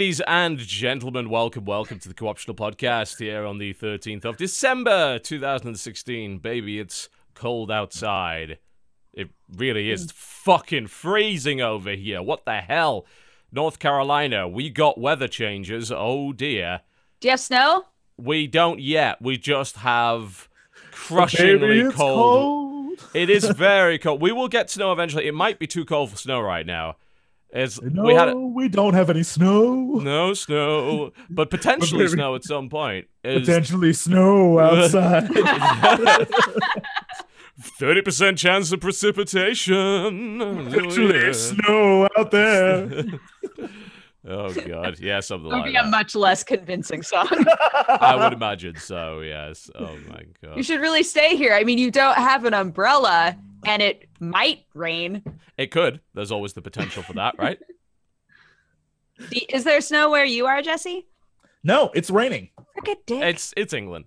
Ladies and gentlemen, welcome, welcome to the Co-optional Podcast here on the 13th of December 2016. Baby, it's cold outside. It really is mm. fucking freezing over here. What the hell? North Carolina, we got weather changes. Oh dear. Do you have snow? We don't yet. We just have crushingly cold. cold. It is very cold. We will get snow eventually. It might be too cold for snow right now. It's, No, we had we don't have any snow. no snow, but potentially snow at some point. Is Potentially snow outside. thirty percent chance of precipitation. Potentially snow out there. Oh god, yeah, something It would be a much less convincing song. I would imagine so. Yes. Oh my God. you should really stay here. I mean, you don't have an umbrella, and it might rain. It could. There's always the potential for that, right? Is there snow where you are, Jesse? no, it's raining. Frick a dick. It's it's England.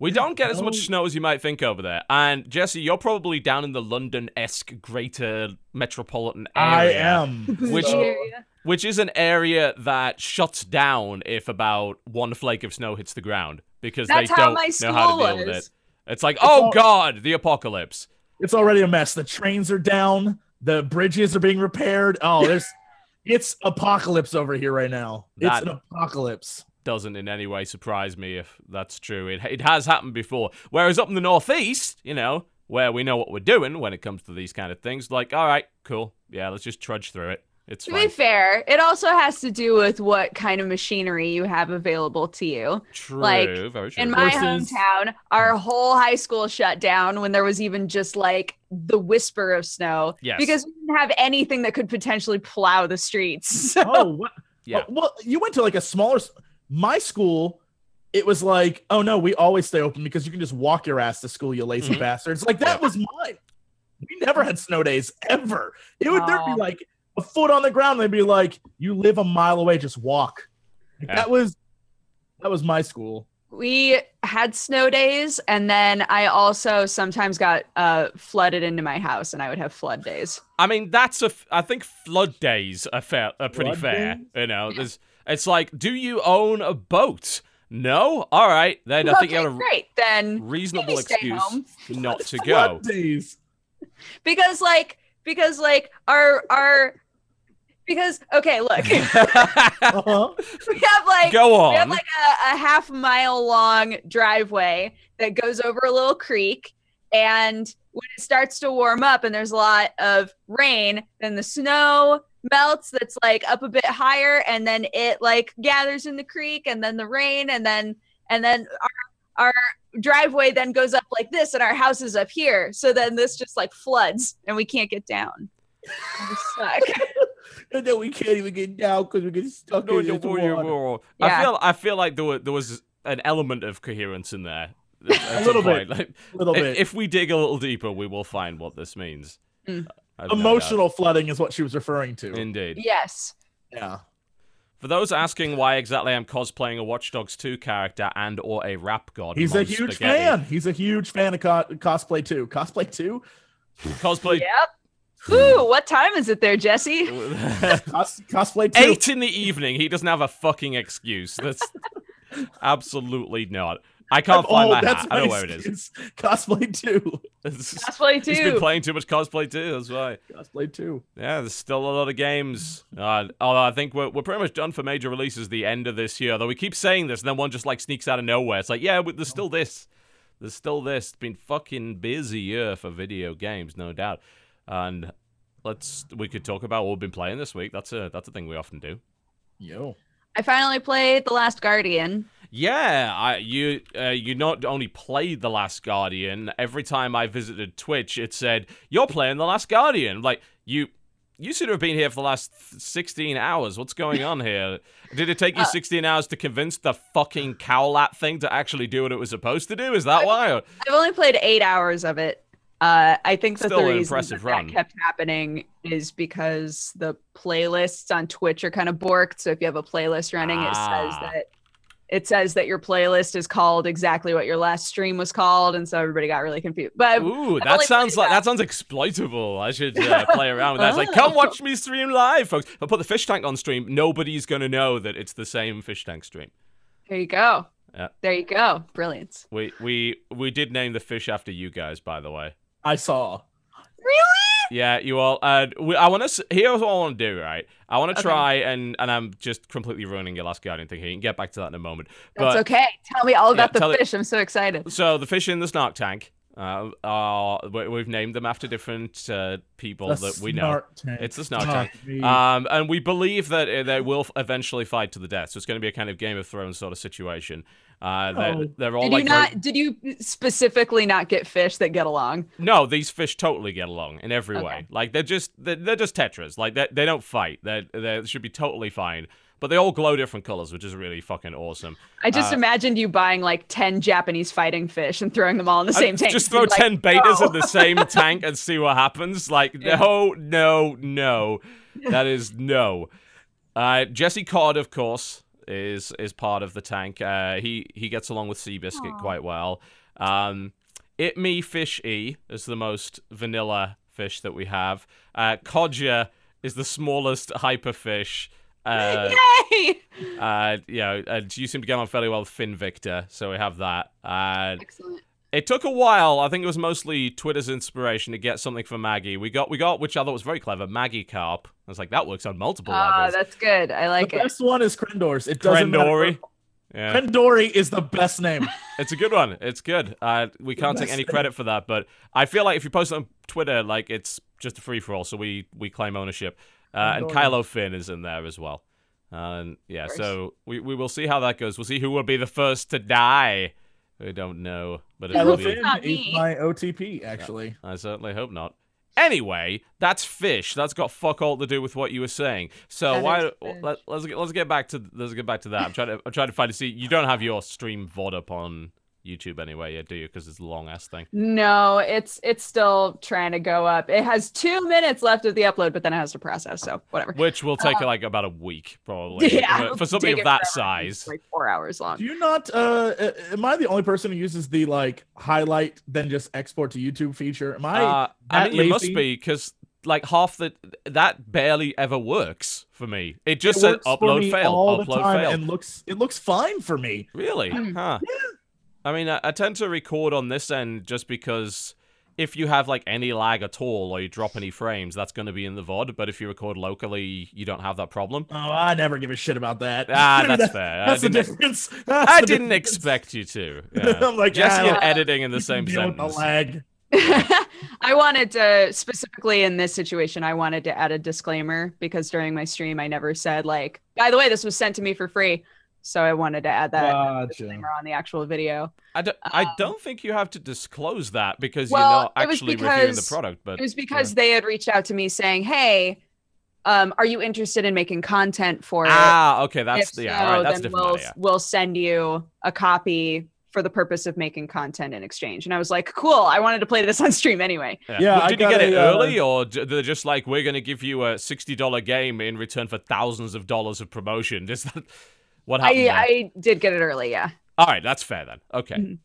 We don't get as much oh. snow as you might think over there. And Jesse, you're probably down in the London-esque greater metropolitan area. I am. Which- So- which is an area that shuts down if about one flake of snow hits the ground because That's they don't my know how to school deal with it. It's like, oh all- god, the apocalypse. It's already a mess. The trains are down. The bridges are being repaired. Oh, there's. It's apocalypse over here right now. It's an apocalypse. Doesn't in any way surprise me if that's true. It it has happened before. Whereas up in the northeast, you know, where we know what we're doing when it comes to these kind of things, like, all right, cool, yeah, let's just trudge through it. It's To fine. be fair, it also has to do with what kind of machinery you have available to you. True, like, very true. In my Versus- hometown, our whole high school shut down when there was even just like the whisper of snow Yes. because we didn't have anything that could potentially plow the streets. So Oh, what? Yeah. Well, well, you went to like a smaller. My school, it was like, oh no, we always stay open because you can just walk your ass to school, you lazy Mhm. bastards. Like that was mine. We never had snow days ever. It would there'd Oh. be like a foot on the ground. They'd be like, you live a mile away, just walk. Like, Yeah. That was that was my school. we had snow days, and then I also sometimes got uh, flooded into my house, and I would have flood days. I mean, that's a. F- I think flood days are fair, are pretty Flood fair. days? You know, there's. It's like, do you own a boat? No. All right, then I think okay, you have a great. Then reasonable excuse not to go. Days. because like because like our our because okay look we Uh-huh. have like go on. we have like a, a half mile long driveway that goes over a little creek and when it starts to warm up and there's a lot of rain then the snow melts that's like up a bit higher and then it like gathers in the creek and then the rain and then and then our our driveway then goes up like this and our house is up here so then this just like floods and we can't get down we suck and then we can't even get down because we get stuck No, in you- the you- water. you- Yeah. I feel. I feel like there was, there was an element of coherence in there. at some little bit. Like, A little bit. If we dig a little deeper, we will find what this means. Mm. I no. Emotional flooding is what she was referring to. Indeed. yes yeah. For those asking why exactly I'm cosplaying a Watch Dogs 2 character and or a rap god, He's a huge spaghetti. fan. He's a huge fan of co- cosplay too. Cosplay too. Cosplay yep Ooh, what time is it there jesse Cos- cosplay too. eight in the evening. He doesn't have a fucking excuse. That's absolutely not. I can't find Oh, my that's hat. I don't know my where it is. excuse. Cosplay too. cosplay He's been playing too much cosplay two. That's why. Cosplay too. Yeah, there's still a lot of games. Uh, although I think we're, we're pretty much done for major releases the end of this year. Though we keep saying this, and then one just like sneaks out of nowhere. It's like, yeah, but there's still this. There's still this. It's been fucking busy year for video games, no doubt. And let's we could talk about what we've been playing this week. That's a that's a thing we often do. Yo. I finally played The Last Guardian. Yeah, I you uh, you not only played The Last Guardian. Every time I visited Twitch, it said you're playing The Last Guardian. Like you, you should have been here for the last sixteen hours. What's going on here? Did it take you Uh, sixteen hours to convince the fucking Cowlat thing to actually do what it was supposed to do? Is that why? I've only played eight hours of it. Uh, I think that Still the reason that, that kept happening is because the playlists on Twitch are kind of borked. So if you have a playlist running, it says Ah. that it says that your playlist is called exactly what your last stream was called, and so everybody got really confused. But Ooh, I've that sounds like that. sounds exploitable. I should uh, play around with that. It's like, come watch me stream live, folks. If I put the fish tank on stream, nobody's gonna know that it's the same fish tank stream. there you go. Yeah. There you go. Brilliance. We we we did name the fish after you guys, by the way. I saw. Really? Yeah, you all. Uh, we, I want to. Here's what I want to do. Right, I want to Okay. try and and I'm just completely ruining your last guardian thing here. You can get back to that in a moment. That's okay. Tell me all about tell the it- fish. I'm so excited. so the fish in the snark tank. Uh, are we- we've named them after different uh, people The that we know. tank. It's the snark Fuck tank. Um, and we believe that uh, they will eventually fight to the death. So it's going to be a kind of Game of Thrones sort of situation. Uh, they're, Oh. they're all Did like you very- not? Did you specifically not get fish that get along? no, these fish totally get along in every Okay. way. Like they're just they're, they're just tetras. Like they they don't fight. They they should be totally fine. But they all glow different colors, which is really fucking awesome. I just Uh, imagined you buying like ten Japanese fighting fish and throwing them all in the same I'd tank. Just throw be like, ten bettas "No." in the same tank and see what happens. Like Yeah. no, no, no. That is no. Uh, Jesse Cod, of course, is is part of the tank. Uh, he he gets along with Seabiscuit quite well. Um, It Me Fish E is the most vanilla fish that we have. Uh, Codger is the smallest hyperfish. Uh, Yay! uh, you know, and you seem to get on fairly well with Finn Victor, so we have that. Uh, Excellent. It took a while. I think it was mostly Twitter's inspiration to get something for Maggie. We got, we got, which I thought was very clever, Maggie Carp. I was like, that works on multiple Ah, levels. that's good. I like it. the it. best one is Krendor's. It doesn't Krendori. matter. Yeah, Krendori is the best name. it's a good one. It's good. Uh, we can't take any thing. credit for that, but I feel like if you post it on Twitter, like it's just a free for all, so we we claim ownership. Uh, and Krendori. Kylo Finn is in there as well. And yeah, so we, we will see how that goes. We'll see who will be the first to die. We don't know, but it will be. Elephant not is my OTP, actually. I certainly hope not. Anyway, that's fish. That's got fuck all to do with what you were saying. So That why? is fish. Let, let's get let's get back to let's get back to that. I'm trying to I'm trying to find to see. You don't have your stream VOD up on YouTube anyway, yet, do you? Because it's a long ass thing. No, it's it's still trying to go up. It has two minutes left of the upload, but then it has to process. So whatever. Which will take like about a week probably. Uh, yeah, for, for something of that forever. It's size. like four hours long. Do you not? Uh, uh, am I the only person who uses the like highlight then just export to YouTube feature? Am I? Uh, I that mean, you must be because like half the that barely ever works for me. It it just said works for upload me failed, all the upload time failed. and looks it looks fine for me. Really? Hmm. Huh. I mean, I, I tend to record on this end just because if you have like any lag at all or you drop any frames, that's going to be in the VOD. But if you record locally, you don't have that problem. Oh, I never give a shit about that. Ah, that's That- fair. I That's the didn't- difference. That's I the didn't difference. expect you to. Yeah. I'm like, Jesse yeah, and editing in the you same can deal with the lag. I wanted to specifically in this situation, I wanted to add a disclaimer because during my stream, I never said like, by the way, this was sent to me for free. So I wanted to add that Gotcha. disclaimer on the actual video. I, don't, I Um, don't think you have to disclose that because Well, you're not it was actually reviewing the product. But It was because they had reached out to me saying, "Hey, um, are you interested in making content for it? ah, okay, that's if yeah, so, all right, that's then we'll now, yeah. we'll send you a copy for the purpose of making content in exchange." And I was like, "Cool! I wanted to play this on stream anyway." Yeah. Yeah, Well, I did you got get it a, uh, early, or they're just like, we're going to give you a sixty dollar game in return for thousands of dollars of promotion? Is that what happened? I? I did get it early, yeah. All right, that's fair then. Okay, Mhm.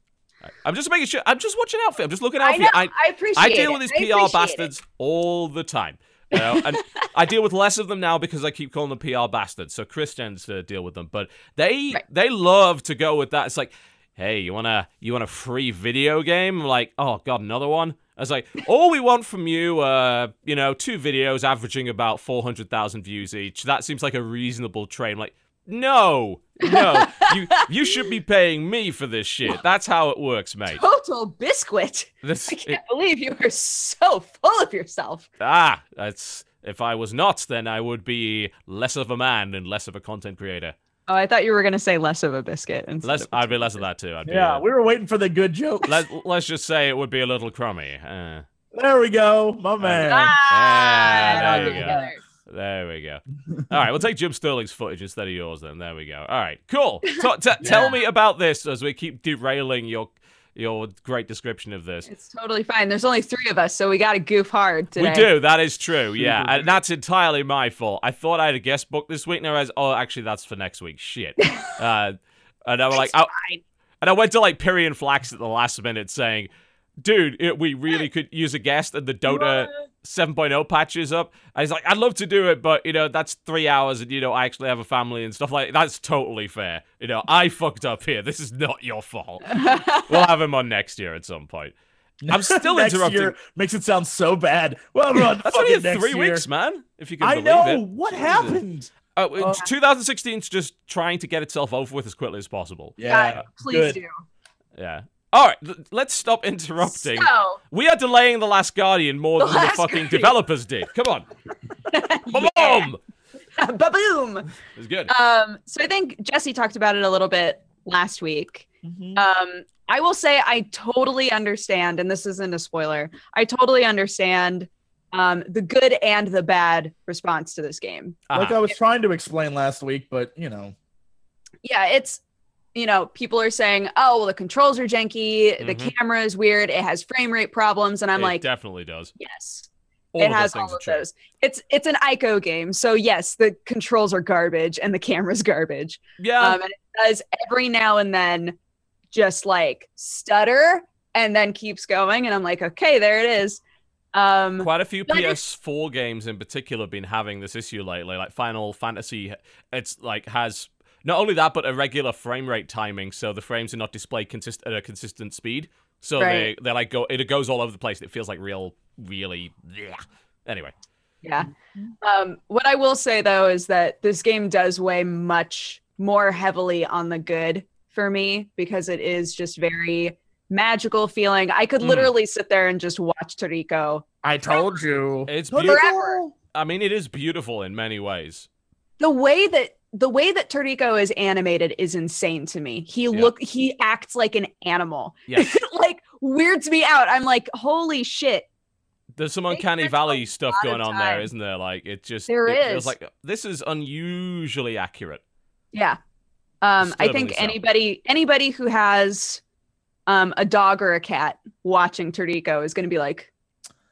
Right. I'm just making sure. I'm just watching out for you. I'm just looking out I for you. I, I appreciate. I deal it. with these PR appreciate it. bastards all the time. You know, and I deal with less of them now because I keep calling them PR bastards. So Chris tends to deal with them, but they Right. they love to go with that. It's like, hey, you wanna you want a free video game? I'm like, oh god, another one. I was like, all we want from you, uh, you know, two videos averaging about four hundred thousand views each. That seems like a reasonable trade. I'm like, no, no, you you should be paying me for this shit. That's how it works, mate. TotalBiscuit. This I can't believe you are so full of yourself. Ah, that's if I was not, then I would be less of a man and less of a content creator. Oh, I thought you were gonna say less of a biscuit. instead Less, of a I'd be less of that too. I'd be, Yeah, uh, we were waiting for the good joke. let, let's just say it would be a little crummy. Uh, There we go, my man. Ah, Yeah, it all there you go. together. There we go. All right, we'll take Jim Sterling's footage instead of yours. Then there we go. All right, cool. So, t- Tell me about this as we keep derailing your your great description of this. It's totally fine. There's only three of us, so we got to goof hard today. We do. That is true. Yeah, and that's entirely my fault. I thought I had a guest book this week, and I realized, oh, actually, that's for next week. Shit. uh, And I was like, It's I, and I went to like PyrionFlax at the last minute saying, dude, it, we really could use a guest and the Dota 7.0 patches up. And he's like, I'd love to do it, but you know, that's three hours and you know, I actually have a family and stuff like that's totally fair. You know, I fucked up here. This is not your fault. we'll have him on next year at some point. I'm still Next interrupting. year makes it sound so bad. Well, run. That's only next three year. weeks, man. If you can I know it. what Jesus. happened. Uh, 2016's just trying to get itself over with as quickly as possible. Yeah, please good. do. Yeah. All right, l- let's stop interrupting. So, We are delaying The Last Guardian more The than the fucking Guardian. developers did. Come on. Boom! ba-boom. It's good. Um, so I think Jesse talked about it a little bit last week. Mhm. Um, I will say I totally understand, and this isn't a spoiler. I totally understand um, the good and the bad response to this game. Like Uh-huh. I was trying to explain last week, but you know, Yeah, it's you know people are saying, oh well, the controls are janky, the Mhm. camera is weird, it has frame rate problems, and I'm it like, definitely does. yes, All it has all of those. It's it's an ICO game, so yes, the controls are garbage and the camera's garbage. Yeah. um, and it does every now and then just like stutter and then keeps going and i'm like okay there it is um Quite a few PS4 games in particular have been having this issue lately. Like Final Fantasy, it's like has not only that, but a regular frame rate timing, so the frames are not displayed consist- at a consistent speed. So Right. they they like go it goes all over the place. It feels like real, really. Yeah. Anyway, yeah um what i will say though is that this game does weigh much more heavily on the good for me because it is just very magical feeling i could Mm. literally sit there and just watch Toriko. I told you. It's beautiful. Forever. I mean, it is beautiful in many ways. the way that the way that Toriko is animated is insane to me. He Yeah. look he acts like an animal. Yes. It like weirds me out. I'm like, holy shit. There's some uncanny spent valley stuff going on there, time. isn't there? Like it just There it feels like this is unusually accurate. Yeah. Um, I think so. anybody anybody who has um a dog or a cat watching Toriko is gonna be like,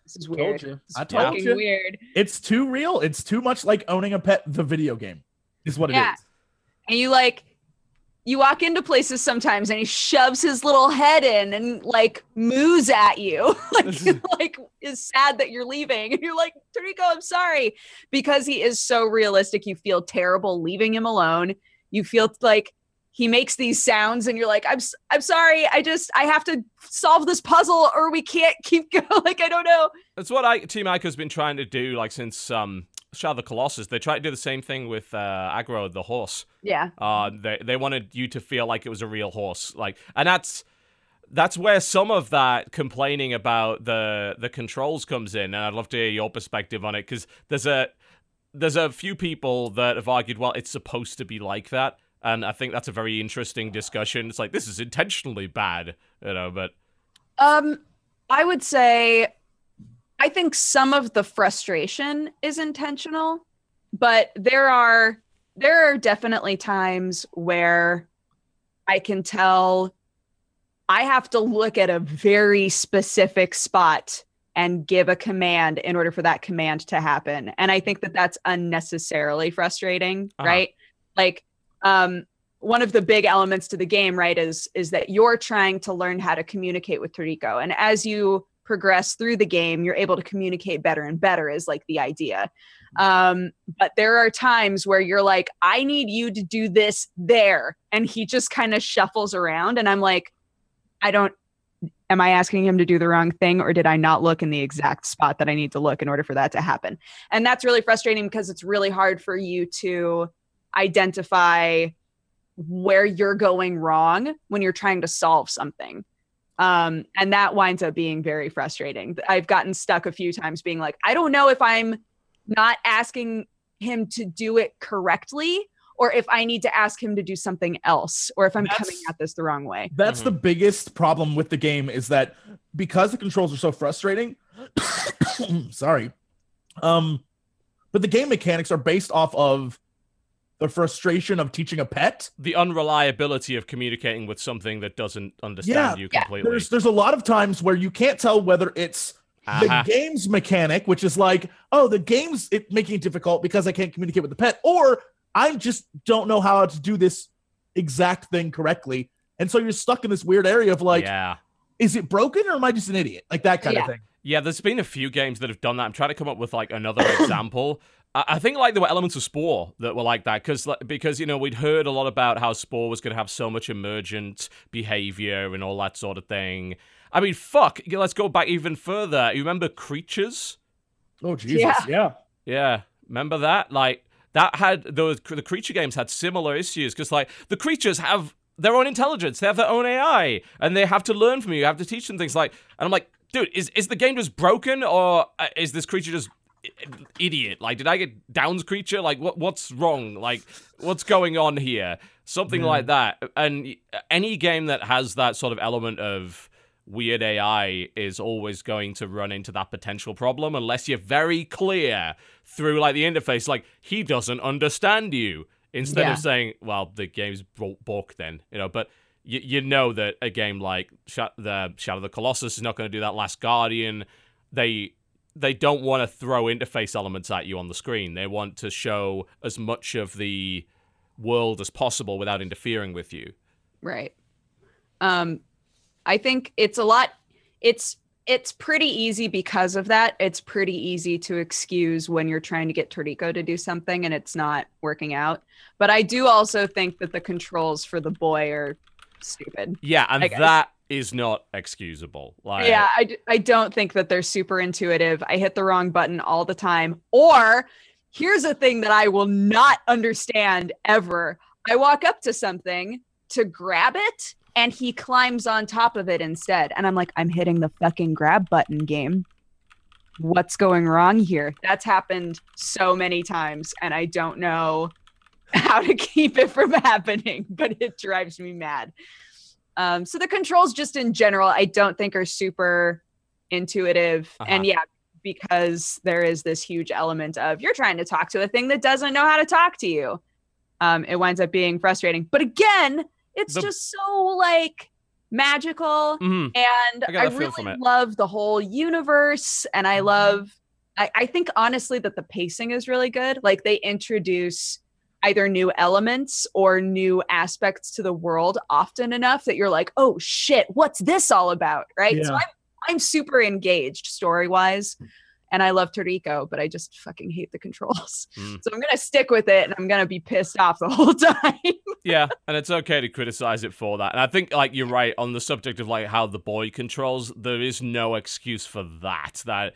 this is Told weird. you. This I is told fucking you. weird. It's too real. It's too much like owning a pet. The video game is what it is. Yeah. And you like you walk into places sometimes and he shoves his little head in and like moos at you. like like is sad that you're leaving. And you're like, Toriko, I'm sorry. Because he is so realistic, you feel terrible leaving him alone. You feel like he makes these sounds and you're like, I'm I'm sorry. I just I have to solve this puzzle or we can't keep going. like I don't know. That's what I, Team Ico's been trying to do, like since um, Shadow of the Colossus. They tried to do the same thing with uh, Agro the horse. Yeah. Uh, they they wanted you to feel like it was a real horse, like, and that's that's where some of that complaining about the the controls comes in. And I'd love to hear your perspective on it because there's a there's a few people that have argued, well, it's supposed to be like that. And I think that's a very interesting discussion. It's like this is intentionally bad, you know. But Um, I would say I think some of the frustration is intentional, but there are there are definitely times where I can tell I have to look at a very specific spot and give a command in order for that command to happen. And I think that that's unnecessarily frustrating, Uh-huh. right? Like um one of the big elements to the game, right, is is that you're trying to learn how to communicate with Toriko. And as you progress through the game, you're able to communicate better and better is like the idea. Um, but there are times where you're like, I need you to do this there. And he just kind of shuffles around and I'm like, I don't am I asking him to do the wrong thing or did I not look in the exact spot that I need to look in order for that to happen? And that's really frustrating because it's really hard for you to identify where you're going wrong when you're trying to solve something. Um, and that winds up being very frustrating. I've gotten stuck a few times being like, I don't know if I'm not asking him to do it correctly or if I need to ask him to do something else or if I'm coming at this the wrong way. That's the biggest problem with the game is that because the controls are so frustrating. sorry. Um, but the game mechanics are based off of the frustration of teaching a pet. the unreliability of communicating with something that doesn't understand you completely. Yeah. completely. There's there's a lot of times where you can't tell whether it's the Uh-huh. game's mechanic, which is like, oh, the game's it making it difficult because I can't communicate with the pet, or I just don't know how to do this exact thing correctly. And so you're stuck in this weird area of like, yeah. is it broken or am I just an idiot? Like that kind Yeah. of thing. Yeah, there's been a few games that have done that. I'm trying to come up with like another example. I I think like there were elements of Spore that were like that because because you know we'd heard a lot about how Spore was going to have so much emergent behavior and all that sort of thing. I mean, fuck. Let's go back even further. You remember creatures? Oh Jesus. Yeah. Yeah. Yeah, remember that? Like that had those the creature games had similar issues because like the creatures have their own intelligence, they have their own AI, and they have to learn from you. You have to teach them things like, and I'm like, dude, is is the game just broken or uh, is this creature just i- idiot? Like, did I get Downs creature? Like, what what's wrong? Like, what's going on here? Something like that. And any game that has that sort of element of weird AI is always going to run into that potential problem unless you're very clear through like the interface, like he doesn't understand you. Instead Yeah. of saying, "Well, the game's broke," then you know, but you you know that a game like Sh- the Shadow of the Colossus is not going to do that. Last Guardian, they they don't want to throw interface elements at you on the screen. They want to show as much of the world as possible without interfering with you. Right. Um, I think it's a lot. It's it's pretty easy because of that. It's pretty easy to excuse when you're trying to get Toriko to do something and it's not working out. But I do also think that the controls for the boy are stupid. Yeah, and that is not excusable. Like, yeah, I, don't think that they're super intuitive. I hit the wrong button all the time. Or here's a thing that I will not understand ever. I walk up to something to grab it and he climbs on top of it instead. And I'm like, I'm hitting the fucking grab button game. What's going wrong here? That's happened so many times and I don't know how to keep it from happening, but it drives me mad. Um, so the controls, just in general, I don't think are super intuitive. Uh-huh. And yeah, because there is this huge element of you're trying to talk to a thing that doesn't know how to talk to you. Um, it winds up being frustrating. But again, it's The- just so like magical mhm. and I I, a feel from really love the whole universe, and I love. I, I think honestly that the pacing is really good. Like they introduce either new elements or new aspects to the world often enough that you're like, oh shit, what's this all about? Right. So I'm I'm super engaged story wise. And I love Toriko, but I just fucking hate the controls. Mm. So I'm gonna stick with it and I'm gonna be pissed off the whole time. yeah, and it's okay to criticize it for that. And I think like you're right on the subject of like how the boy controls. There is no excuse for that. That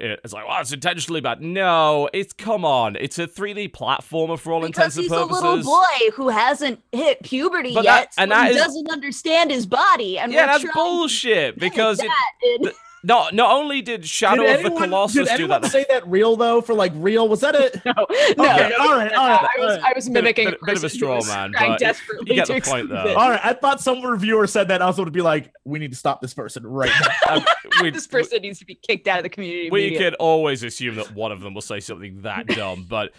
it's like, well, it's intentionally bad. No, it's come on. It's a 3D platformer for all intents and purposes. He's a little boy who hasn't hit puberty But that- and that is- doesn't understand his body. And yeah, that's bullshit. Because it, it, not not only did Shadow did of the anyone, Colossus did do anyone that. say that real though? For like real, was that it? no, no, Okay, no, all right, all right, I was, all right. I was mimicking Bit- bit of a straw man, but desperately you get to the point, exclude though. it. All right, I thought some reviewer said that. I was going to be like, we need to stop this person right now. Um, we- This person needs to be kicked out of the community. we immediately. could always assume that one of them will say something that dumb, but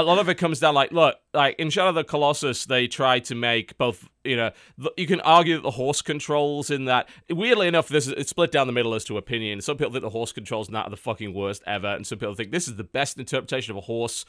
a lot of it comes down like, look, like in Shadow of the Colossus, they try to make both. You know, you can argue that the horse controls in that. Weirdly enough, this is it's split down the middle as to opinion. Some people think the horse controls not the fucking worst ever, and some people think this is the best interpretation of a horse.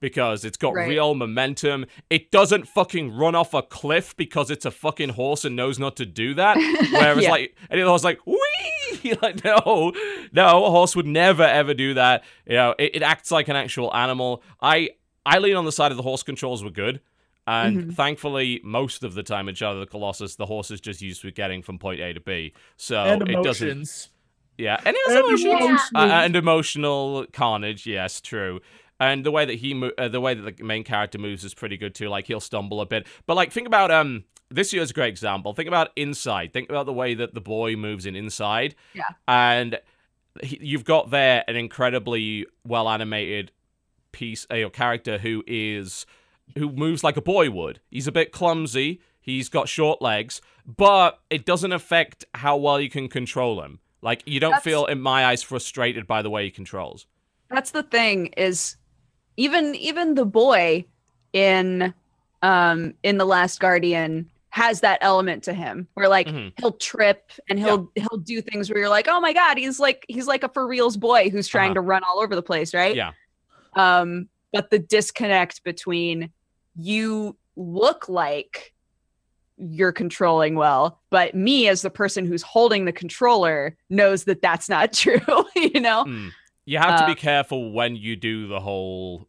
Because it's got Right. real momentum. It doesn't fucking run off a cliff because it's a fucking horse and knows not to do that. Whereas Yeah. like and the horse like wee like no no a horse would never ever do that you know it, it acts like an actual animal i i lean on the side of the horse controls were good and Mhm. thankfully most of the time in shadow of the colossus the horse is just used for getting from point a to b. So and it doesn't yeah and it has And emotions. emotions. uh, and emotional carnage yes true. And the way that he mo- uh, the way that the main character moves is pretty good too like he'll stumble a bit. But like think about um this year's a great example. Think about inside. Think about the way that the boy moves in inside. Yeah. and he, you've got there an incredibly well animated piece a character who is who moves like a boy would he's a bit clumsy he's got short legs but it doesn't affect how well you can control him like you don't That's- feel in my eyes frustrated by the way he controls that's the thing is even even the boy in um in the last guardian has that element to him where like Mhm. he'll trip and he'll he'll do things where you're like oh my god he's like he's like a for reals boy who's trying Uh-huh. to run all over the place right Yeah. Um but the disconnect between you look like you're controlling well. But me, as the person who's holding the controller, knows that that's not true. you know. Mm. You have to Uh, be careful when you do the whole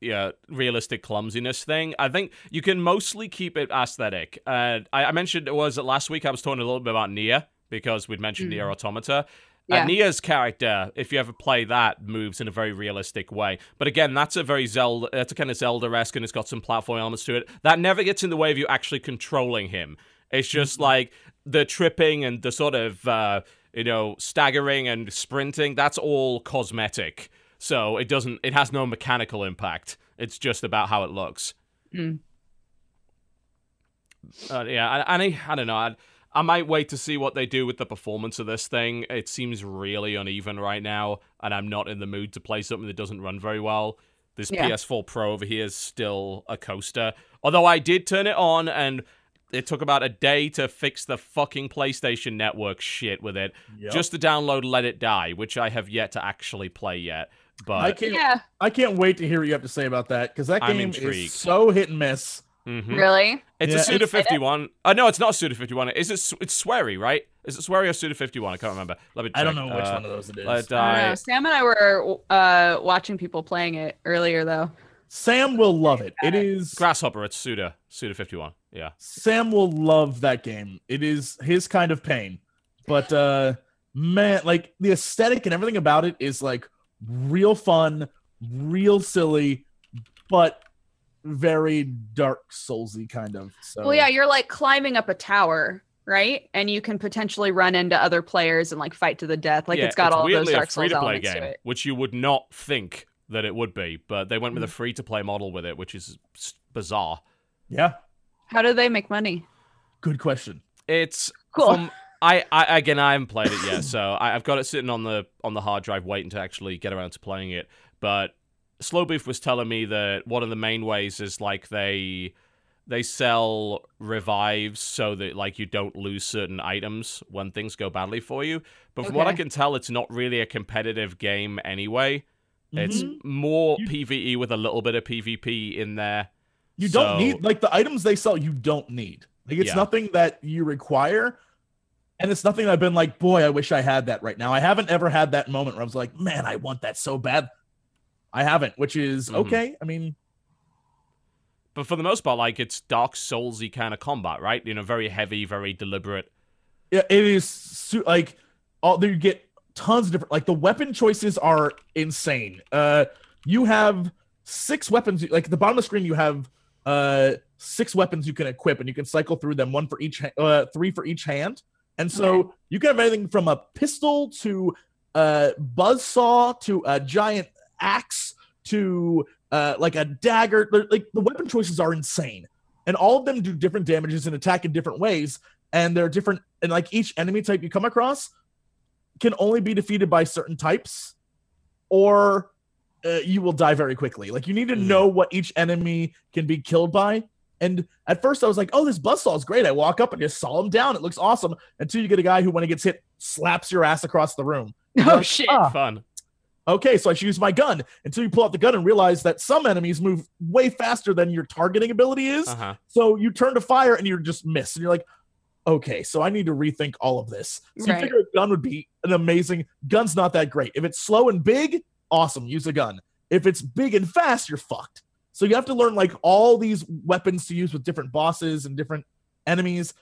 yeah realistic clumsiness thing. I think you can mostly keep it aesthetic. Uh, I, I mentioned it was last week. I was talking a little bit about Nier because we'd mentioned Mm. Nier Automata. Yeah. Uh, Nier's character, if you ever play that, moves in a very realistic way. But again, that's a very Zelda, that's a kind of Zelda-esque, and it's got some platform elements to it. That never gets in the way of you actually controlling him. It's just Mm-hmm. like the tripping and the sort of, uh, you know, staggering and sprinting. That's all cosmetic. So it doesn't, it has no mechanical impact. It's just about how it looks. Mm. Uh, yeah, I, I, I don't know. I, I might wait to see what they do with the performance of this thing. It seems really uneven right now, and I'm not in the mood to play something that doesn't run very well. This Yeah. PS4 Pro over here is still a coaster. Although I did turn it on, and it took about a day to fix the fucking PlayStation Network shit with it, Yep. just to download Let It Die, which I have yet to actually play yet. But I can't. Yeah. I can't wait to hear what you have to say about that because that game is so hit and miss. Mhm. Really? It's Yeah, a Suda it's- 51. Uh, no, it's not a Suda 51. Is it? It's Swery, right? Is it Swery or Suda 51? I can't remember. Let me. Check. I don't know which Uh, one of those it is. Let I don't know. Sam and I were uh, watching people playing it earlier, though. Sam will love it. It is Grasshopper. It's Suda. Suda 51. Yeah. Sam will love that game. It is his kind of pain. But uh man, like the aesthetic and everything about it is like real fun, real silly, but very dark soulsy kind of. So Well, yeah, you're like climbing up a tower, right? And you can potentially run into other players and like fight to the death. Like Yeah, it's got all those Dark Souls free-to-play elements game, to it. which you would not think that it would be, but they went with a Mm. free-to-play model with it, which is bizarre. yeah, How do they make money? good question. It's Cool. From, I, I again, I haven't played it yet, so I, I've got it sitting on the on the hard drive, waiting to actually get around to playing it. But Slow Beef was telling me that one of the main ways is like they they sell revives so that like you don't lose certain items when things go badly for you. But from what I can tell, it's not really a competitive game anyway. It's Mhm. more You- PVE with a little bit of PvP in there. You don't need like the items they sell. You don't need like it's Yeah. nothing that you require, and it's nothing I've been like, boy, I wish I had that right now. I haven't ever had that moment where I was like, man, I want that so bad. I haven't, which is Mhm. okay. I mean, But for the most part, like it's Dark Soulsy kind of combat, right? You know, very heavy, very deliberate. yeah, it is su- like all there you get tons of different like the weapon choices are insane. Uh, you have six weapons. Like at the bottom of the screen, you have uh six weapons you can equip, and you can cycle through them, one for each, ha- uh, three for each hand. And so Okay. you can have anything from a pistol to a buzzsaw to a giant axe to uh, like a dagger. They're- Like the weapon choices are insane, and all of them do different damages and attack in different ways. And they're different, and like each enemy type you come across can only be defeated by certain types, or uh, you will die very quickly. Like you need to Mhm. know what each enemy can be killed by. And at first I was like, oh, this buzzsaw is great. I walk up and just saw him down. It looks awesome. Until you get a guy who, when he gets hit, slaps your ass across the room. Oh Like, shit. ah, Fun. Okay, so I should use my gun until you pull out the gun and realize that some enemies move way faster than your targeting ability is. Uh huh. So you turn to fire and you're just miss. And you're like, okay, so I need to rethink all of this. So you figure a gun would be an amazing gun's not that great. If it's slow and big, awesome, use a gun. If it's big and fast, you're fucked. So you have to learn like all these weapons to use with different bosses and different enemies.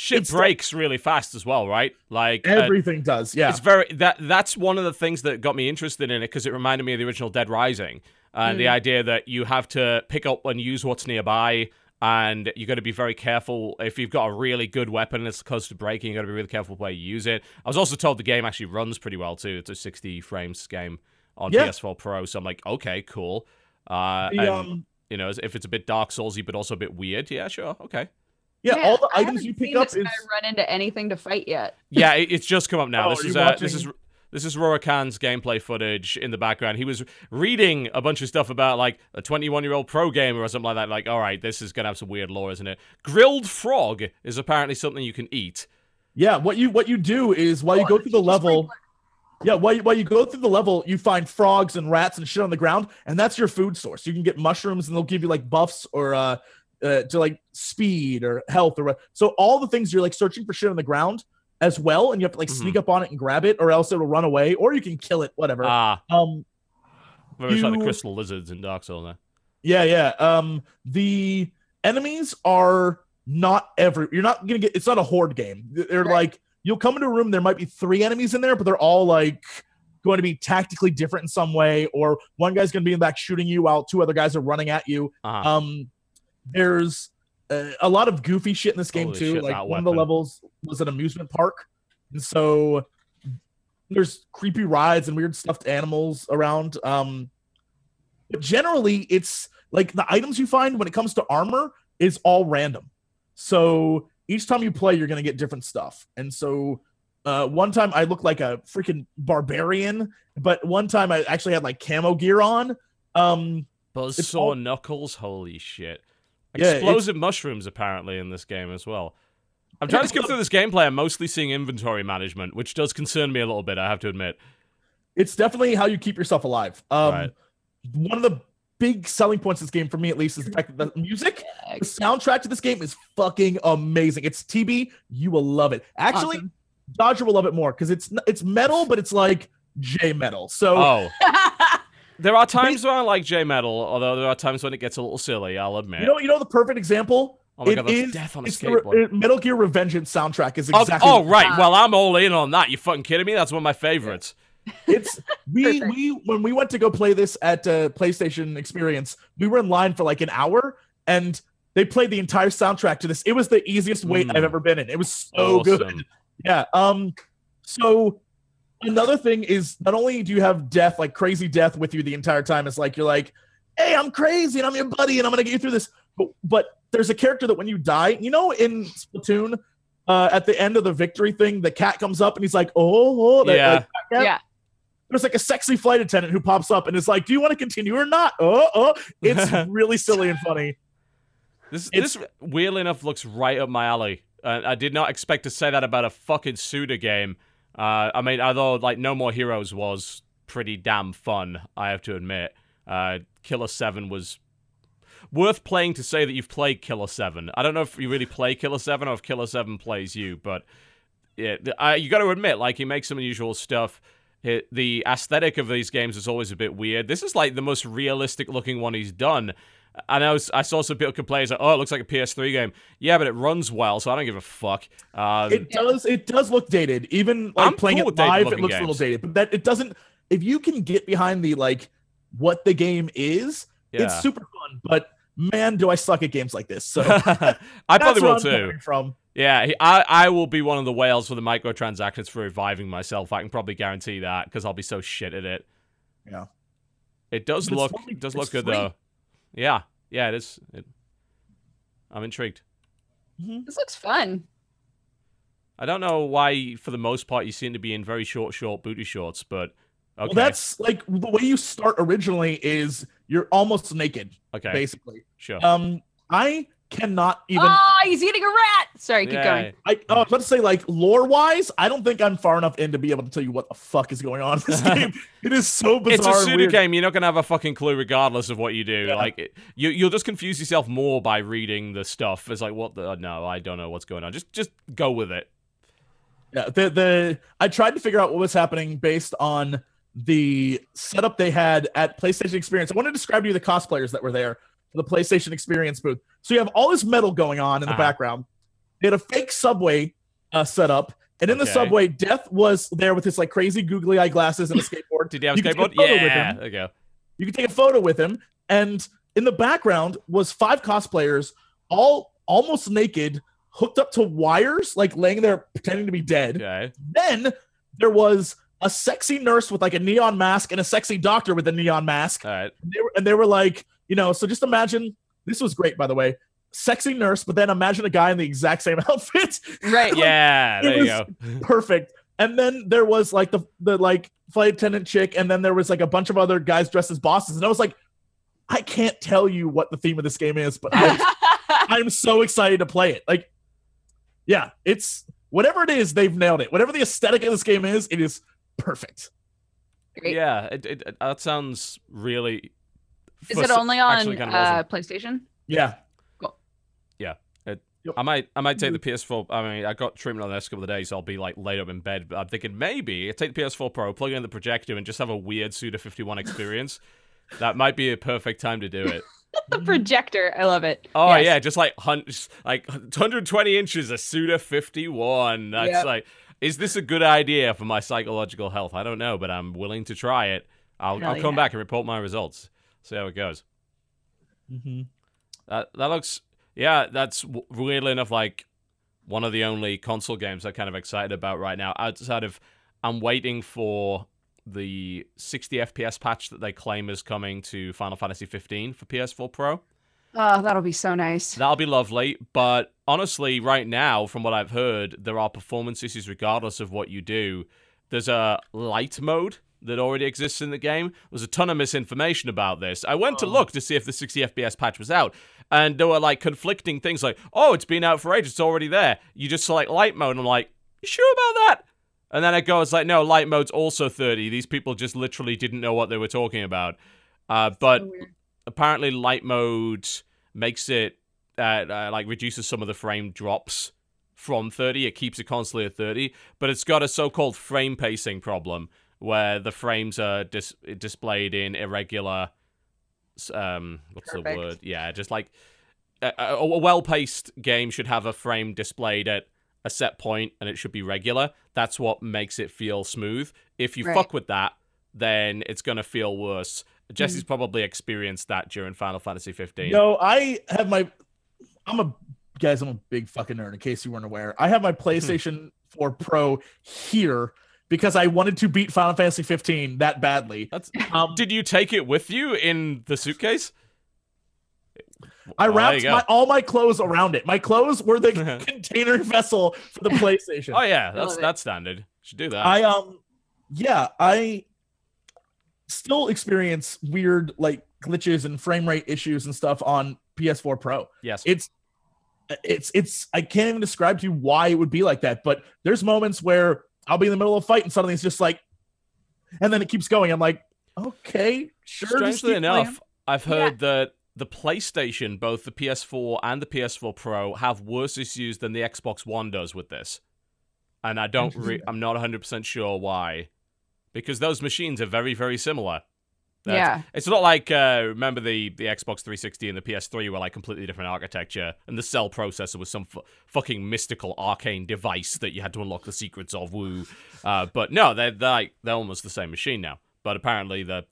Shit It's breaks really fast as well, right? Like uh, Everything does. Yeah. It's very that that's one of the things that got me interested in it because it reminded me of the original Dead Rising and the Mm. idea that you have to pick up and use what's nearby and you got to be very careful if you've got a really good weapon that's close to breaking you got to be really careful where you use it i was also told the game actually runs pretty well too it's a 60 frames game on Yeah. ps4 pro so i'm like okay cool uh The, and, um, you know if it's a bit dark soulsy but also a bit weird yeah sure okay yeah, Man, all the I items you pick seen up this is guy run into anything to fight yet. Yeah, it, it's just come up now. Oh, this is uh, this watching? is this is Rorikan's gameplay footage in the background. He was reading a bunch of stuff about like a 21 year old pro gamer or something like that. Like, all right, this is gonna have some weird lore, isn't it? Grilled frog is apparently something you can eat. Yeah, what you what you do is while you go through the level, like- yeah, while you, while you go through the level, you find frogs and rats and shit on the ground, and that's your food source. You can get mushrooms, and they'll give you like buffs or uh, uh, to like speed or health or what. So all the things you're like searching for shit on the ground as well, and you have to like Mhm. sneak up on it and grab it, or else it'll run away, or you can kill it, whatever. Ah, um, very much like the crystal lizards in Dark Souls. There. yeah, yeah. Um, the enemies are not every. You're not gonna get. It's not a horde game. They're Right. like you'll come into a room. There might be three enemies in there, but they're all like going to be tactically different in some way, or one guy's going to be in the back shooting you while two other guys are running at you. Uh-huh. Um, there's uh, a lot of goofy shit in this game Holy too. shit, like one of the levels was an amusement park, and so there's creepy rides and weird stuffed animals around. Um, but generally, it's like the items you find when it comes to armor is all random. So each time you play, you're gonna get different stuff. And so uh, one time I looked like a freaking barbarian, but one time I actually had like camo gear on. Um, it's Buzzsaw all- knuckles. Holy shit! Yeah, it's- Explosive mushrooms apparently in this game as well. I'm trying to skip through this gameplay. I'm mostly seeing inventory management, which does concern me a little bit. I have to admit. it's definitely how you keep yourself alive. Um, Right. One of the big selling points of this game for me, at least, is the fact that the music, the soundtrack to this game is fucking amazing. It's TB, you will love it. Actually, Awesome. Dodger will love it more because it's it's metal, but it's like J metal. So Oh, there are times when I like J metal, although there are times when it gets a little silly. I'll admit. you know, you know the perfect example. oh my it god, that's is- death on a It's the Re- skateboard. Metal Gear Revengeance soundtrack is Oh, exactly. oh, right. Uh, Well, I'm all in on that. You fucking kidding me? That's one of my favorites. It's we we when we went to go play this at uh, PlayStation Experience, we were in line for like an hour, and they played the entire soundtrack to this. It was the easiest wait Mm. I've ever been in. It was so good. Yeah. Um. So another thing is not only do you have death, like crazy death, with you the entire time. It's like you're like, hey, I'm crazy and I'm your buddy and I'm gonna get you through this. But but there's a character that when you die, you know, in Splatoon. Uh, at the end of the victory thing, the cat comes up and he's like, "Oh, oh that, Yeah. like, cat. Yeah. There's like a sexy flight attendant who pops up and is like, "Do you want to continue or not?" Oh, oh, it's really silly and funny. This It's- this weirdly enough looks right up my alley. Uh, I did not expect to say that about a fucking Suda game. Uh, I mean, although like No More Heroes was pretty damn fun, I have to admit. Uh, Killer Seven was worth playing to say that you've played Killer Seven. I don't know if you really play Killer Seven or if Killer Seven plays you, but yeah, I, you got to admit, like he makes some unusual stuff. It, the aesthetic of these games is always a bit weird. This is like the most realistic looking one he's done. I know I saw some people complain, like, oh, it looks like a PS3 game. Yeah, but it runs well, so I don't give a fuck. Um, It does. It does look dated. Even like I'm playing cool it live, it looks a little dated. But that it doesn't. If you can get behind the like what the game is, yeah. it's super fun. But man, do I suck at games like this. So I probably will too. From Yeah, I I will be one of the whales for the microtransactions for reviving myself. I can probably guarantee that because I'll be so shit at it. Yeah. It does But look only- it does look good free. though. Yeah, yeah, it is. It, I'm intrigued. This looks fun. I don't know why, for the most part, you seem to be in very short, short booty shorts, but okay, well, that's like the way you start originally is you're almost naked, okay, basically. sure. Um, I cannot even. oh, he's eating a rat. Sorry, keep Yeah, going. I, oh, I was about to say, like lore wise, I don't think I'm far enough in to be able to tell you what the fuck is going on in this game. It is so bizarre. It's a Suda weird. game. You're not gonna have a fucking clue, regardless of what you do. Yeah. Like, it- you you'll just confuse yourself more by reading the stuff. It's like, what the? Uh, no, I don't know what's going on. Just just go with it. Yeah, the the I tried to figure out what was happening based on the setup they had at PlayStation Experience. I want to describe to you the cosplayers that were there for the PlayStation Experience booth. So you have all this metal going on in the Uh-huh. background. They had a fake subway uh, set up, and in the subway, Death was there with his like crazy googly eye glasses and a skateboard. Did you have a You skateboard? a photo with yeah. him. There you go. You can take a photo with him, and in the background was five cosplayers, all almost naked, hooked up to wires, like laying there pretending to be dead. Okay. Then there was a sexy nurse with like a neon mask and a sexy doctor with a neon mask. All right. And they were, and they were like, you know, so just imagine this was great, by the way. Sexy nurse, but then imagine a guy in the exact same outfit. Right. Yeah. There you go. Perfect. And then there was like the the like flight attendant chick, and then there was like a bunch of other guys dressed as bosses. And I was like, I can't tell you what the theme of this game is, but I'm, I'm so excited to play it. Like, yeah, it's whatever it is, they've nailed it. Whatever the aesthetic of this game is, it is perfect. Great. Yeah. It, it- that sounds really. Is it only on kind of uh, awesome. PlayStation? Yeah. Cool. Yeah. I might, I might take the PS4. I mean, I got treatment on the next couple of days. So I'll be like laid up in bed. But I'm thinking maybe I take the PS4 Pro, plug it in the projector, and just have a weird Suda 51 experience. that might be a perfect time to do it. the projector. I love it. Oh Yes. yeah, just like hun- just like 120 inches of Suda 51. That's Yep. like, is this a good idea for my psychological health? I don't know, but I'm willing to try it. I'll, I'll come yeah. back and report my results. See how it goes. Mm-hmm. That that looks yeah. That's weirdly enough like one of the only console games I'm kind of excited about right now. Outside of I'm waiting for the 60 FPS patch that they claim is coming to Final Fantasy 15 for PS4 Pro. Oh, that'll be so nice. That'll be lovely. But honestly, right now, from what I've heard, there are performance issues regardless of what you do. There's a light mode that already exists in the game. There's a ton of misinformation about this. I went to Oh. look to see if the 60 FPS patch was out, and there were like conflicting things like, oh, it's been out for ages, it's already there. You just select light mode, and I'm like, you sure about that? And then it goes like, no, light mode's also 30. These people just literally didn't know what they were talking about. Uh, but So apparently light mode makes it uh, uh, like reduces some of the frame drops from 30 it keeps it constantly at 30 but it's got a so-called frame pacing problem where the frames are dis- displayed in irregular um what's the word yeah just like a, a, a well-paced game should have a frame displayed at a set point and it should be regular that's what makes it feel smooth if you Right. fuck with that then it's going to feel worse. Jesse's probably experienced that during Final Fantasy 15. No, I have my. I'm a guys. I'm a big fucking nerd. In case you weren't aware, I have my PlayStation 4 Pro here because I wanted to beat Final Fantasy 15 that badly. That's, Um, did you take it with you in the suitcase? I Oh, wrapped you go. my, all my clothes around it. My clothes were the container vessel for the PlayStation. Oh yeah, that's that's standard. Should do that. I um yeah, I still experience weird like glitches and frame rate issues and stuff on PS4 Pro. yes. It's it's it's I can't even describe to you why it would be like that, but there's moments where I'll be in the middle of a fight and suddenly it's just like and then it keeps going. I'm like, okay, sure. Strangely enough, playing. I've Yeah. heard that the PlayStation, both the PS4 and the PS4 Pro, have worse issues than the Xbox One does with this. And I don't re- I'm not 100% sure why. Because those machines are very very similar. That's- Yeah. It's not like uh, remember the the Xbox 360 and the PS3 were like completely different architecture, and the cell processor was some fu- fucking mystical arcane device that you had to unlock the secrets of. Woo! Uh, but no, they're, they're like they're almost the same machine now. But apparently the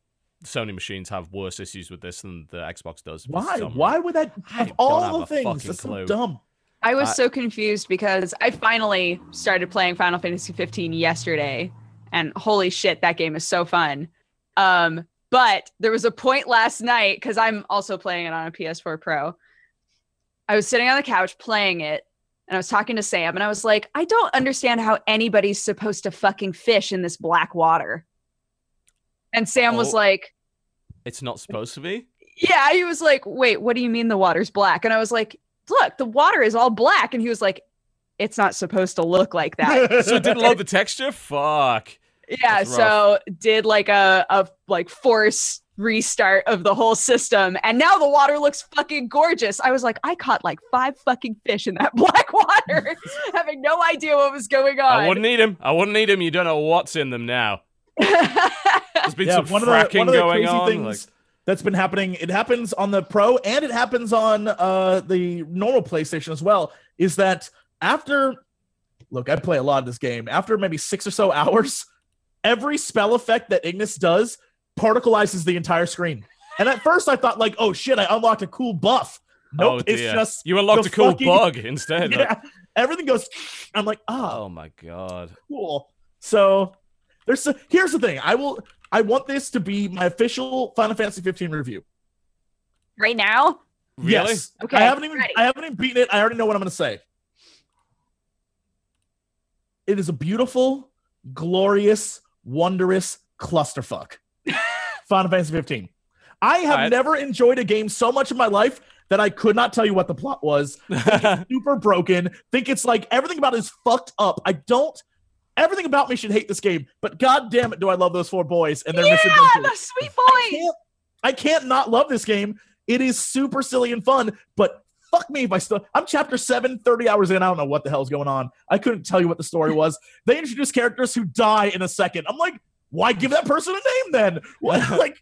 Sony machines have worse issues with this than the Xbox does. Why? Why would that I of all the things? fucking That's clue. so dumb. I was Uh, so confused because I finally started playing Final Fantasy 15 yesterday, and holy shit, that game is so fun. Um, but there was a point last night because I'm also playing it on a PS4 Pro. I was sitting on the couch playing it, and I was talking to Sam, and I was like, I don't understand how anybody's supposed to fucking fish in this black water. And Sam was Oh. like, It's not supposed to be. yeah, he was like, wait, what do you mean the water's black? And I was like, look, the water is all black. And he was like, it's not supposed to look like that. So it didn't load the texture. Fuck. Yeah, so did like a, a like force restart of the whole system. And now the water looks fucking gorgeous. I was like, I caught like five fucking fish in that black water, having no idea what was going on. I wouldn't need him. I wouldn't need him. You don't know what's in them now. There's been Yeah, some one of the fracking one of the going crazy on. things like- that's been happening. It happens on the Pro and it happens on uh the normal PlayStation as well. Is that after? Look, I play a lot of this game. After maybe six or so hours, every spell effect that Ignis does particleizes the entire screen. And at first, I thought like, oh shit, I unlocked a cool buff. Nope, oh, it's just you unlocked a cool fucking- bug instead. yeah, everything goes. I'm like, oh, Oh my god. cool. So there's a, here's the thing. I will. I want this to be my official Final Fantasy 15 review. right now? Really? Yes. Okay, I haven't even ready. I haven't even beaten it. I already know what I'm going to say. It is a beautiful, glorious, wondrous clusterfuck. Final Fantasy 15. I have Alright. never enjoyed a game so much in my life that I could not tell you what the plot was. Super broken. Think it's like everything about it is fucked up. I don't. Everything about me should hate this game, but god damn it, do I love those four boys and their yeah, the sweet I boys. can't, I can't not love this game. It is super silly and fun, but fuck me if I still. I'm chapter seven, 30 hours in. I don't know what the hell's going on. I couldn't tell you what the story was. They introduce characters who die in a second. I'm like, why give that person a name then? What, like,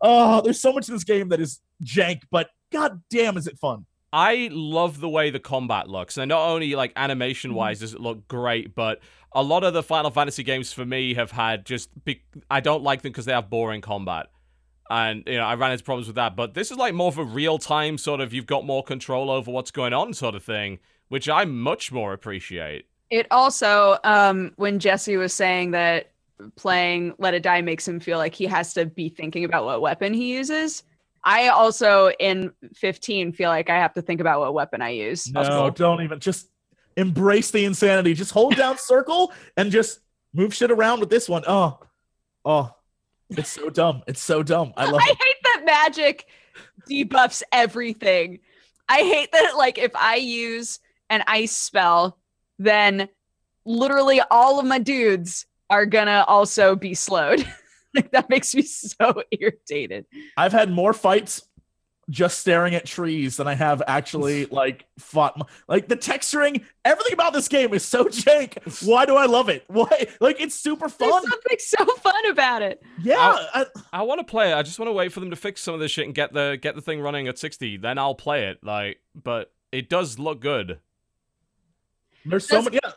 oh, there's so much in this game that is jank, but god damn, is it fun. I love the way the combat looks. And not only like animation mm-hmm. wise does it look great, but a lot of the Final Fantasy games for me have had just be- I don't like them because they have boring combat. And you know, I ran into problems with that. But this is like more of a real time sort of you've got more control over what's going on sort of thing, which I much more appreciate. It also, um, when Jesse was saying that playing Let It Die makes him feel like he has to be thinking about what weapon he uses. I also in 15 feel like I have to think about what weapon I use. No, cool. don't even. Just embrace the insanity. Just hold down circle and just move shit around with this one. Oh, oh, it's so dumb. It's so dumb. I love I it. hate that magic debuffs everything. I hate that like if I use an ice spell, then literally all of my dudes are gonna also be slowed. like that makes me so irritated. I've had more fights just staring at trees than I have actually like fought. m- Like the texturing, everything about this game is so jank. Why do I love it? Why? Like it's super fun. There's fun. something so fun about it. Yeah. I, I want to play it. I just want to wait for them to fix some of this shit and get the get the thing running at 60. Then I'll play it. Like, but it does look good. there's so Does- many. Yeah.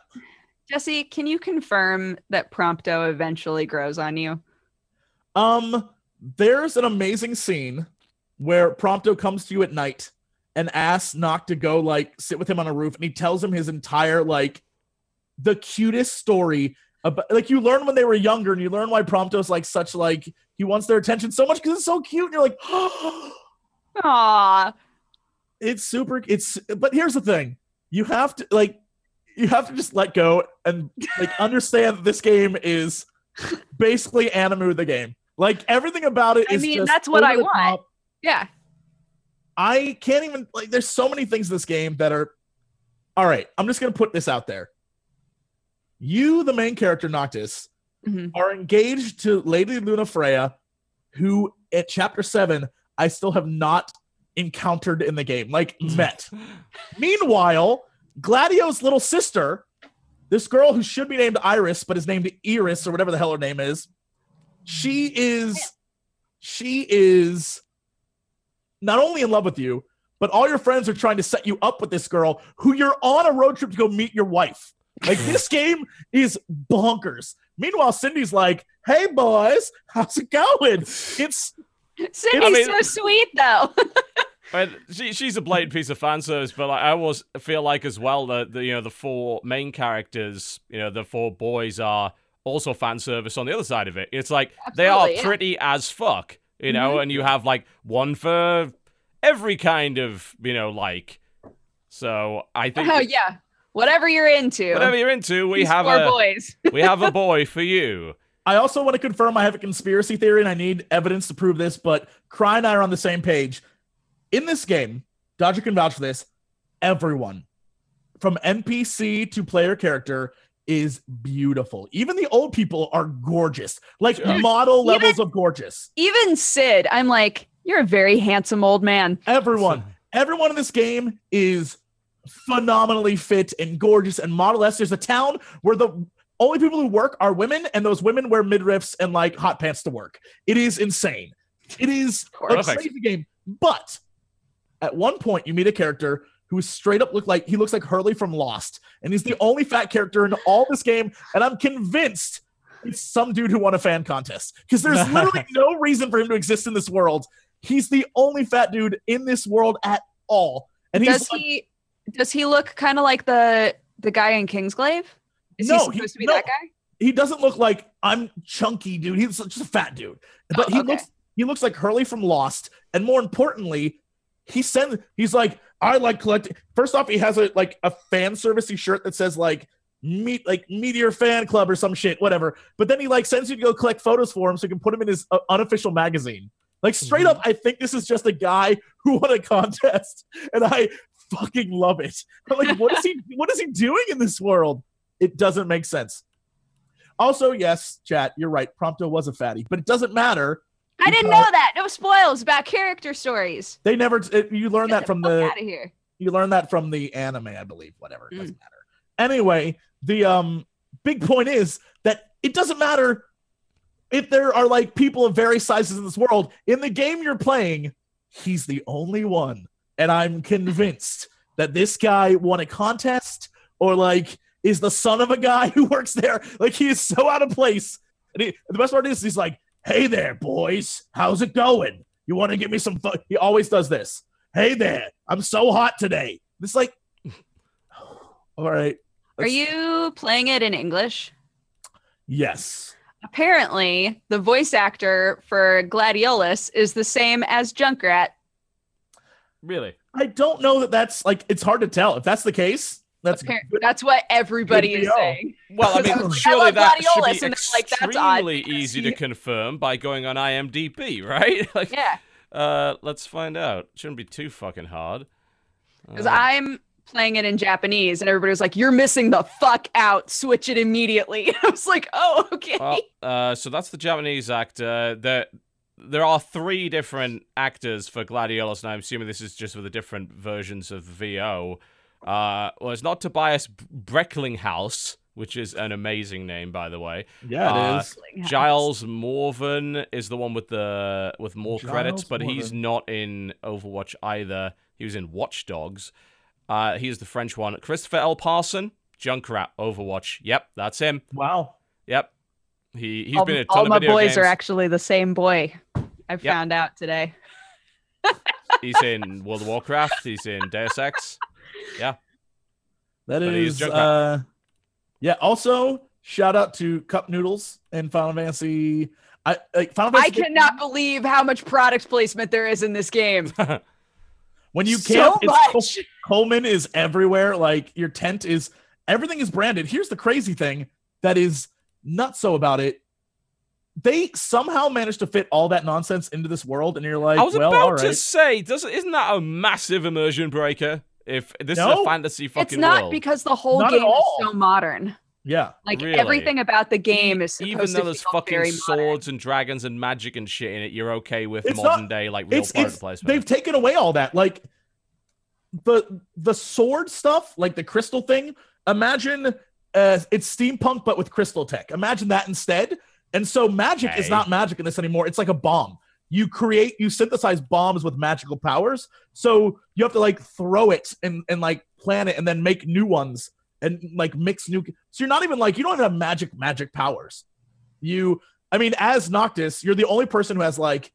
Jesse, can you confirm that Prompto eventually grows on you? Um, there's an amazing scene where Prompto comes to you at night and asks Noct to go like sit with him on a roof, and he tells him his entire like the cutest story about like you learn when they were younger, and you learn why Prompto's like such like he wants their attention so much because it's so cute. And you're like, Aw. it's super. It's but here's the thing: you have to like you have to just let go and like understand that this game is basically Animu the game. Like everything about it I mean, that's what I want. top. Yeah. I can't even like. There's so many things in this game that are. All right, I'm just gonna put this out there. You, the main character Noctis, Mhm. are engaged to Lady Lunafreya, who at chapter seven I still have not encountered in the game, like met. Meanwhile, Gladio's little sister, this girl who should be named Iris but is named Iris or whatever the hell her name is, she is she is not only in love with you, but all your friends are trying to set you up with this girl who you're on a road trip to go meet your wife. Like this game is bonkers. Meanwhile, Cindy's like, "Hey boys, how's it going?" It's Cindy's mean- so sweet though. But she, she's a blatant piece of fan service, but like, I always feel like as well that the you know the four main characters, you know the four boys are also fan service on the other side of it. It's like they are Absolutely, yeah. pretty as fuck, you know, mm-hmm. and you have like one for every kind of you know like. So I think oh yeah. Whatever you're into. whatever you're into, we These have four a boys. we have a boy for you. I also want to confirm I have a conspiracy theory and I need evidence to prove this, but Cry and I are on the same page. In this game, Dodger can vouch for this. Everyone, from NPC to player character, is beautiful. Even the old people are gorgeous, like Sure. model Even- levels of gorgeous. Even Cid, I'm like, you're a very handsome old man. Everyone, everyone in this game is phenomenally fit and gorgeous and model S. There's a town where the only people who work are women, and those women wear midriffs and like hot pants to work. It is insane. It is a Perfect. crazy game. But at one point, you meet a character who straight up look like he looks like Hurley from Lost, and he's the only fat character in all this game. And I'm convinced it's some dude who won a fan contest because there's literally no reason for him to exist in this world. He's the only fat dude in this world at all, and he's Does like, he does he look kind of like the the guy in Kingsglaive? Is No, he he- supposed to be no. that guy? he doesn't look like I'm chunky, dude. He's just a fat dude. But Oh, he okay. looks he looks like Hurley from Lost, and more importantly, he sends he's like I like collecting. First off, he has a like a fan servicey shirt that says like meet like Meteor Fan Club or some shit, whatever. But then he like sends you to go collect photos for him so he can put him in his uh, unofficial magazine. Like straight Mm-hmm. up, I think this is just a guy who won a contest, and I fucking love it. I'm like, what is he? What is he doing in this world? It doesn't make sense. Also, yes, chat, you're right. Prompto was a fatty, but it doesn't matter. I didn't know that. No spoils about character stories. They never. It, you learn that from the out of here. You learn that from the anime, I believe. Whatever, it Mm. doesn't matter. Anyway, the um big point is that it doesn't matter if there are like people of various sizes in this world. In the game you're playing, he's the only one, and I'm convinced that this guy won a contest or like is the son of a guy who works there. Like he is so out of place. And he, the best part is he's like, "Hey there, boys, how's it going? You want to give me some?" Fu-? He always does this. Hey there, I'm so hot today. It's like, all right. Are you playing it in English? Yes. Apparently, the voice actor for Gladiolus is the same as Junkrat. Really? I don't know that that's like it's hard to tell. If that's the case, that's Appar- good. That's what everybody is saying. Well, I mean, like, surely I that should be and like, extremely easy to confirm by going on IMDb, right? like, Yeah, uh, let's find out. Shouldn't be too fucking hard. because Uh, I'm playing it in Japanese, and everybody was like, "You're missing the fuck out. Switch it immediately." I was like, "Oh, okay." Well, uh, so that's the Japanese actor. There, there are three different actors for Gladiolus, and I'm assuming this is just for the different versions of VO. Uh, well, it's not Tobias Brecklinghaus, which is an amazing name, by the way. Yeah, it Uh, is. Giles Morven is the one with the with more credits, Giles but he's not in Overwatch either. He was in Watch Dogs. Uh, he's the French one. Christopher L. Parson, Junkrat, Overwatch. Yep, that's him. Wow. Yep. He he's all been in a ton all of my video boys are actually the same boy. I Yep. found out today. He's in World of Warcraft. He's in Deus Ex. That But is is uh yeah, also shout out to Cup Noodles and Final Fantasy. I like Final I Fantasy cannot believe how much product placement there is in this game. when you so camp it's much. Coleman is everywhere. Like your tent is everything is branded. Here's the crazy thing that is not so about it. They somehow managed to fit all that nonsense into this world, and you're like, I was well, all about to say, doesn't isn't that a massive immersion breaker? If this is a fantasy fucking It's not world, because the whole Not game is so modern. Yeah, Like Really? everything about the game is supposed even though there's feel fucking very swords and dragons and magic and shit in it, you're okay with It's modern not- day like real it's, product it's placement. they've taken away all that. Like the the sword stuff, like the crystal thing. Imagine uh, it's steampunk but with crystal tech. Imagine that instead. And so magic is not magic in this anymore. It's like a bomb. You create, you synthesize bombs with magical powers. So you have to like throw it and and like plan it and then make new ones and like mix new. So you're not even like you don't even have magic magic powers. You, I mean, as Noctis, you're the only person who has like,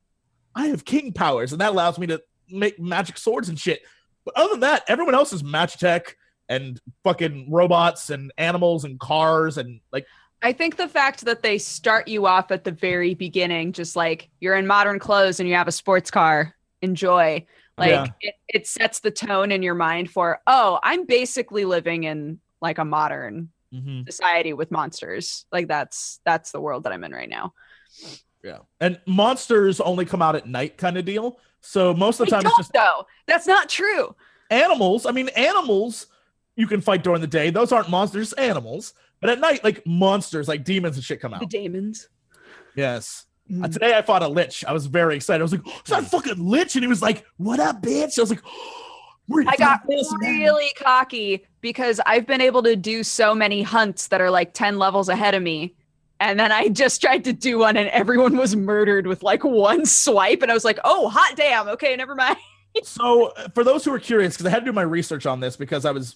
I have king powers, and that allows me to make magic swords and shit. But other than that, everyone else is Magitek and fucking robots and animals and cars and like I think the fact that they start you off at the very beginning, just like you're in modern clothes and you have a sports car, enjoy. Like Yeah. it, it sets the tone in your mind for, oh, I'm basically living in like a modern mm-hmm. society with monsters. Like that's that's the world that I'm in right now. yeah. And monsters only come out at night kind of deal. So most of the time it's just though. That's not true. animals. I mean, animals you can fight during the day. Those aren't monsters, animals. But at night, like monsters, like demons and shit come out. The demons. Yes. Uh, Mm. today I fought a lich. I was very excited. I was like, oh, "It's not fucking lich," and he was like, "What up, bitch?" I was like, "We're I got this, man." really cocky because I've been able to do so many hunts that are like 10 levels ahead of me. And then I just tried to do one and everyone was murdered with like one swipe. And I was like, oh, hot damn. Okay, never mind. So, uh, for those who are curious, because I had to do my research on this because I was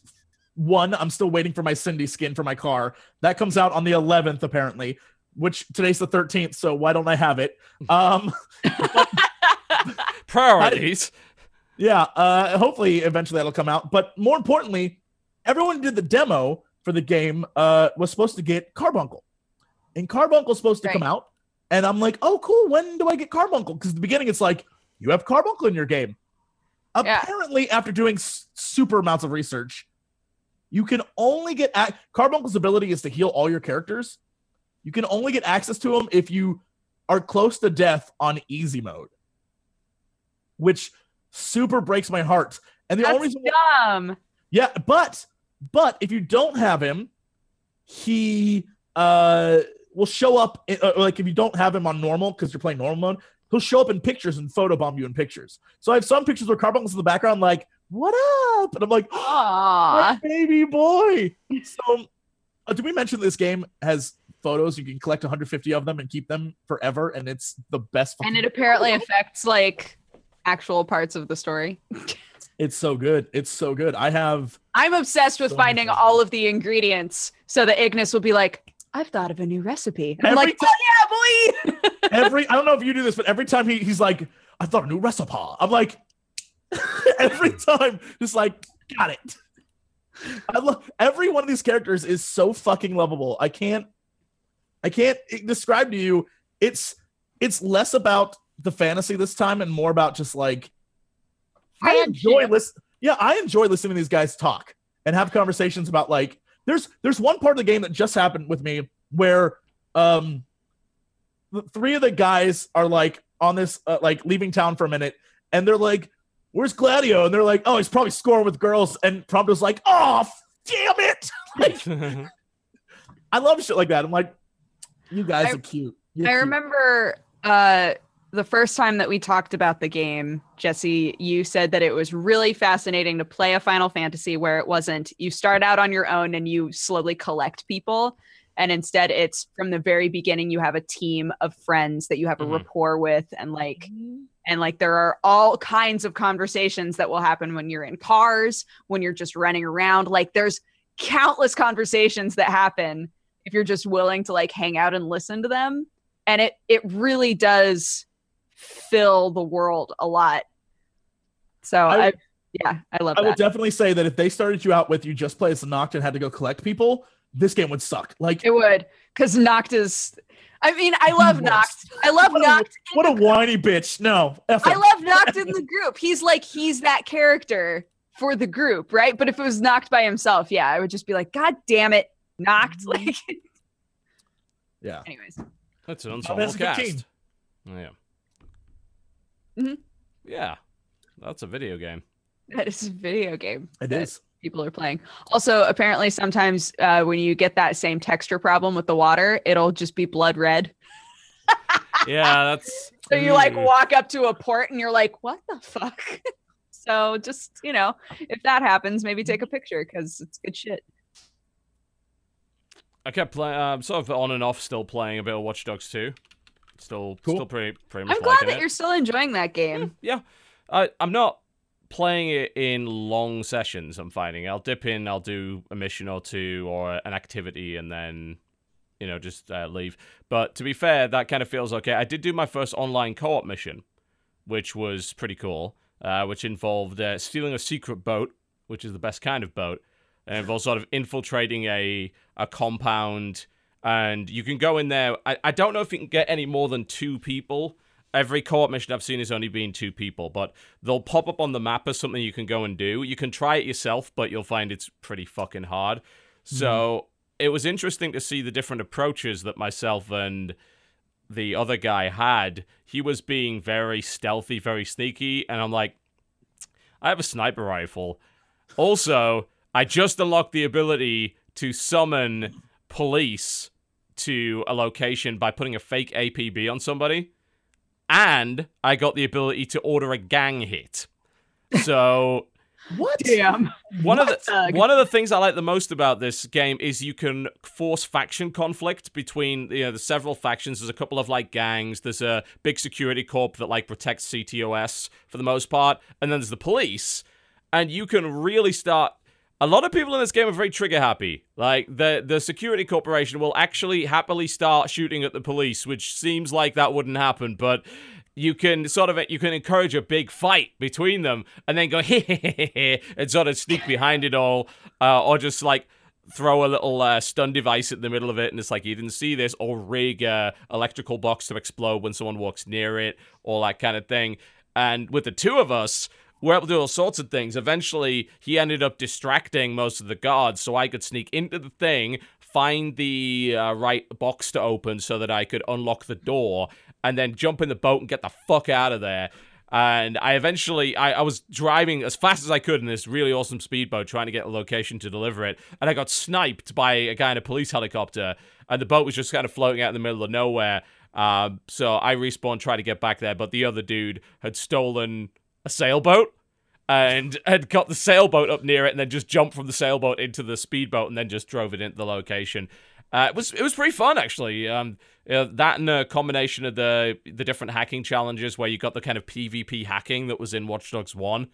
one, I'm still waiting for my Cindy skin for my car. That comes out on the 11th, apparently, which today's the 13th. So, why don't I have it? Um, Priorities. yeah, uh, hopefully, eventually that'll come out. But more importantly, everyone who did the demo for the game uh, was supposed to get Carbuncle, and Carbuncle's supposed to come out. And I'm like, oh, cool. When do I get Carbuncle? Because the beginning, it's like, you have Carbuncle in your game. Yeah. Apparently, after doing s- super amounts of research, you can only get ac- Carbuncle's ability is to heal all your characters. You can only get access to him if you are close to death on easy mode, which super breaks my heart. And the only That's reason, dumb. yeah, but but if you don't have him, he uh will show up. in- uh, like if you don't have him on normal because you're playing normal mode, he'll show up in pictures and photobomb you in pictures. So I have some pictures where Carbuncle's in the background, like what up? And I'm like, ah, baby boy. So, uh, did we mention this game has photos? You can collect 150 of them and keep them forever, and it's the best. And it apparently affects like actual parts of the story. it's so good. It's so good. I have. I'm obsessed with So finding all of the ingredients so that Ignis will be like, I've thought of a new recipe. And I'm Every like, oh yeah, boy. every I don't know if you do this, but every time he, he's like, I thought a new recipe. I'm like, every time, just like, got it. I love every one of these characters is so fucking lovable. I can't, I can't describe to you. It's it's less about the fantasy this time and more about just like I enjoy listen. Yeah, I enjoy listening to these guys talk and have conversations about like there's there's one part of the game that just happened with me where um the three of the guys are like on this uh, like leaving town for a minute and they're like where's gladio and they're like oh he's probably scoring with girls and prompto's like oh damn it like i love shit like that i'm like you guys I- are cute You're I cute. remember uh the first time that we talked about the game, Jesse, you said that it was really fascinating to play a Final Fantasy where it wasn't you start out on your own and you slowly collect people. And instead, it's from the very beginning, you have a team of friends that you have a Mhm. rapport with. And like, and like, there are all kinds of conversations that will happen when you're in cars, when you're just running around. Like, there's countless conversations that happen if you're just willing to like hang out and listen to them and it it really does fill the world a lot so I i, yeah i love that. I that definitely say that if they started you out with you just play as the Noct and had to go collect people, this game would suck. Like, it would because Noct is i mean i love The Noct. i love What a- Noct. what a whiny bitch. No, F i him. love Noct in the group he's like he's that character for the group right but if it was Noct by himself yeah i would just be like god damn it Noct like yeah. anyways That's an that's ensemble a good team. cast. Yeah. Mhm. Yeah. That's a video game. that is a video game It that is. People are playing. Also, apparently, sometimes uh, when you get that same texture problem with the water, it'll just be blood red. Yeah, that's So you like Mm. walk up to a port and you're like, "What the fuck?" so just you know, if that happens, maybe take a picture because it's good shit. I kept playing. Uh, I'm sort of on and off, still playing a bit of Watch Dogs 2. Still, Cool. still pretty, pretty much I'm glad that it. you're still enjoying that game. Yeah, I, I'm not playing it in long sessions. I'm finding I'll dip in, I'll do a mission or two or an activity, and then you know just uh, leave. But to be fair, that kind of feels okay. I did do my first online co-op mission, which was pretty cool, uh, which involved uh, stealing a secret boat, which is the best kind of boat. And involves sort of infiltrating a a compound, and you can go in there. I, I don't know if you can get any more than two people. Every co-op mission I've seen has only been two people, but they'll pop up on the map as something you can go and do. You can try it yourself, but you'll find it's pretty fucking hard. So hmm. it was interesting to see the different approaches that myself and the other guy had. He was being very stealthy, very sneaky, and I'm like, I have a sniper rifle. Also, I just unlocked the ability to summon police to a location by putting a fake APB on somebody. And I got the ability to order a gang hit. So What? Damn. one of the thug? one of the things I like the most about this game is you can force faction conflict between you know the several factions. There's a couple of like gangs. There's a big security corp that like protects CTOS for the most part, and then there's the police, and you can really start. A lot of people in this game are very trigger happy. Like the the security corporation will actually happily start shooting at the police, which seems like that wouldn't happen, but you can sort of you can encourage a big fight between them and then go and sort of sneak behind it all uh, or just like throw a little uh, stun device at the middle of it and it's like you didn't see this or rig a electrical box to explode when someone walks near it all that kind of thing and with the two of us we're able to do all sorts of things eventually he ended up distracting most of the guards so i could sneak into the thing find the uh, right box to open so that i could unlock the door and then jump in the boat and get the fuck out of there. And I eventually, I, I was driving as fast as I could in this really awesome speedboat trying to get a location to deliver it. And I got sniped by a guy in a police helicopter. And the boat was just kind of floating out in the middle of nowhere. Um, so I respawned, tried to get back there. But the other dude had stolen a sailboat. and had got the sailboat up near it, and then just jumped from the sailboat into the speedboat, and then just drove it into the location. Uh, it was it was pretty fun actually. Um, uh, that and a combination of the the different hacking challenges where you got the kind of PvP hacking that was in Watch Dogs One,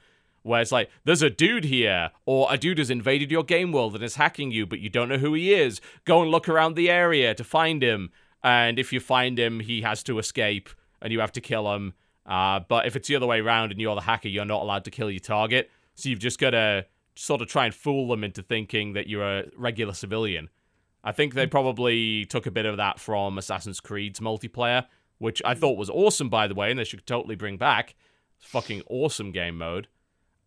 where it's like there's a dude here, or a dude has invaded your game world and is hacking you, but you don't know who he is. Go and look around the area to find him, and if you find him, he has to escape, and you have to kill him. Uh, but if it's the other way around and you're the hacker, you're not allowed to kill your target. So you've just got to sort of try and fool them into thinking that you're a regular civilian. I think they probably took a bit of that from Assassin's Creed's multiplayer, which I thought was awesome, by the way, and they should totally bring back. It's Fucking awesome game mode.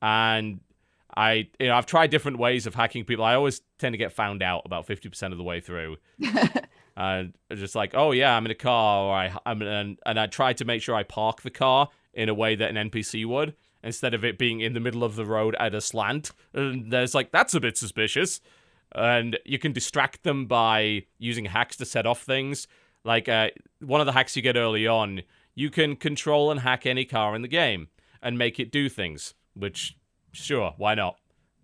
And I, you know, I've tried different ways of hacking people. I always tend to get found out about 50% of the way through. and just like, oh yeah, I'm in a car, or I, I'm in, and I try to make sure I park the car in a way that an NPC would, instead of it being in the middle of the road at a slant. And there's like, that's a bit suspicious and you can distract them by using hacks to set off things. Like uh, one of the hacks you get early on, you can control and hack any car in the game and make it do things. Which, sure, why not?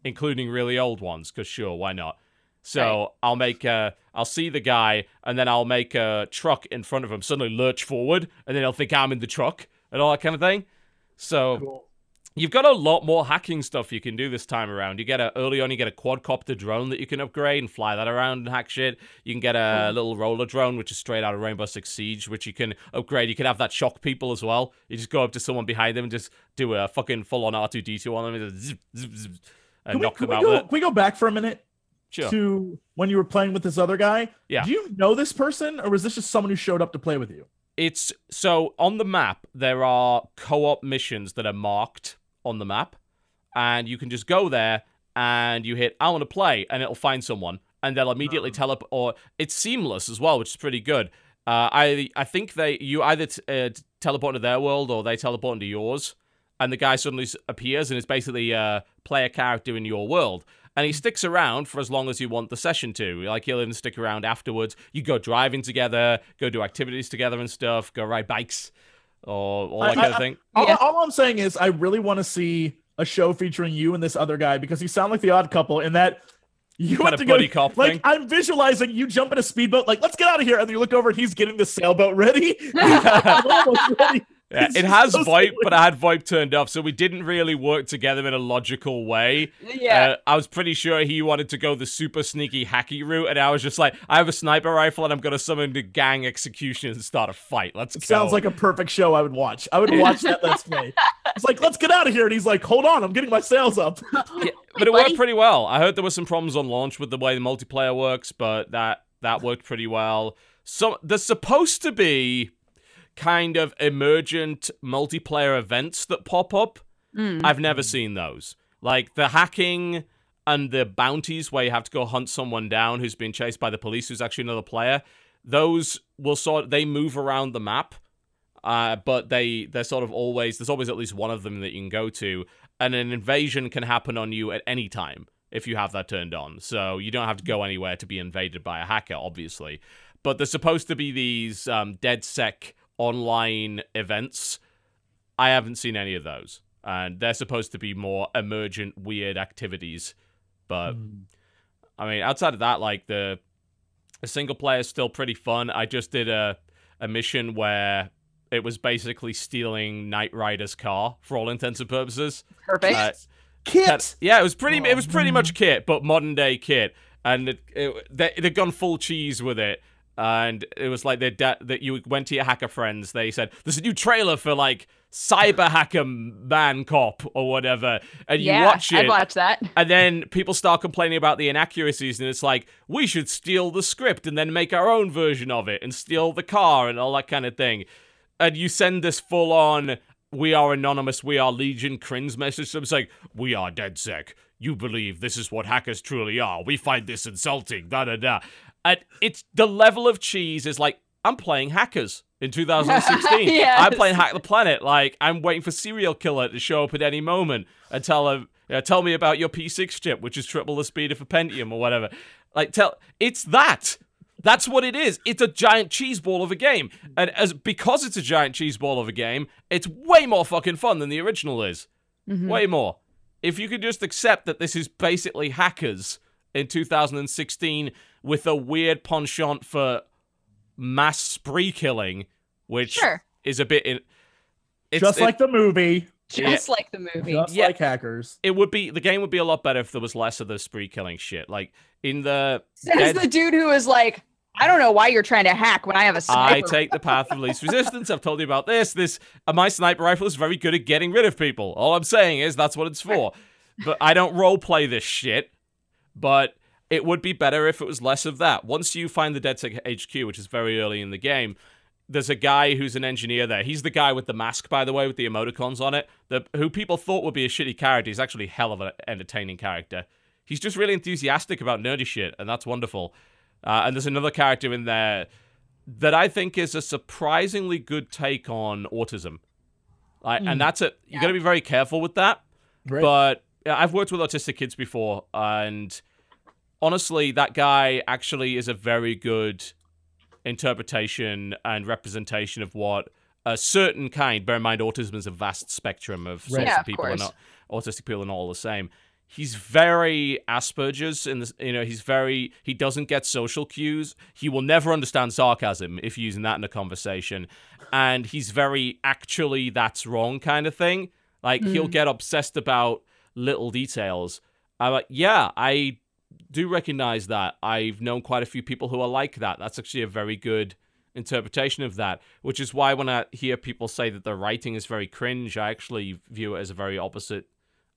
Including really old ones, because sure, why not? So right. I'll make a, I'll see the guy, and then I'll make a truck in front of him suddenly lurch forward, and then he'll think I'm in the truck and all that kind of thing. So cool. You've got a lot more hacking stuff you can do this time around. You get a early on, you get a quadcopter drone that you can upgrade and fly that around and hack shit. You can get a little roller drone, which is straight out of Rainbow Six Siege, which you can upgrade. You can have that shock people as well. You just go up to someone behind them and just do a fucking full on R two D two on them and, zip, zip, zip, and knock we, them out. Go, with it. Can we go back for a minute? Sure. To when you were playing with this other guy. Yeah. Do you know this person, or was this just someone who showed up to play with you? It's so on the map there are co-op missions that are marked on the map and you can just go there and you hit I want to play and it'll find someone and they'll immediately Oh. teleport or it's seamless as well which is pretty good uh, I I think they you either t- uh, teleport to their world or they teleport into yours and the guy suddenly appears and is basically a player character in your world and he sticks around for as long as you want the session to like he'll even stick around afterwards you go driving together go do activities together and stuff go ride bikes or all that I- kind I- of thing All, Yeah. all I'm saying is, I really want to see a show featuring you and this other guy because you sound like the odd couple in that you kind went of to go. buddy cop Like thing I'm visualizing you jump in a speedboat, like let's get out of here, and then you look over and he's getting the sailboat ready. Almost ready. Yeah, it has so VoIP, silly. but I had VoIP turned off, so we didn't really work together in a logical way. yeah. Uh, I was pretty sure he wanted to go the super sneaky hacky route, and I was just like, I have a sniper rifle, and I'm gonna summon the gang execution and start a fight. Let's It go. sounds like a perfect show I would watch. I would watch that Let's Play. It's like, let's get out of here. And he's like, hold on, I'm getting my sails up. Yeah, but it buddy. worked pretty well. I heard there were some problems on launch with the way the multiplayer works, but that that worked pretty well. So there's supposed to be kind of emergent multiplayer events that pop up. Mm. I've never seen those. Like the hacking and the bounties where you have to go hunt someone down who's been chased by the police who's actually another player. Those will sort they move around the map. Uh, but they they're sort of always there's always at least one of them that you can go to, and an invasion can happen on you at any time if you have that turned on. So you don't have to go anywhere to be invaded by a hacker, obviously. But there's supposed to be these um, DedSec online events. I haven't seen any of those, and they're supposed to be more emergent, weird activities. But I mean, outside of that, like the the single player is still pretty fun. I just did a a mission where it was basically stealing Knight Rider's car for all intents and purposes. Perfect. Uh, KITT. Ted- yeah, it was pretty. Oh, it was pretty man. much KITT, but modern day KITT, and it, it, they they'd gone full cheese with it. And it was like they that you went to your hacker friends. They said there's a new trailer for like Cyber Hacker Man Cop or whatever, and you watch it. I'd watch that. And then people start complaining about the inaccuracies, and it's like, we should steal the script and then make our own version of it and steal the car and all that kind of thing. And you send this full on, we are anonymous, we are Legion cringe message. So it's like, we are DedSec. You believe this is what hackers truly are. We find this insulting, da da da. And it's the level of cheese is like, I'm playing hackers in 2016. Yes. I'm playing Hack the Planet. Like, I'm waiting for Cereal Killer to show up at any moment and tell him, yeah, tell me about your P6 chip, which is triple the speed of a Pentium or whatever. Like, tell it's that. That's what it is. It's a giant cheese ball of a game, and as because it's a giant cheese ball of a game, it's way more fucking fun than the original is. Mhm. Way more. if you could just accept that this is basically hackers in 2016 with a weird penchant for mass spree killing, which Sure. is a bit in. It's, just it- like the movie, Just like the movie. just Yeah. like hackers. it would be the game would be a lot better if there was less of the spree killing shit. Like in the Says Dead- the dude who is like, I don't know why you're trying to hack when I have a sniper. I take the path of least resistance. I've told you about this. This uh, my sniper rifle is very good at getting rid of people. All I'm saying is that's what it's for. But I don't role play this shit. But it would be better if it was less of that. Once you find the DedSec HQ, which is very early in the game, there's a guy who's an engineer there. He's the guy with the mask, by the way, with the emoticons on it. The who people thought would be a shitty character. He's actually hell of an entertaining character. He's just really enthusiastic about nerdy shit, and that's wonderful. Uh, and there's another character in there that I think is a surprisingly good take on autism. Like, Hmm. And that's it. You've got to be very careful with that. Right. But I've worked with autistic kids before, and honestly, that guy actually is a very good interpretation and representation of what a certain kind. Bear in mind, autism is a vast spectrum of sorts Yeah, of of people. and not autistic people are not all the same. He's very Asperger's in this. You know, he's very. He doesn't get social cues. He will never understand sarcasm if you're using that in a conversation, and he's very actually that's wrong kind of thing. Like he'll hmm. get obsessed about little details. I'm like, yeah, I do recognize that. I've known quite a few people who are like that. That's actually a very good interpretation of that, which is why when I hear people say that the writing is very cringe, I actually view it as a very opposite.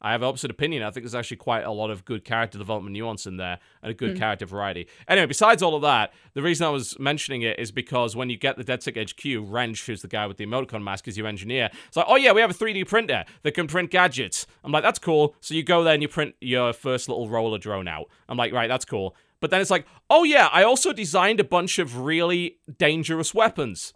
I have an opposite opinion. I think there's actually quite a lot of good character development nuance in there and a good hmm. character variety. Anyway, besides all of that, the reason I was mentioning it is because when you get the Dead DedSec HQ, Wrench, who's the guy with the emoticon mask, is your engineer. It's like, oh yeah, we have a 3D printer that can print gadgets. I'm like, that's cool. So you go there and you print your first little roller drone out. I'm like, right, that's cool. But then it's like, oh yeah, I also designed a bunch of really dangerous weapons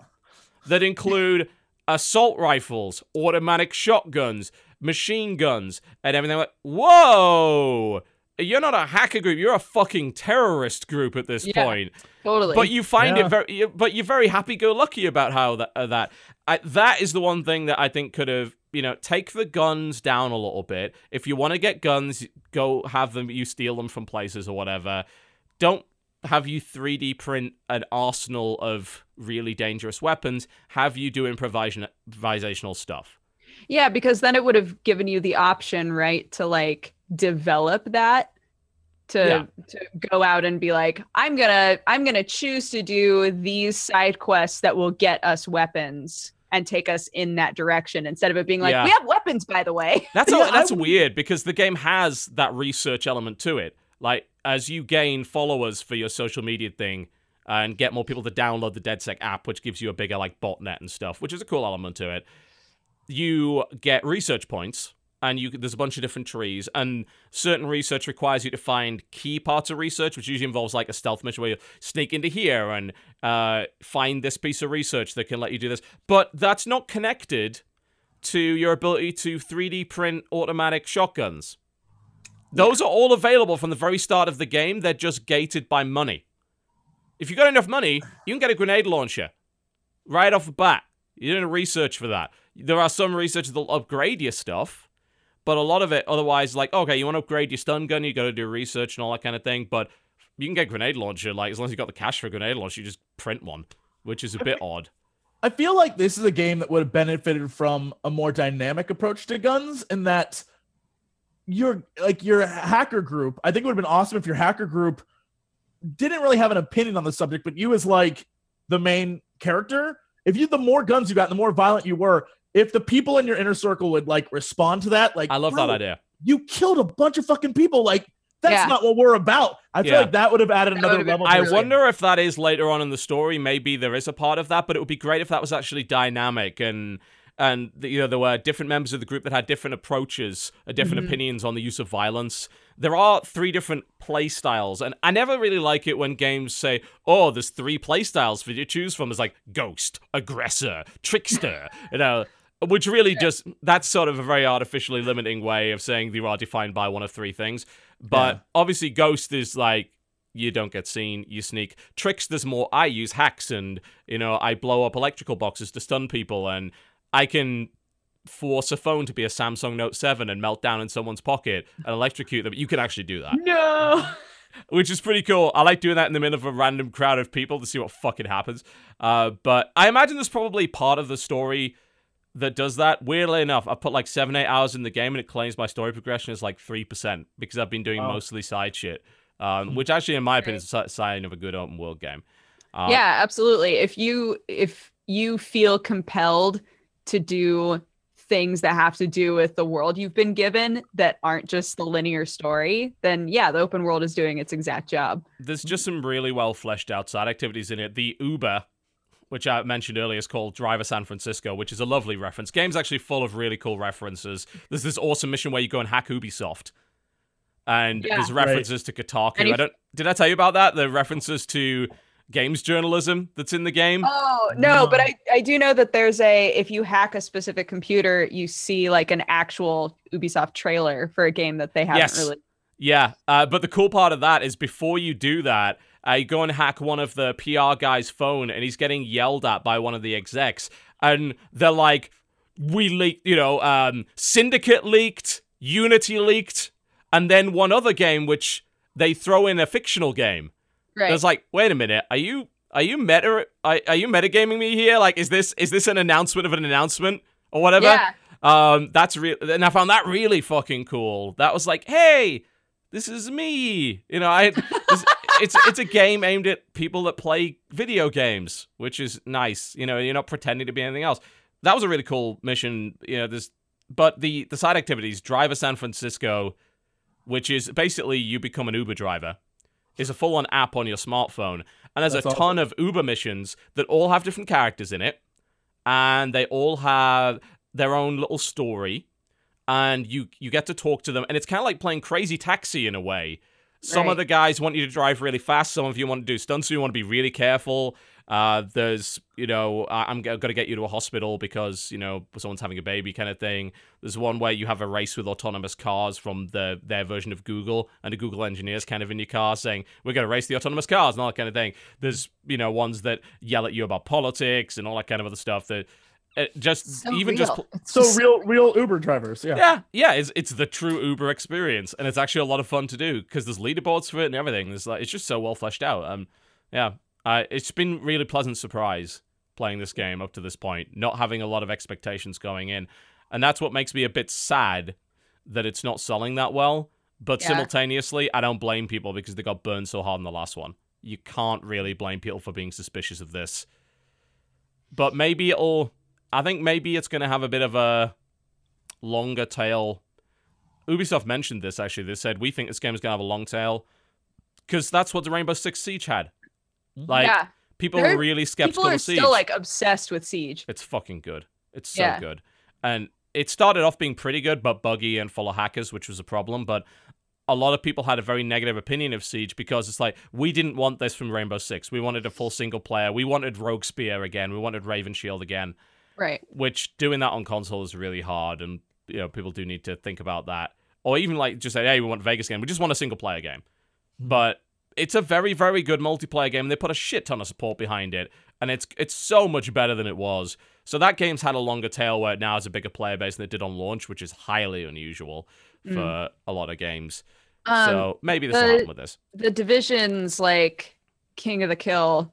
that include assault rifles, automatic shotguns, machine guns, and everything. Like, whoa! You're not a hacker group. You're a fucking terrorist group at this Yeah. point. Totally. But you find Yeah. it very, but you're very happy-go-lucky about how that. Uh, that I, that is the one thing that I think could have, you know, take the guns down a little bit. If you want to get guns, go have them. You steal them from places or whatever. Don't have you 3D print an arsenal of really dangerous weapons. Have you do improvisation, improvisational stuff. yeah, because then it would have given you the option, right, to like develop that to Yeah. to go out and be like, I'm gonna I'm gonna choose to do these side quests that will get us weapons and take us in that direction instead of it being like, Yeah. we have weapons, by the way. That's Yeah, all, that's weird because the game has that research element to it. Like as you gain followers for your social media thing and get more people to download the DedSec app, which gives you a bigger like botnet and stuff, which is a cool element to it. You get research points, and you there's a bunch of different trees, and certain research requires you to find key parts of research, which usually involves like a stealth mission where you sneak into here and uh, find this piece of research that can let you do this. But that's not connected to your ability to 3D print automatic shotguns. Those are all available from the very start of the game. They're just gated by money. If you got enough money, you can get a grenade launcher right off the bat. You didn't research for that. There are some researchers that'll upgrade your stuff, but a lot of it otherwise, like, okay, you want to upgrade your stun gun, you got to do research and all that kind of thing. But you can get a grenade launcher, like, as long as you got the cash for a grenade launcher, you just print one, which is a bit odd. I feel like this is a game that would have benefited from a more dynamic approach to guns in that your like your hacker group, I think it would have been awesome if your hacker group didn't really have an opinion on the subject, but you as like the main character, if you the more guns you got, the more violent you were, if the people in your inner circle would like respond to that, like I love bro, that idea. You killed a bunch of fucking people. Like that's Yeah. not what we're about. I feel Yeah. like that would have added another would have been level. I to this game. wonder if that is later on in the story. Maybe there is a part of that, but it would be great if that was actually dynamic and and you know there were different members of the group that had different approaches, uh, different Mhm. opinions on the use of violence. There are three different play styles, and I never really like it when games say, "Oh, there's three play styles for you to choose from." It's like ghost, aggressor, trickster, you know. Which really just that's sort of a very artificially limiting way of saying you are defined by one of three things. But Yeah. obviously, ghost is like you don't get seen, you sneak. Tricks, there's more. I use hacks and, you know, I blow up electrical boxes to stun people and I can force a phone to be a Samsung Note 7 and melt down in someone's pocket and electrocute them. You can actually do that, No. which is pretty cool. I like doing that in the middle of a random crowd of people to see what fucking happens. Uh, but I imagine there's probably part of the story that does that. Weirdly enough, I put like seven, eight hours in the game and it claims my story progression is like 3% because I've been doing Wow. mostly side shit. Um, which actually, in my opinion, is a sign of a good open world game. Uh, yeah, absolutely. If you if you feel compelled to do things that have to do with the world you've been given that aren't just the linear story, then yeah, the open world is doing its exact job. there's just some really well fleshed out side activities in it. The Uber, which I mentioned earlier, is called Driver San Francisco, which is a lovely reference. Game's actually full of really cool references. There's this awesome mission where you go and hack Ubisoft. And Yeah. there's references to Kotaku. And if- I don't did I tell you about that? The references to games journalism that's in the game. Oh no, but I I do know that there's a if you hack a specific computer, you see like an actual Ubisoft trailer for a game that they haven't Yes. really. Yeah, uh, but the cool part of that is before you do that, uh, you go and hack one of the PR guy's phone, and he's getting yelled at by one of the execs, and they're like, "We leaked, you know, um, Syndicate leaked, Unity leaked, and then one other game which they throw in a fictional game." Right. was like, wait a minute, are you are you meta are, are you metagaming me here? Like, is this is this an announcement of an announcement or whatever? yeah. Um, that's real, and I found that really fucking cool. That was like, hey, this is me. You know, I this, it's it's a game aimed at people that play video games, which is nice. You know, you're not pretending to be anything else. That was a really cool mission. You know, this, but the the side activities, Driver San Francisco, which is basically you become an Uber driver, is a full on app on your smartphone, and there's That's a awesome. ton of Uber missions that all have different characters in it, and they all have their own little story and you you get to talk to them and it's kind of like playing crazy taxi in a way some of the guys want you to drive really fast some of you want to do stunts so you want to be really careful uh, there's you know I- i'm going to get you to a hospital because you know someone's having a baby kind of thing there's one where you have a race with autonomous cars from the their version of google and the google engineers kind of in your car saying we're going to race the autonomous cars and all that kind of thing there's you know ones that yell at you about politics and all that kind of other stuff that uh, just So even just real. It's So real, real Uber drivers. Yeah. yeah, yeah, it's it's the true Uber experience, and it's actually a lot of fun to do because there's leaderboards for it and everything. There's like it's just so well fleshed out. Um, yeah, uh, it's been really pleasant surprise playing this game up to this point, not having a lot of expectations going in, and that's what makes me a bit sad that it's not selling that well. But Yeah. simultaneously, I don't blame people because they got burned so hard in the last one. You can't really blame people for being suspicious of this. But maybe it'll. I think maybe it's going to have a bit of a longer tail. Ubisoft mentioned this actually. They said we think this game is going to have a long tail because that's what the Rainbow Six Siege had. Mm-hmm. Like yeah. people There- were really skeptical People are of Siege. still like obsessed with Siege. It's fucking good. It's so Yeah. good. And it started off being pretty good, but buggy and full of hackers, which was a problem. But a lot of people had a very negative opinion of Siege because it's like, we didn't want this from Rainbow Six. We wanted a full single player. We wanted Rogue Spear again. We wanted Raven Shield again Right. which doing that on console is really hard and you know people do need to think about that or even like just say hey we want vegas game we just want a single player game mm-hmm. but it's a very very good multiplayer game and they put a shit ton of support behind it and it's it's so much better than it was so that game's had a longer tail where it now has a bigger player base than it did on launch which is highly unusual for a lot of games Um, so maybe this will the- happen with this the division's like King of the Kill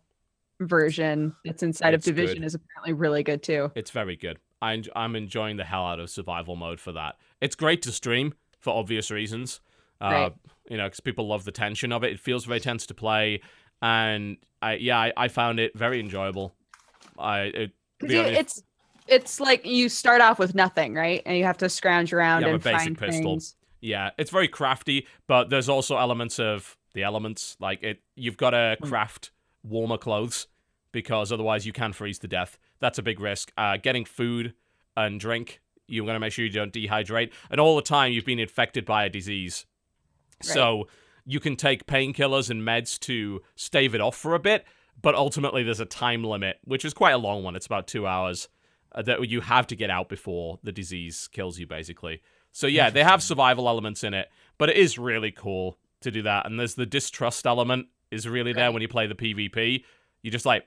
version that's inside It's of Division good. is apparently really good too. It's very good. I I'm enjoying the hell out of survival mode for that. It's great to stream for obvious reasons. Uh, Right. You know, because people love the tension of it. It feels very tense to play, and I yeah, I, I found it very enjoyable. I it, only- it's it's like you start off with nothing, right? And you have to scrounge around You and a basic find pistol. things. yeah, it's very crafty, but there's also elements of the elements like it. You've got to Hmm. craft warmer clothes because otherwise you can freeze to death. That's a big risk. Uh, getting food and drink, you're going to make sure you don't dehydrate, and all the time you've been infected by a disease. So you can take painkillers and meds to stave it off for a bit, but ultimately there's a time limit, which is quite a long one. It's about two hours uh, that you have to get out before the disease kills you, basically. So yeah, they have survival elements in it, but it is really cool to do that. And there's the distrust element is really there when you play the PvP. You're just like,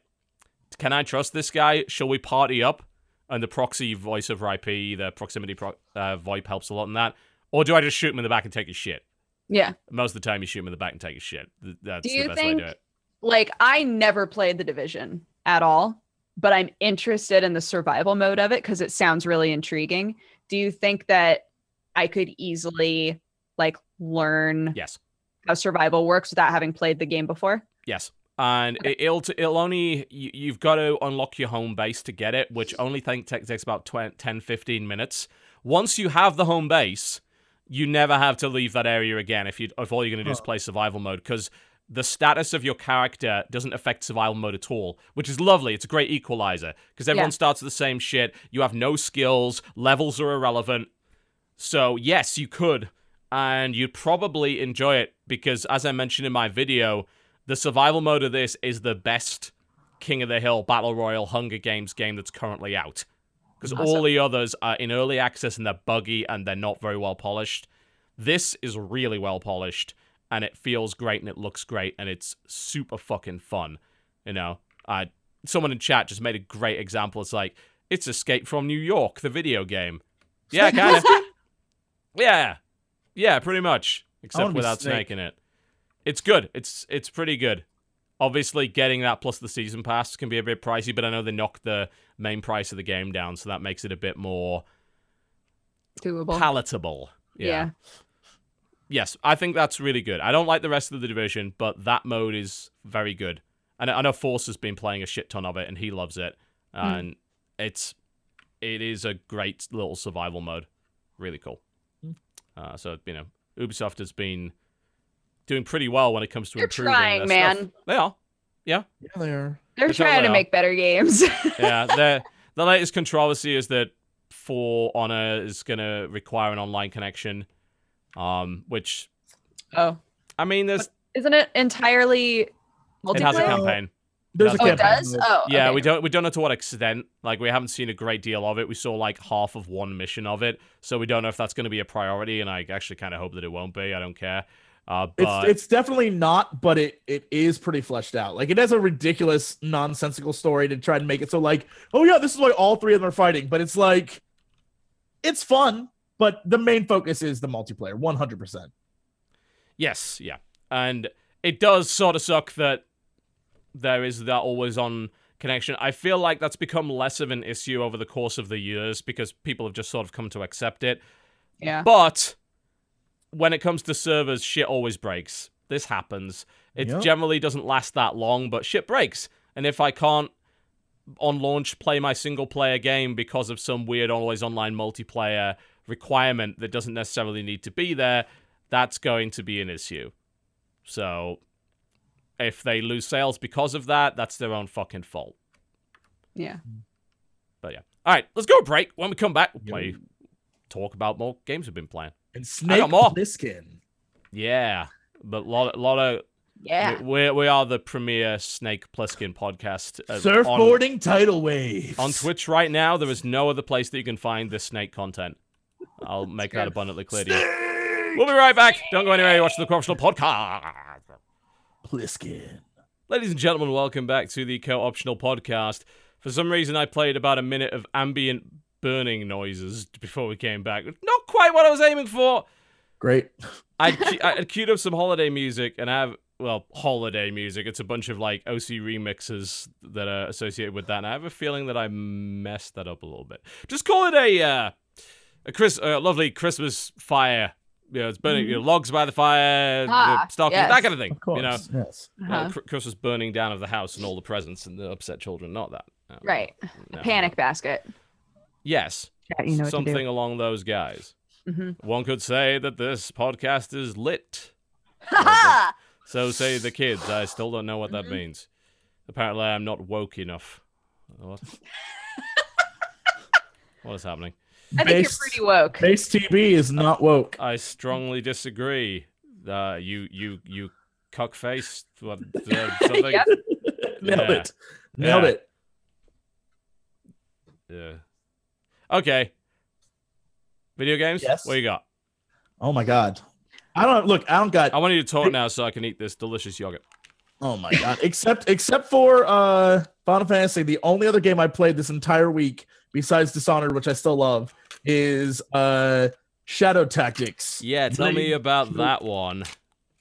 can I trust this guy? Shall we party up? and the proxy voice over IP, the proximity pro- uh, VoIP helps a lot in that? Or do I just shoot him in the back and take his shit? Yeah. Most of the time, you shoot him in the back and take his shit. That's Do you the best way think to do it. Like I never played the division at all, but I'm interested in the survival mode of it because it sounds really intriguing. Do you think that I could easily like learn Yes. how survival works without having played the game before? Yes. And it, it'll t- it'll only you, you've got to unlock your home base to get it, which only think takes about 20, 10 15 minutes. Once you have the home base, you never have to leave that area again if you if all you're going to do is play survival mode because the status of your character doesn't affect survival mode at all, which is lovely. It's a great equalizer because everyone Yeah. starts with the same shit. You have no skills, levels are irrelevant. So, yes, you could, and you'd probably enjoy it because, as I mentioned in my video, the survival mode of this is the best King of the Hill Battle Royale Hunger Games game that's currently out. Because all the others are in early access and they're buggy and they're not very well polished. This is really well polished and it feels great and it looks great and it's super fucking fun. You know, uh, someone in chat just made a great example. It's like, it's Escape from New York, the video game. Yeah, kind of. yeah, yeah, pretty much. Except without Snake. Snake in it. It's good. It's it's pretty good. Obviously, getting that plus the season pass can be a bit pricey, but I know they knocked the main price of the game down, so that makes it a bit more Doable. palatable. yeah. Yes, I think that's really good. I don't like the rest of the division, but that mode is very good. And I I know Force has been playing a shit ton of it, and he loves it. And it's it is a great little survival mode. Really cool. Hmm. Uh, so you know, Ubisoft has been doing pretty well when it comes to They're improving trying, their stuff. man. They are. Yeah. Yeah, they are. They're They trying to are. make better games. yeah, the the latest controversy is that For Honor is going to require an online connection, um, which oh. I mean, there's Isn't it entirely multiplayer? it has a campaign. There's a Oh, Oh, it campaign does? Oh. Yeah, okay. we don't we don't know to what extent. Like we haven't seen a great deal of it. We saw like half of one mission of it, so we don't know if that's going to be a priority. And I actually kind of hope that it won't be. I don't care. Uh, but It's it's definitely not, but it it is pretty fleshed out. Like it has a ridiculous, nonsensical story to try and make it so like, oh yeah, this is why all three of them are fighting. But it's like, it's fun, but the main focus is the multiplayer, one hundred percent. Yes, yeah. And it does sort of suck that there is that always on connection. I feel like that's become less of an issue over the course of the years because people have just sort of come to accept it. Yeah. But when it comes to servers, shit always breaks. This happens. It Yep. generally doesn't last that long, but shit breaks. And if I can't on launch play my single player game because of some weird always online multiplayer requirement that doesn't necessarily need to be there, that's going to be an issue. So if they lose sales because of that, that's their own fucking fault. Yeah. But yeah. All right, let's go break. When we come back, we'll Yo. play, talk about more games we've been playing. And Snake more. Plissken. Yeah, but a lot, lot of Yeah. we we are the premier Snake Plissken podcast uh, on, Surfboarding tidal waves. on Twitch right now. There is no other place that you can find this Snake content. I'll make that abundantly clear to you. We'll be right back. Don't go anywhere. You watch the Corruptional Podcast. Plissken. Ladies and gentlemen, welcome back to the Co-Optional Podcast. For some reason, I played about a minute of ambient burning noises before we came back. Not quite what I was aiming for. Great. I I queued up some holiday music and I have well holiday music. It's a bunch of like OC remixes that are associated with that. And I have a feeling that I messed that up a little bit. Just call it a uh, a Chris uh, lovely Christmas fire. You know, it's burning you know, logs by the fire, Ah, the stockings, yes. that kind of thing. Of course. You know, Yes. uh, Uh-huh. Chr- Christmas burning down of the house and all the presents and the upset children. Not that. No, Right. no. Panic basket. Yes, Yeah, you know what something to along those guys. do. hmm One could say that this podcast is lit. So say the kids. I still don't know what Mm-hmm. that means. Apparently, I'm not woke enough. What? what is happening? I think Base- you're pretty woke. Base TB is not woke. I strongly disagree. Uh, you, you, you, cuckface. What? Uh, something? Yep. Nailed Yeah. it. Nailed Yeah. it. Yeah. Okay. Video games. Yes. What you got? Oh my god. I don't look. I don't got. I want you to talk now so I can eat this delicious yogurt. Oh my god! except except for uh Final Fantasy, the only other game I played this entire week besides Dishonored, which I still love, is uh Shadow Tactics. Yeah, tell me about that one.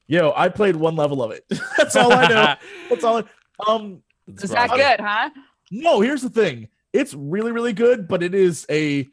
Yo, I played one level of it. That's all I know. That's all. I, um, Is that good, huh? no, here's the thing. It's really really good, but it is a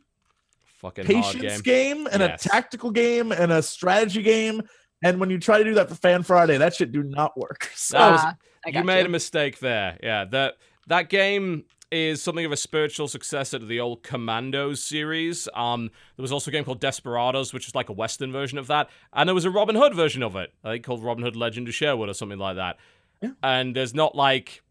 Fucking patience game. game and Yes. a tactical game and a strategy game. And when you try to do that for Fan Friday, that shit do not work. So That was- Ah, you made a mistake there. Yeah, that that game is something of a spiritual successor to the old Commandos series. Um, there was also a game called Desperados, which is like a Western version of that, and there was a Robin Hood version of it, I think called Robin Hood: Legend of Sherwood or something like that. Yeah. And there's not like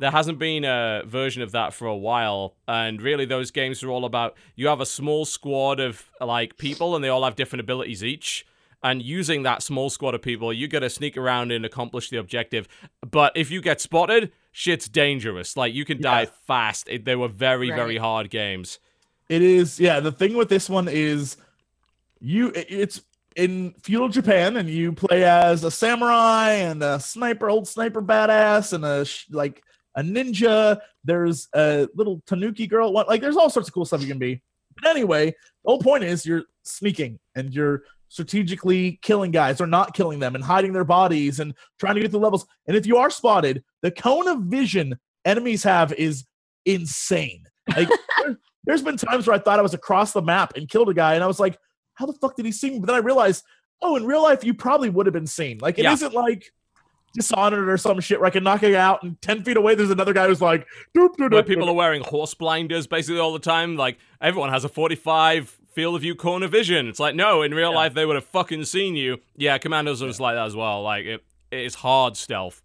there hasn't been a version of that for a while, and really those games are all about you have a small squad of like people, and they all have different abilities each. And using that small squad of people, you got to sneak around and accomplish the objective. But if you get spotted, shit's dangerous. Like you can die fast. It, they were very, very hard games. it is. Yeah, the thing with this one is you. it- It's in feudal Japan, and you play as a samurai and a sniper, old sniper badass, and a sh- like a ninja. There's a little tanuki girl. Like there's all sorts of cool stuff you can be. But anyway, the whole point is you're sneaking and you're strategically killing guys or not killing them and hiding their bodies and trying to get the levels. And if you are spotted, the cone of vision enemies have is insane. Like there- there's been times where I thought I was across the map and killed a guy, and I was like, how the fuck did he see me? But then I realized, oh, in real life, you probably would have been seen. Like it Yeah. not like Dishonored or some shit where I can knock it out and 10 feet away, there's another guy who's like, doop, doop, Where people are wearing horse blinders basically all the time. Like everyone has a 45 field of view corner vision. It's like, no, in real Yeah. life they would have fucking seen you. Yeah, Commandos was like that as well. Like it, it is hard stealth.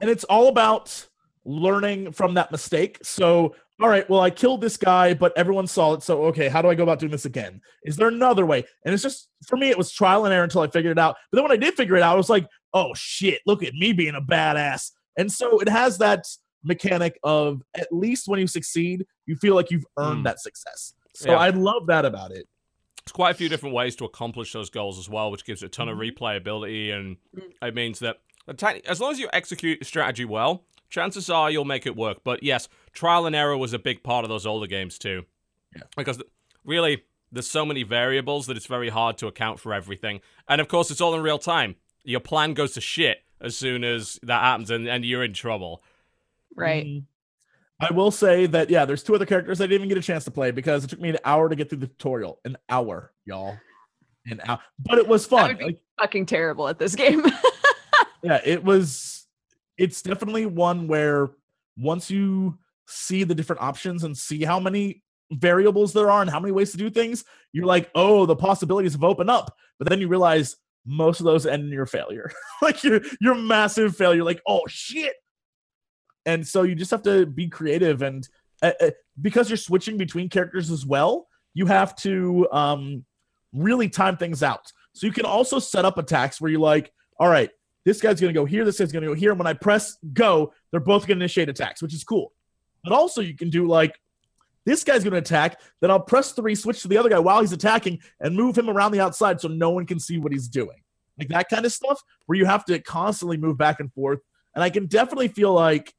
and it's all about learning from that mistake. So, all right, well, I killed this guy, but everyone saw it. So, okay, how do I go about doing this again? Is there another way? And it's just for me, it was trial and error until I figured it out. But then when I did figure it out, I was like, oh shit, look at me being a badass. And so it has that mechanic of at least when you succeed, you feel like you've earned Mm. that success. So Yeah. I love that about it. There's quite a few different ways to accomplish those goals as well, which gives it a ton of Mhm. replayability, and Mm. it means that as long as you execute the strategy well, chances are you'll make it work. But yes, trial and error was a big part of those older games too, Yeah. because really there's so many variables that it's very hard to account for everything, and of course it's all in real time. Your plan goes to shit as soon as that happens, and, and you're in trouble. Right. Mm. I will say that yeah, there's two other characters I didn't even get a chance to play because it took me an hour to get through the tutorial. An hour, y'all. An hour. But it was I fun. would be Like, fucking terrible at this game. yeah, it was it's definitely one where once you see the different options and see how many variables there are and how many ways to do things, you're like, oh, the possibilities have opened up. But then you realize most of those end in your failure. like your your massive failure, like, oh shit. And so you just have to be creative and uh, uh, because you're switching between characters as well, you have to um really time things out. So you can also set up attacks where you're like, all right, this guy's gonna go here, this guy's gonna go here. And when I press go, they're both gonna initiate attacks, which is cool. But also you can do like this guy's gonna attack, then I'll press three, switch to the other guy while he's attacking, and move him around the outside so no one can see what he's doing. Like that kind of stuff where you have to constantly move back and forth. And I can definitely feel like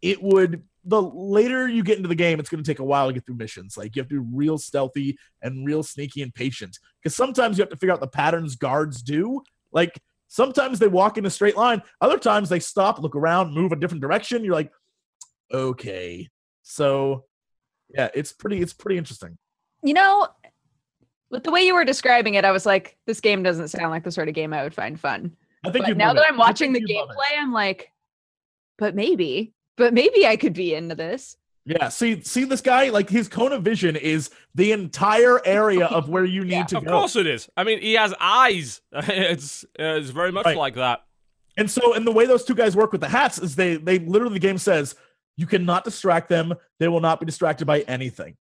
it would the later you get into the game, it's going to take a while to get through missions. Like you have to be real stealthy and real sneaky and patient because sometimes you have to figure out the patterns guards do. Like sometimes they walk in a straight line, other times they stop, look around, move a different direction. You're like, okay, so yeah, it's pretty, it's pretty interesting. you know, with the way you were describing it, I was like, this game doesn't sound like the sort of game I would find fun. I think But now that it. I'm watching the think you'd love it. gameplay, I'm like, but maybe, but maybe I could be into this. Yeah, see, see this guy, like his cone of vision is the entire area of where you need Yeah. to go. Of course it is. I mean, he has eyes. it's uh, it's very much Right. like that. And so, and the way those two guys work with the hats is they they literally the game says you cannot distract them. They will not be distracted by anything.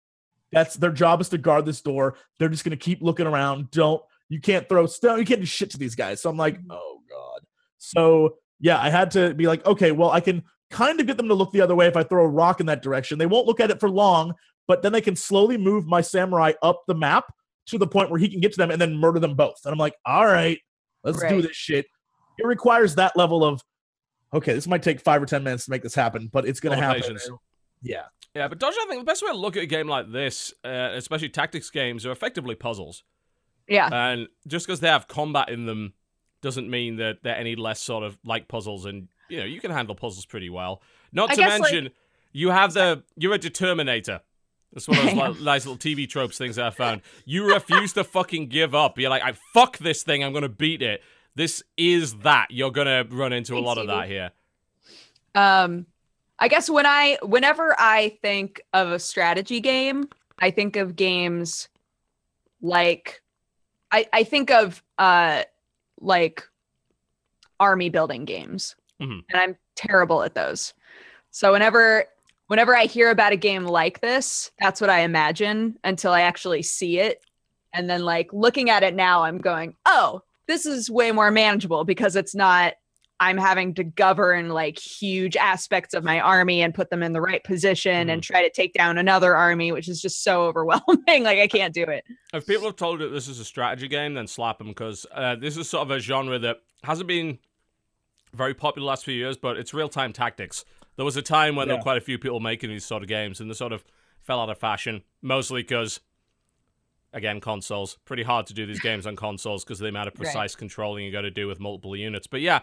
That's their job is to guard this door. They're just gonna keep looking around. Don't you can't throw stone. You can't do shit to these guys. So I'm like, mm-hmm. oh god. So yeah, I had to be like, okay, well, I can kind of get them to look the other way if I throw a rock in that direction. They won't look at it for long, but then they can slowly move my samurai up the map to the point where he can get to them and then murder them both. And I'm like, all right, let's do this shit. It requires that level of okay, this might take five or ten minutes to make this happen, but it's gonna happen. patience. Yeah. Yeah, but Dodge, I think the best way to look at a game like this, uh, especially tactics games, are effectively puzzles. Yeah. And just because they have combat in them doesn't mean that they're any less sort of like puzzles. And you know, you can handle puzzles pretty well. Not I to guess, like- mention, you have the you're a determinator. That's one of those li- nice little TV tropes things that I found. You refuse to fucking give up. You're like, I fuck this thing. I'm gonna beat it. This is that. You're gonna run into a Thanks, lot of that here. Um, I guess when I, whenever I think of a strategy game, I think of games like, I, I think of uh, like army building games, Mhm. and I'm terrible at those. So whenever, whenever I hear about a game like this, that's what I imagine until I actually see it, and then like looking at it now, I'm going, oh, this is way more manageable because it's not I'm having to govern like huge aspects of my army and put them in the right position and try to take down another army, which is just so overwhelming. like I can't do it. If people have told you this is a strategy game, then slap them because uh, this is sort of a genre that hasn't been very popular the last few years, but it's real time tactics. There was a time when there were quite a few people making these sort of games, and they sort of fell out of fashion, mostly because, again, consoles. Pretty hard to do these games on consoles because of the amount of Right. precise controlling you got to do with multiple units. But yeah,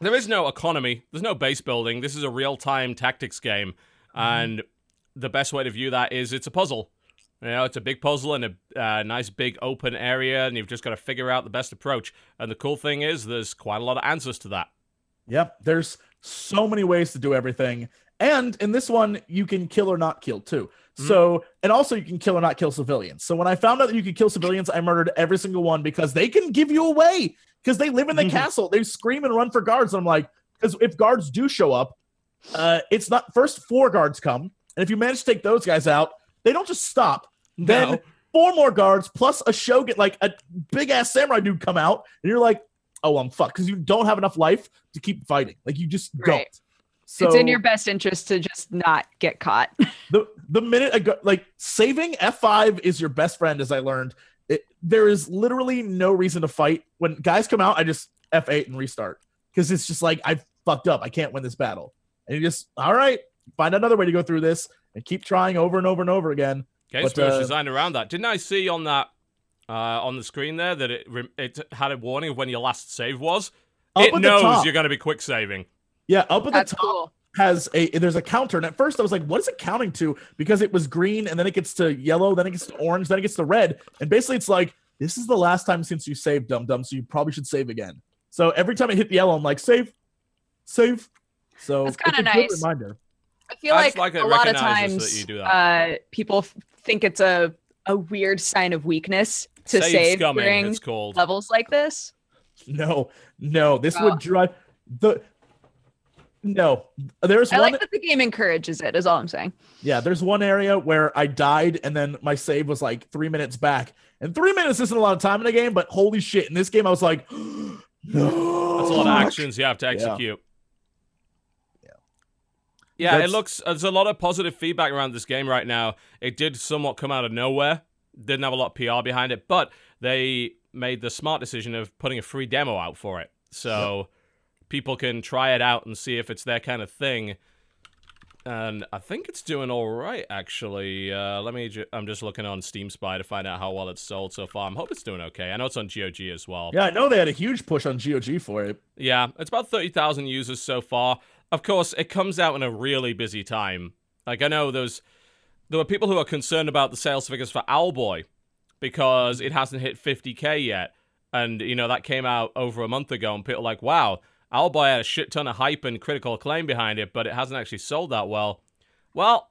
there is no economy, there's no base building. This is a real time tactics game, and the best way to view that is it's a puzzle. You know, it's a big puzzle in a uh, nice big open area, and you've just got to figure out the best approach. And the cool thing is, there's quite a lot of answers to that. Yep. There's so many ways to do everything. And in this one, you can kill or not kill too. So, and also you can kill or not kill civilians. So when I found out that you could kill civilians, I murdered every single one because they can give you away because they live in the Mhm. castle. They scream and run for guards. And I'm like, because if guards do show up, uh, it's not first four guards come. And if you manage to take those guys out, they don't just stop. Then four more guards plus a shogun, like a big ass samurai dude come out, and you're like, oh, I'm fucked because you don't have enough life to keep fighting. Like you just Right. don't. So it's in your best interest to just not get caught. the the minute I go, like saving F5 is your best friend, as I learned. It, there is literally no reason to fight when guys come out. I just F8 and restart because it's just like I fucked up. I can't win this battle, and you just all right, find another way to go through this and keep trying over and over and over again. Games But, pretty much uh, designed around that. Didn't I see on that uh, on the screen there that it it had a warning of when your last save was? It knows you're going to be quick saving. Yeah, up at That's the top cool. has a there's a counter, and at first I was like, "What is it counting to?" Because it was green, and then it gets to yellow, then it gets to orange, then it gets to red, and basically it's like this is the last time since you saved, dum dum. So you probably should save again. So every time I hit the yellow, I'm like, "Save, save." So That's it's kinda nice. reminder. I feel I like, just like a lot of recognizes that times you do that. uh, people f- think it's a, a weird sign of weakness to save, scumming, during it's called. levels like this. No, no, this Oh. would drive the. No, there's I one. like that the game encourages it. Is all I'm saying. Yeah, there's one area where I died and then my save was like three minutes back. And three minutes isn't a lot of time in a game, but holy shit. In this game, I was like, no. That's a lot of actions you have to execute. Yeah. Yeah, it looks. There's a lot of positive feedback around this game right now. It did somewhat come out of nowhere. Didn't have a lot of PR behind it, but they made the smart decision of putting a free demo out for it, so people can try it out and see if it's their kind of thing. And I think it's doing all right, actually. Uh, let me. Ju- I'm just looking on Steam Spy to find out how well it's sold so far. I'm hope it's doing okay. I know it's on GOG as well. Yeah, I know they had a huge push on GOG for it. Yeah, it's about 30,000 users so far. Of course, it comes out in a really busy time. Like, I know there's, there were people who are concerned about the sales figures for Owlboy because it hasn't hit 50k yet. And, you know, that came out over a month ago, and people are like, wow, Owlboy had a shit ton of hype and critical acclaim behind it, but it hasn't actually sold that well. Well,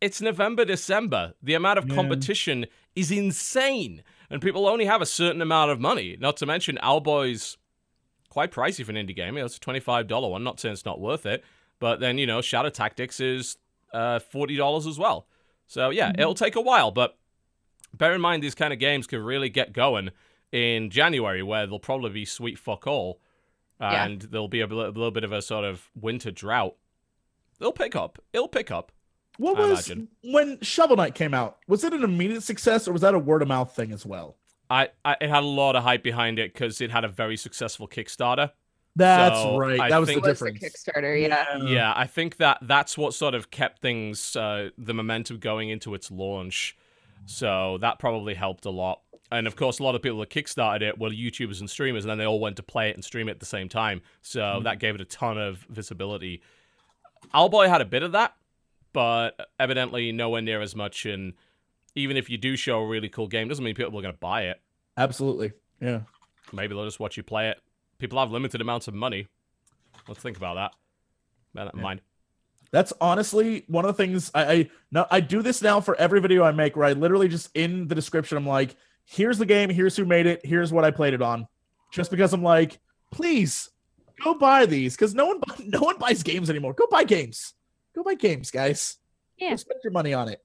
it's November, December. The amount of Yeah. competition is insane. And people only have a certain amount of money. Not to mention, Owlboy's quite pricey for an indie game. It's a $25 one. Not saying it's not worth it. But then, you know, Shadow Tactics is uh, $40 as well. So, yeah, it'll take a while. But bear in mind, these kind of games can really get going in January, where they'll probably be sweet fuck all. Yeah. And there'll be a, li- a little bit of a sort of winter drought. It'll pick up. It'll pick up. What I was imagine. when Shovel Knight came out? Was it an immediate success or was that a word of mouth thing as well? I, I it had a lot of hype behind it because it had a very successful Kickstarter. That's So, right. I that was the think- was the difference. Kickstarter, yeah. Yeah, I think that that's what sort of kept things, uh, the momentum going into its launch. So that probably helped a lot. And of course, a lot of people that kickstarted it were YouTubers and streamers, and then they all went to play it and stream it at the same time. So hmm. that gave it a ton of visibility. Owlboy had a bit of that, but evidently nowhere near as much. And even if you do show a really cool game, doesn't mean people are going to buy it. Absolutely. Yeah. Maybe they'll just watch you play it. People have limited amounts of money. Let's think about that. Bear that in Yeah. mind. That's honestly one of the things I, I now I do this now for every video I make where I literally just in the description I'm like, here's the game, here's who made it, here's what I played it on. Just because I'm like, please go buy these because no one no one buys games anymore. Go buy games. Go buy games, guys. Yeah. Go spend your money on it.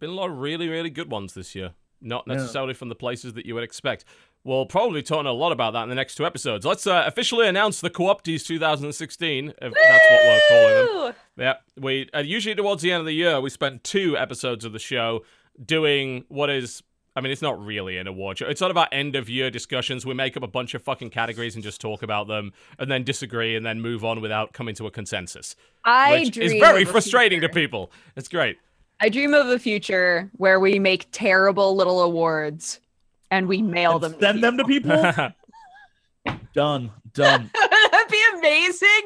Been a lot of really, really good ones this year. Not Yeah. necessarily from the places that you would expect. We'll probably talk a lot about that in the next two episodes. Let's uh, officially announce the Co-opties 2016, if that's what we're calling them. Yeah, we uh, usually towards the end of the year we spend two episodes of the show doing what is. I mean, it's not really an award show. It's sort of our end of year discussions. We make up a bunch of fucking categories and just talk about them, and then disagree, and then move on without coming to a consensus, I which dream is very frustrating to people. It's great. I dream of a future where we make terrible little awards and we mail them. Send them to people. done. Done. That'd be amazing.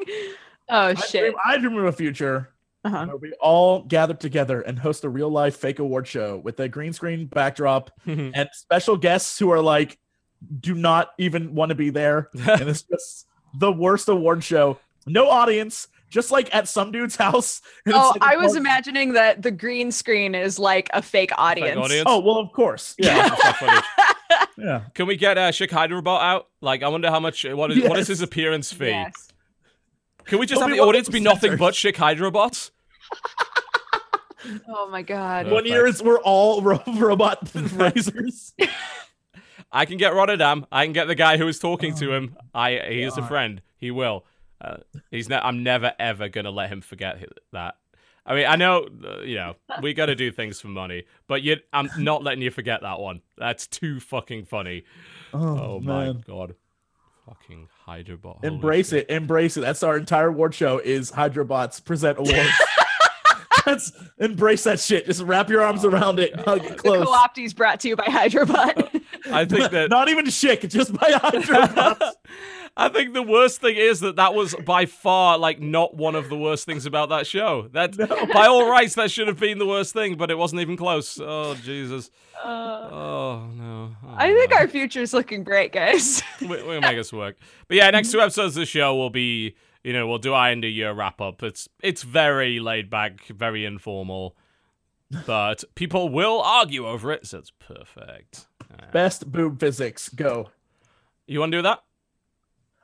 Oh I shit. dream, I dream of a future Uh-huh. where we all gather together and host a real life fake award show with a green screen backdrop and special guests who are like do not even want to be there and it's just the worst award show no audience just like at some dude's house and Oh, like a I was party. imagining that the green screen is like a fake audience. audience? oh well of course yeah Yeah, that's not funny. yeah Can we get uh, Shik Hyderabot out? Like, I wonder how much. What is, what is his appearance fee? Yes. Can we just Don't have the audience those be nothing censors. but Shik Hyderabot? Oh my god. Uh, one year is we're all ro- robot raisers I can get Rotterdam. I can get the guy who is was talking to him. I he is a friend. He will. Uh, he's. Ne- I'm never ever gonna let him forget that. I mean, I know, uh, you know, we got to do things for money, but you, I'm not letting you forget that one. That's too fucking funny. oh, Oh, my god, fucking Hyderbot. embrace it embrace it that's our entire award show is hydrobots present awards That's embrace that shit. Just wrap your arms around it. and Hug it The close. co-opties brought to you by Hydrobot. I think that Not even shit, just by hydrobots. I think the worst thing is that that was by far like not one of the worst things about that show. That by all rights that should have been the worst thing, but it wasn't even close. Oh Jesus. Uh, Oh no. Oh, I think no. our future's looking great, guys. we, we'll make us work. But yeah, next two episodes of the show will be, you know, we'll do our end of year wrap up. It's it's very laid back, very informal, but people will argue over it, so it's perfect. Best boob physics. Go. You want to do that?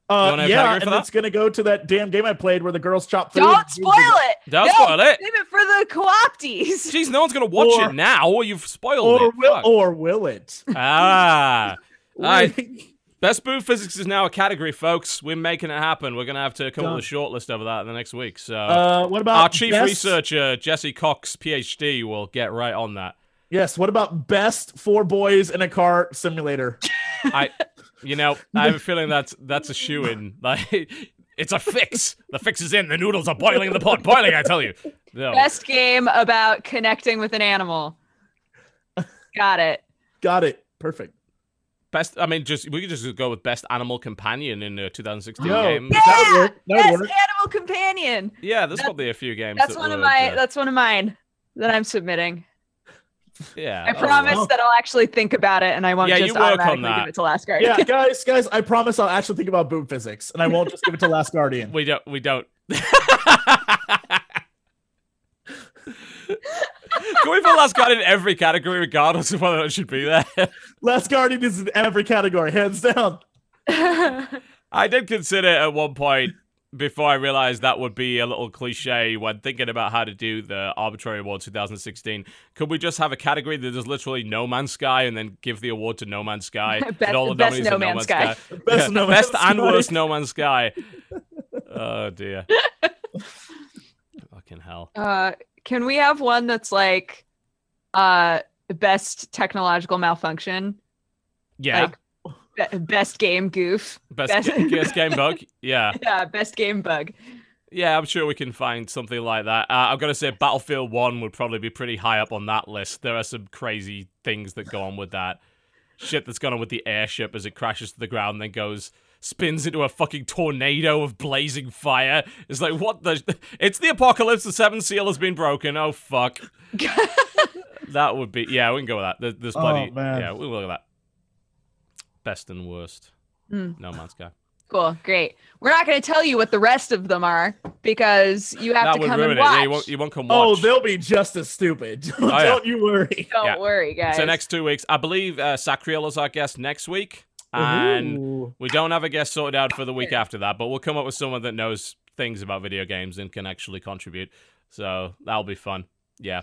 Uh, yeah, and that? it's gonna go to that damn game I played where the girls chop food. Don't spoil it. Don't no, spoil it. Save it for the co-opties. Jeez, no one's gonna watch Or- it now. Or you've spoiled Or it. will, Fuck. or will it? ah. All right. Best boob physics is now a category, folks. We're making it happen. We're gonna have to come up with a short list over that in the next week. So Uh, what about our chief best- researcher Jesse Cox, PhD, will get right on that. Yes. What about best four boys in a car simulator? I, you know, I have a feeling that's that's a shoe in. Like, it's a fix. The fix is in. The noodles are boiling in the pot. Boiling, I tell you. No. Best game about connecting with an animal. Got it. Got it. Perfect. Best. I mean, just we could just go with best animal companion in the 2016 No. game. That would Yeah, work. That would Yes, work. animal companion. Yeah, there's That- probably a few games. That's that one of my. uh, That's one of mine that I'm submitting. Yeah. I that'll promise work. that I'll actually think about it and I won't Yeah, just automatically give it to Last Guardian. Yeah, guys, guys, I promise I'll actually think about boob physics, and I won't just give it to Last Guardian. We don't. We don't. Can we put Last Guardian in every category, regardless of whether it should be there? Last Guardian is in every category, hands down. I did consider at one point before I realized that would be a little cliche when thinking about how to do the arbitrary award 2016. Could we just have a category that is literally No Man's Sky and then give the award to No Man's Sky? Best- and all the best nominees No Man's Sky. Best Yeah, No best Man's and worst No Man's Sky. oh dear. Fucking hell. uh, can we have one that's like uh best technological malfunction? Yeah. Like Be- best game goof. Best, Best- ga- best game bug. Yeah. Yeah, best game bug. Yeah, I'm sure we can find something like that. Uh, I've got to say, Battlefield 1 would probably be pretty high up on that list. There are some crazy things that go on with that. Shit that's gone on with the airship as it crashes to the ground and then goes, spins into a fucking tornado of blazing fire. It's like, what the? It's the apocalypse. The seventh seal has been broken. Oh, fuck. that would be, yeah, we can go with that. There- There's plenty. Oh, man. Yeah, we'll look at that. Best and worst. Hmm. No Man's Sky. Cool, great. We're not going to tell you what the rest of them are because you have That to come ruin and it. watch. Yeah, you won't, you won't come Oh, they'll be just as stupid. Oh, yeah. Don't you worry. Don't yeah. worry, guys. So next two weeks, I believe uh, Sacriel is our guest next week, and Ooh. we don't have a guest sorted out for the week after that. But we'll come up with someone that knows things about video games and can actually contribute. So that'll be fun. Yeah,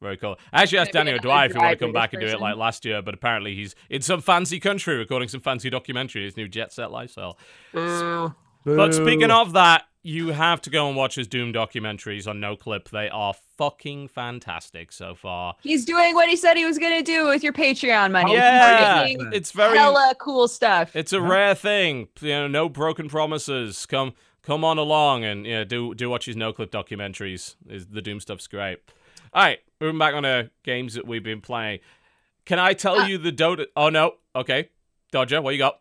very cool. I actually asked Danny O'Dwyer if he wanted to come driverless back and do it like last year, but apparently he's in some fancy country recording some fancy documentary, his new Jet Set lifestyle. Boo. But speaking of that, you have to go and watch his Doom documentaries on NoClip. They are fucking fantastic so far. He's doing what he said he was going to do with your Patreon money. Yeah, it's very hella cool stuff. It's a rare thing. You know, no broken promises. Come come on along and you know, do do watch his no clip documentaries. Is the Doom stuff's great. All right, moving back on to games that we've been playing. Can I tell Uh, you the Dota? Oh no. Okay, Dodger, what you got?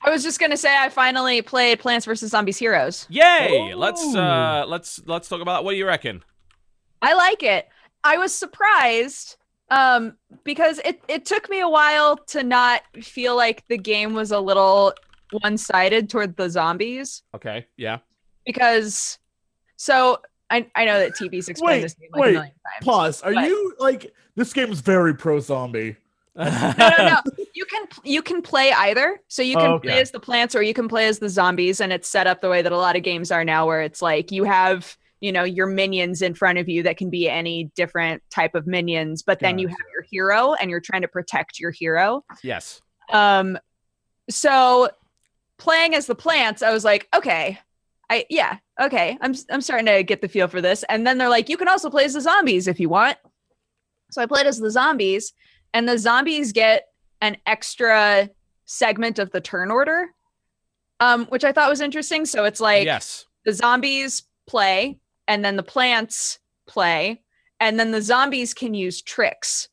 I was just going to say I finally played Plants vs Zombies Heroes. Yay! Let's uh let's let's talk about that. What do you reckon? I like it. I was surprised um because it it took me a while to not feel like the game was a little one-sided toward the zombies Okay, yeah. because so I, I know that TB's explained Wait, this game like wait, a million times. Pause. Are But- you like this game is very pro zombie? No, no, no. You can you can play either. So you can Oh, play as the plants or you can play as the zombies, and it's set up the way that a lot of games are now, where it's like you have you know your minions in front of you that can be any different type of minions, but then you have your hero, and you're trying to protect your hero. yes. Um, so playing as the plants, I was like, okay, I yeah, okay, I'm I'm starting to get the feel for this. And then they're like, you can also play as the zombies if you want. So I played as the zombies, and the zombies get an extra segment of the turn order, um, which I thought was interesting. So it's like yes. the zombies play and then the plants play and then the zombies can use tricks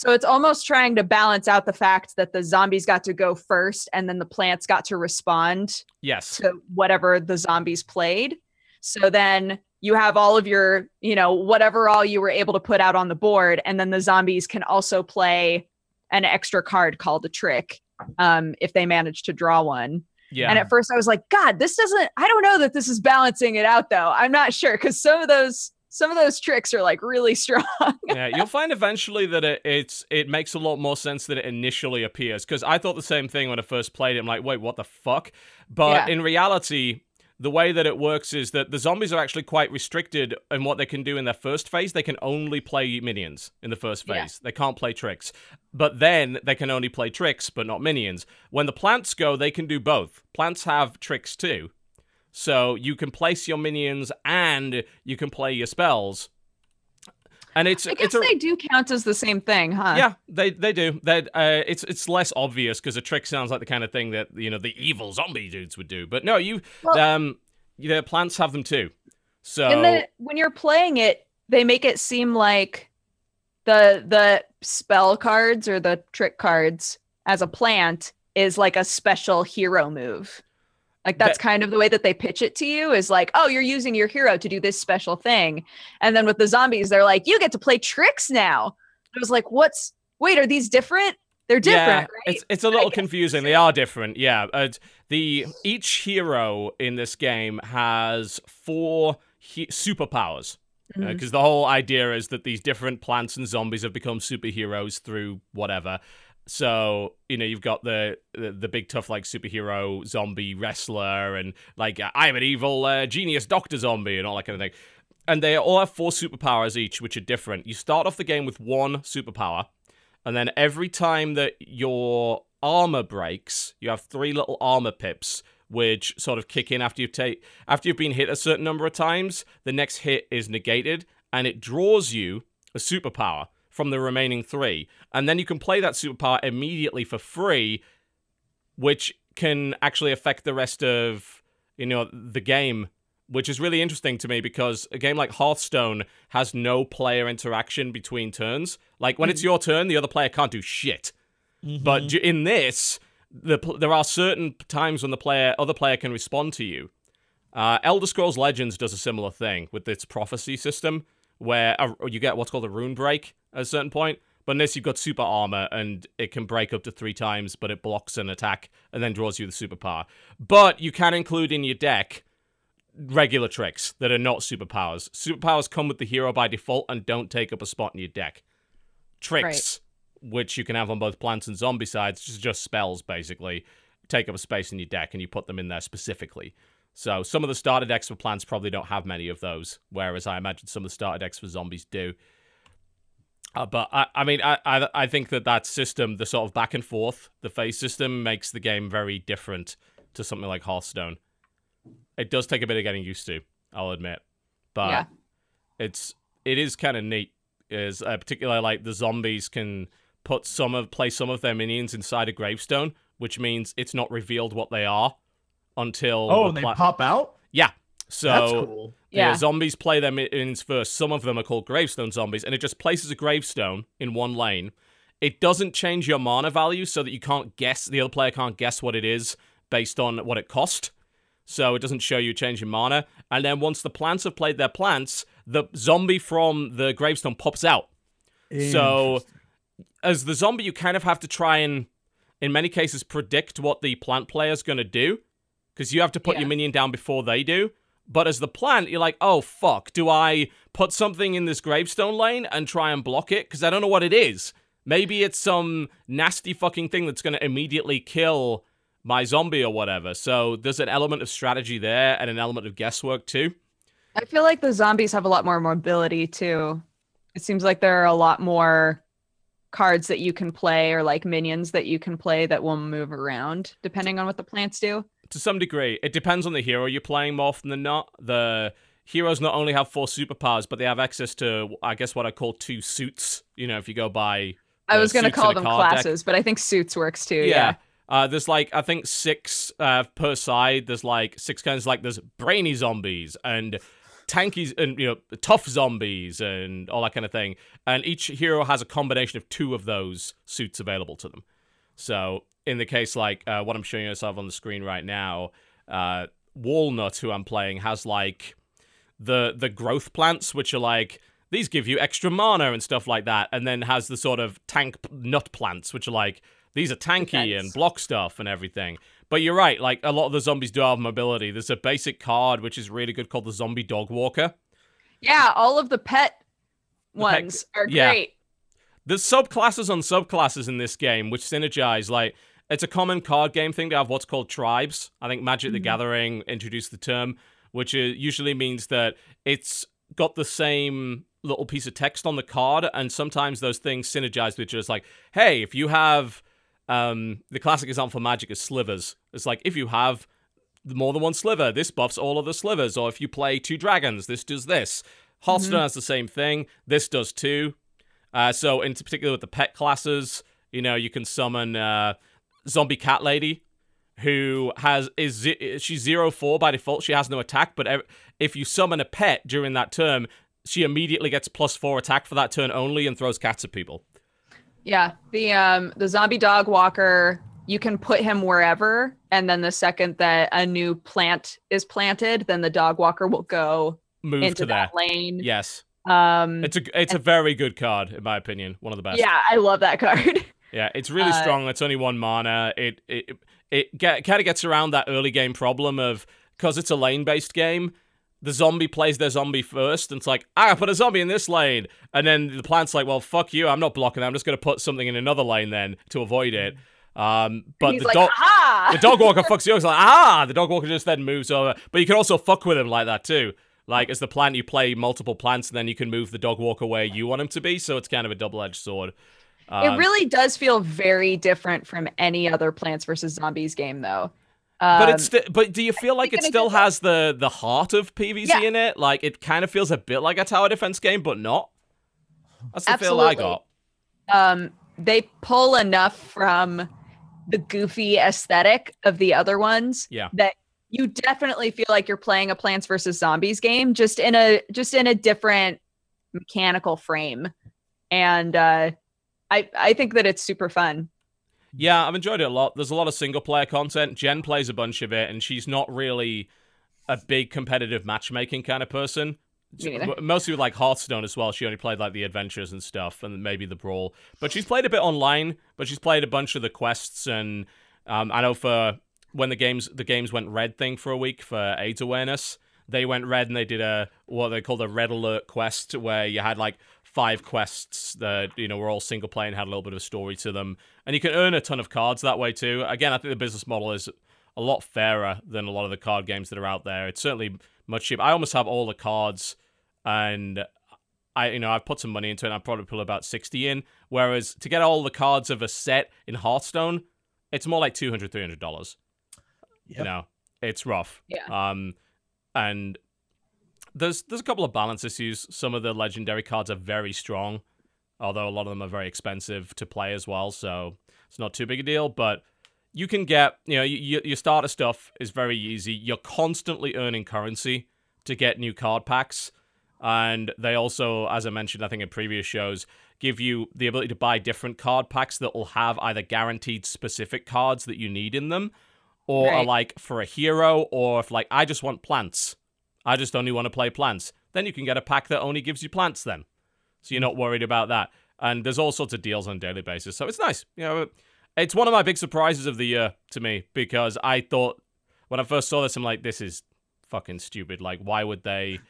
so it's almost trying to balance out the fact that the zombies got to go first and then the plants got to respond Yes. to whatever the zombies played so then you have all of your you know whatever all you were able to put out on the board and then the zombies can also play an extra card called a trick um, if they manage to draw one Yeah. and at first I was like, God, this doesn't, I don't know that this is balancing it out though. I'm not sure because some of those, some of those tricks are like really strong. yeah, you'll find eventually that it, it's it makes a lot more sense than it initially appears. Because I thought the same thing when I first played it. I'm like, wait, what the fuck? But Yeah. in reality, the way that it works is that the zombies are actually quite restricted in what they can do in their first phase. They can only play minions in the first Yeah. phase. They can't play tricks. But then they can only play tricks, but not minions. When the plants go, they can do both. Plants have tricks too. So you can place your minions and you can play your spells. And it's I guess it's a they do count as the same thing, huh? yeah, they they do. They uh, it's it's less obvious because a trick sounds like the kind of thing that you know the evil zombie dudes would do. But no, you Well- um the plants have them too. So And then when you're playing it, they make it seem like the the spell cards or the trick cards as a plant is like a special hero move. Like that's That- kind of the way that they pitch it to you is like, oh, you're using your hero to do this special thing. And then with the zombies, they're like, you get to play tricks now. I was like, what's wait, are these different? They're different, yeah, right? it's it's a little confusing. They are different. Yeah, uh, the each hero in this game has four he- superpowers. Because the whole idea is that these different plants and zombies have become superheroes through whatever. So you know you've got the the, the big tough like superhero zombie wrestler and like I'm an evil uh, genius doctor zombie and all that kind of thing. And they all have four superpowers each, which are different. You start off the game with one superpower, and then every time that your armor breaks, you have three little armor pips, which sort of kick in after you've take after you've been hit a certain number of times. The next hit is negated, and it draws you a superpower from the remaining three, and then you can play that super superpower immediately for free which can actually affect the rest of you know the game which is really interesting to me because a game like Hearthstone has no player interaction between turns. Like when it's your turn, the other player can't do shit. But in this, the there are certain times when the player other player can respond to you. Uh, Elder Scrolls Legends does a similar thing with its prophecy system, where a, you get what's called a rune break at a certain point. But unless you've got super armor, and it can break up to three times, but it blocks an attack and then draws you the superpower. But you can include in your deck regular tricks that are not superpowers. Superpowers come with the hero by default and don't take up a spot in your deck. Tricks, which you can have on both plants and zombie sides, just just spells basically, take up a space in your deck and you put them in there specifically. So some of the starter decks for plants probably don't have many of those, whereas I imagine some of the starter decks for zombies do. Uh, but I, I mean, I, I, I think that that system, the sort of back and forth, the phase system, makes the game very different to something like Hearthstone. It does take a bit of getting used to, I'll admit, but Yeah. it's it is kind of neat. Is uh, particularly like the zombies can put some of play some of their minions inside a gravestone, which means it's not revealed what they are until Oh, the and they pla- pop out. yeah. So That's cool. Yeah. the zombies play their minions first. Some of them are called gravestone zombies, and it just places a gravestone in one lane. It doesn't change your mana value so that you can't guess, the other player can't guess what it is based on what it cost. So it doesn't show you change in mana. And then once the plants have played their plants, the zombie from the gravestone pops out. So, as the zombie, you kind of have to try and, in many cases, predict what the plant player is going to do, because you have to put Yeah. your minion down before they do. But as the plant, you're like, oh fuck, do I put something in this gravestone lane and try and block it? Because I don't know what it is. Maybe it's some nasty fucking thing that's going to immediately kill my zombie or whatever. So there's an element of strategy there and an element of guesswork too. I feel like the zombies have a lot more mobility too. It seems like there are a lot more cards that you can play or like minions that you can play that will move around depending on what the plants do. To some degree. It depends on the hero you're playing more often than not. The heroes not only have four superpowers, but they have access to, I guess, what I call two suits. You know, if you go by. I was going to call them card deck. classes, but I think suits works too. Yeah. Yeah. Uh, there's like I think six uh, per side. There's like six kinds. Like there's brainy zombies and tankies and you know tough zombies and all that kind of thing. And each hero has a combination of two of those suits available to them. So in the case like uh, what I'm showing yourself on the screen right now, uh, Wall-Knight, who I'm playing, has like the the growth plants, which are like these give you extra mana and stuff like that, and then has the sort of tank p- nut plants, which are like these are tanky Defense. and block stuff and everything. But you're right, like a lot of the zombies do have mobility. There's a basic card which is really good called the Zombie Dog Walker. Yeah, all of the pet The pet- ones are yeah. great. There's subclasses on subclasses in this game which synergize. Like it's a common card game thing to have what's called tribes. I think Magic the Mhm. Gathering introduced the term, which usually means that it's got the same little piece of text on the card, and sometimes those things synergize with just like, hey, if you have um, the classic example for Magic is slivers. It's like if you have more than one sliver, this buffs all of the slivers, or if you play two dragons, this does this. Hearthstone has the same thing. This does too. Uh, so, in particular with the pet classes, you know, you can summon uh, Zombie Cat Lady, who has is she's zero four by default. She has no attack, but if you summon a pet during that term, she immediately gets plus four attack for that turn only and throws cats at people. Yeah, the um the zombie dog walker, you can put him wherever, and then the second that a new plant is planted, then the dog walker will go Move into to there. that lane. Yes, Um, it's a it's a very good card in my opinion. One of the best. yeah, I love that card. Yeah, it's really Uh, strong. It's only one mana. It it it get, kind of gets around that early game problem of because it's a lane based game. The zombie plays their zombie first, and it's like, ah, put a zombie in this lane, and then the plant's like, well, fuck you, I'm not blocking that. I'm just gonna put something in another lane then to avoid it. Um, but He's the like, dog. The dog walker fucks you. It's like, ah, the dog walker just then moves over. But you can also fuck with him like that too. Like as the plant, you play multiple plants, and then you can move the dog walker where you want him to be. So it's kind of a double edged sword. It Um, really does feel very different from any other Plants vs Zombies game, though. But Um, it's sti- but do you feel like it still has the the heart of PVZ Yeah. in it? Like it kind of feels a bit like a tower defense game, but not. That's the feel I got. um, they pull enough from the goofy aesthetic of the other ones. Yeah. That you definitely feel like you're playing a Plants vs Zombies game, just in a just in a different mechanical frame. And uh I I think that it's super fun. Yeah, I've enjoyed it a lot. There's a lot of single player content. Jen plays a bunch of it, and she's not really a big competitive matchmaking kind of person. Mostly with like Hearthstone as well. She only played like the adventures and stuff, and maybe the brawl. But she's played a bit online. But she's played a bunch of the quests, and um, I know for when the games the games went red thing for a week for AIDS awareness, they went red and they did a what they called a red alert quest where you had like five quests that you know were all single play and had a little bit of a story to them, and you can earn a ton of cards that way too. Again, I think the business model is a lot fairer than a lot of the card games that are out there. It's certainly much cheaper. I almost have all the cards, and I you know I've put some money into it. and I probably put about sixty in. Whereas to get all the cards of a set in Hearthstone, it's more like 200 300 dollars. You know, it's rough. Yeah. Um, and there's there's a couple of balance issues. Some of the legendary cards are very strong, although a lot of them are very expensive to play as well. So it's not too big a deal. But you can get, you know, you, your starter stuff is very easy. You're constantly earning currency to get new card packs. And they also, as I mentioned, I think in previous shows, give you the ability to buy different card packs that will have either guaranteed specific cards that you need in them, or are like for a hero, or if like I just want plants, I just only want to play plants. Then you can get a pack that only gives you plants. Then, so you're not worried about that. And there's all sorts of deals on a daily basis, so it's nice. You know, it's one of my big surprises of the year to me because I thought when I first saw this, I'm like, this is fucking stupid. Like, why would they?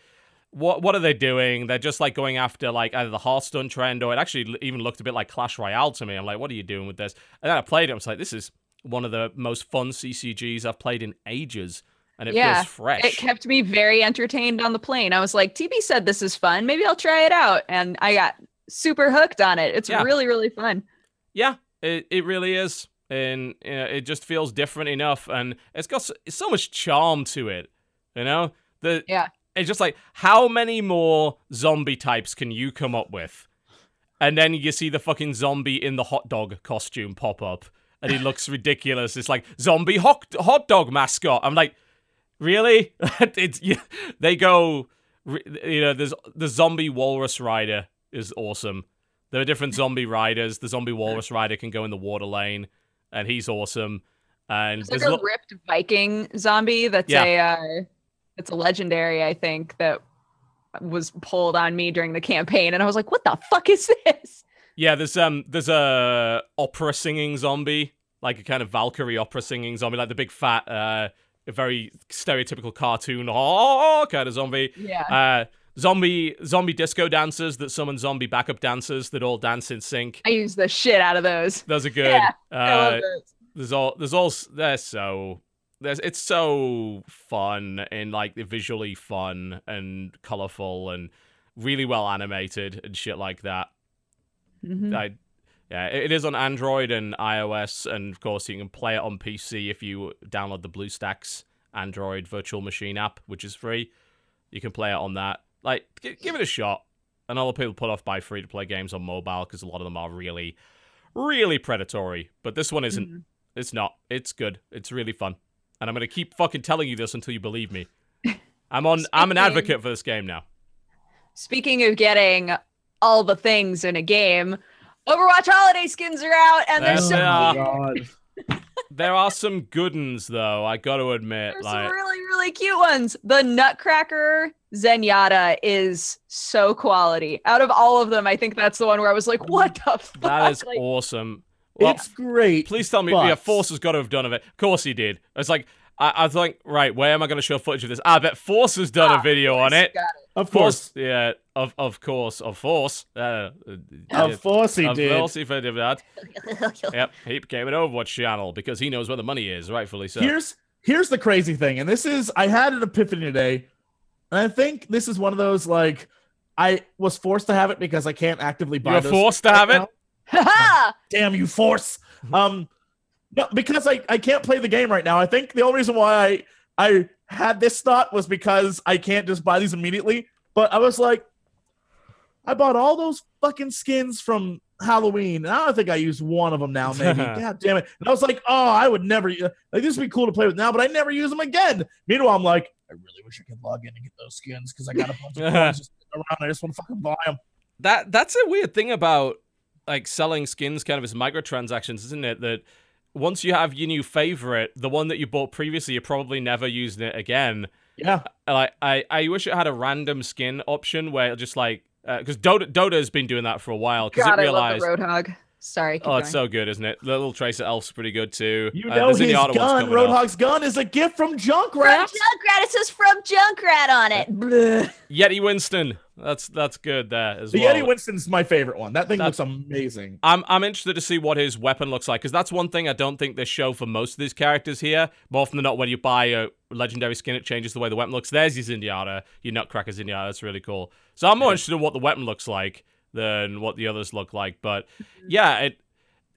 What what are they doing? They're just like going after like either the Hearthstone trend or it actually even looked a bit like Clash Royale to me. I'm like, what are you doing with this? And then I played it. I was like, this is one of the most fun CCGs I've played in ages, and it Yeah, feels fresh. It kept me very entertained on the plane. I was like, TB said this is fun. Maybe I'll try it out. And I got super hooked on it. It's Yeah. really, really fun. Yeah, it, it really is. And you know, it just feels different enough. And it's got so, so much charm to it. You know? The, Yeah. It's just like, how many more zombie types can you come up with? And then you see the fucking zombie in the hot dog costume pop up. And he looks ridiculous. It's like, zombie hot, hot dog mascot. I'm like, really? it's yeah, They go, you know, there's the zombie walrus rider is awesome. There are different zombie riders. The zombie walrus rider can go in the water lane, and he's awesome. And It's like a lo- ripped Viking zombie that's Yeah. a uh, it's a legendary, I think, that was pulled on me during the campaign. And I was like, what the fuck is this? yeah, there's um there's a opera singing zombie, like a kind of Valkyrie opera singing zombie, like the big fat, uh, very stereotypical cartoon oh kind of zombie. Yeah. Uh, zombie zombie disco dancers that summon zombie backup dancers that all dance in sync. I use the shit out of those. Those are good. Yeah, I uh, love those. there's all there's all they're so there's it's so fun and like visually fun and colorful and really well animated and shit like that. Mhm. I yeah, it is on Android and iOS, and of course you can play it on PC if you download the BlueStacks Android virtual machine app, which is free. You can play it on that. Like, give it a shot. And a lot of people put off by free to play games on mobile because a lot of them are really, really predatory. But this one isn't. Mhm. It's not. It's good. It's really fun. And I'm gonna keep fucking telling you this until you believe me. I'm on. I'm an advocate for this game now. Speaking of getting all the things in a game, Overwatch holiday skins are out and they're Yes, so. God. There are some good ones though. I got to admit, There's like some really, really cute ones. The Nutcracker Zenyatta is so quality. Out of all of them, I think that's the one where I was like, what the fuck? that is Like, awesome. Well, it's great. please tell me, yeah, but- Force has got to have done of it. Of course he did. It's like I, I think, right, where am I going to show footage of this? I bet Force has done ah, a video on it. got Of course. yeah, of of course, of Force. Uh, Of course he of did. course he did that. Yep, he became an Overwatch channel because he knows where the money is, rightfully so. Here's here's the crazy thing, and this is I had an epiphany today, and I think this is one of those like I was forced to have it because I can't actively buy. You were those forced to right have it? Ha Damn you, force! Um, no, because I I can't play the game right now. I think the only reason why I I had this thought was because I can't just buy these immediately. But I was like, I bought all those fucking skins from Halloween, and I don't think I used one of them now. Maybe, god damn it! And I was like, oh, I would never uh, like this would be cool to play with now, but I never use them again. Meanwhile, I'm like, I really wish I could log in and get those skins because I got a bunch of coins just sitting around. I just want to fucking buy them. That that's a weird thing about like selling skins kind of as microtransactions, isn't it? That once you have your new favorite, the one that you bought previously, you're probably never using it again. Yeah, Like I, I wish it had a random skin option where it just like uh, because Dota Dota has been doing that for a while because it I love realized the Roadhog. Sorry. Keep oh it's going. so good isn't it the little tracer elf's pretty good too you Uh, know the his Zenyatta gun, coming up. Roadhog's gun, is a gift from From Junkrat. Junkrat. It says from Junkrat on it. Bleh. Yeti Winston that's that's good there as The well Yeti Winston's my favorite one. That thing That's- looks amazing. I'm I'm interested to see what his weapon looks like because that's one thing I don't think they show for most of these characters here. More often than not, when you buy a legendary skin, it changes the way the weapon looks. There's your Zenyatta, your Nutcracker Zenyatta. That's really cool. So I'm more interested in what the weapon looks like than what the others look like. But yeah, it.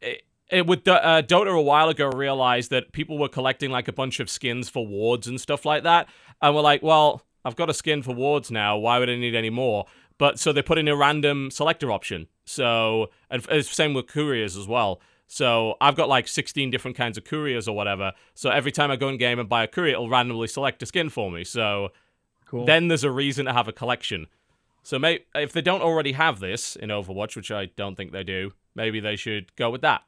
it it, with uh, Dota a while ago realized that people were collecting like a bunch of skins for wards and stuff like that, and we're like, well, I've got a skin for wards now. Why would I need any more? But so they put in a random selector option. So and it's same with couriers as well. So I've got like 16 different kinds of couriers or whatever. So every time I go in game and buy a courier, it'll randomly select a skin for me. So Cool. then there's a reason to have a collection. So may- if they don't already have this in Overwatch, which I don't think they do, maybe they should go with that.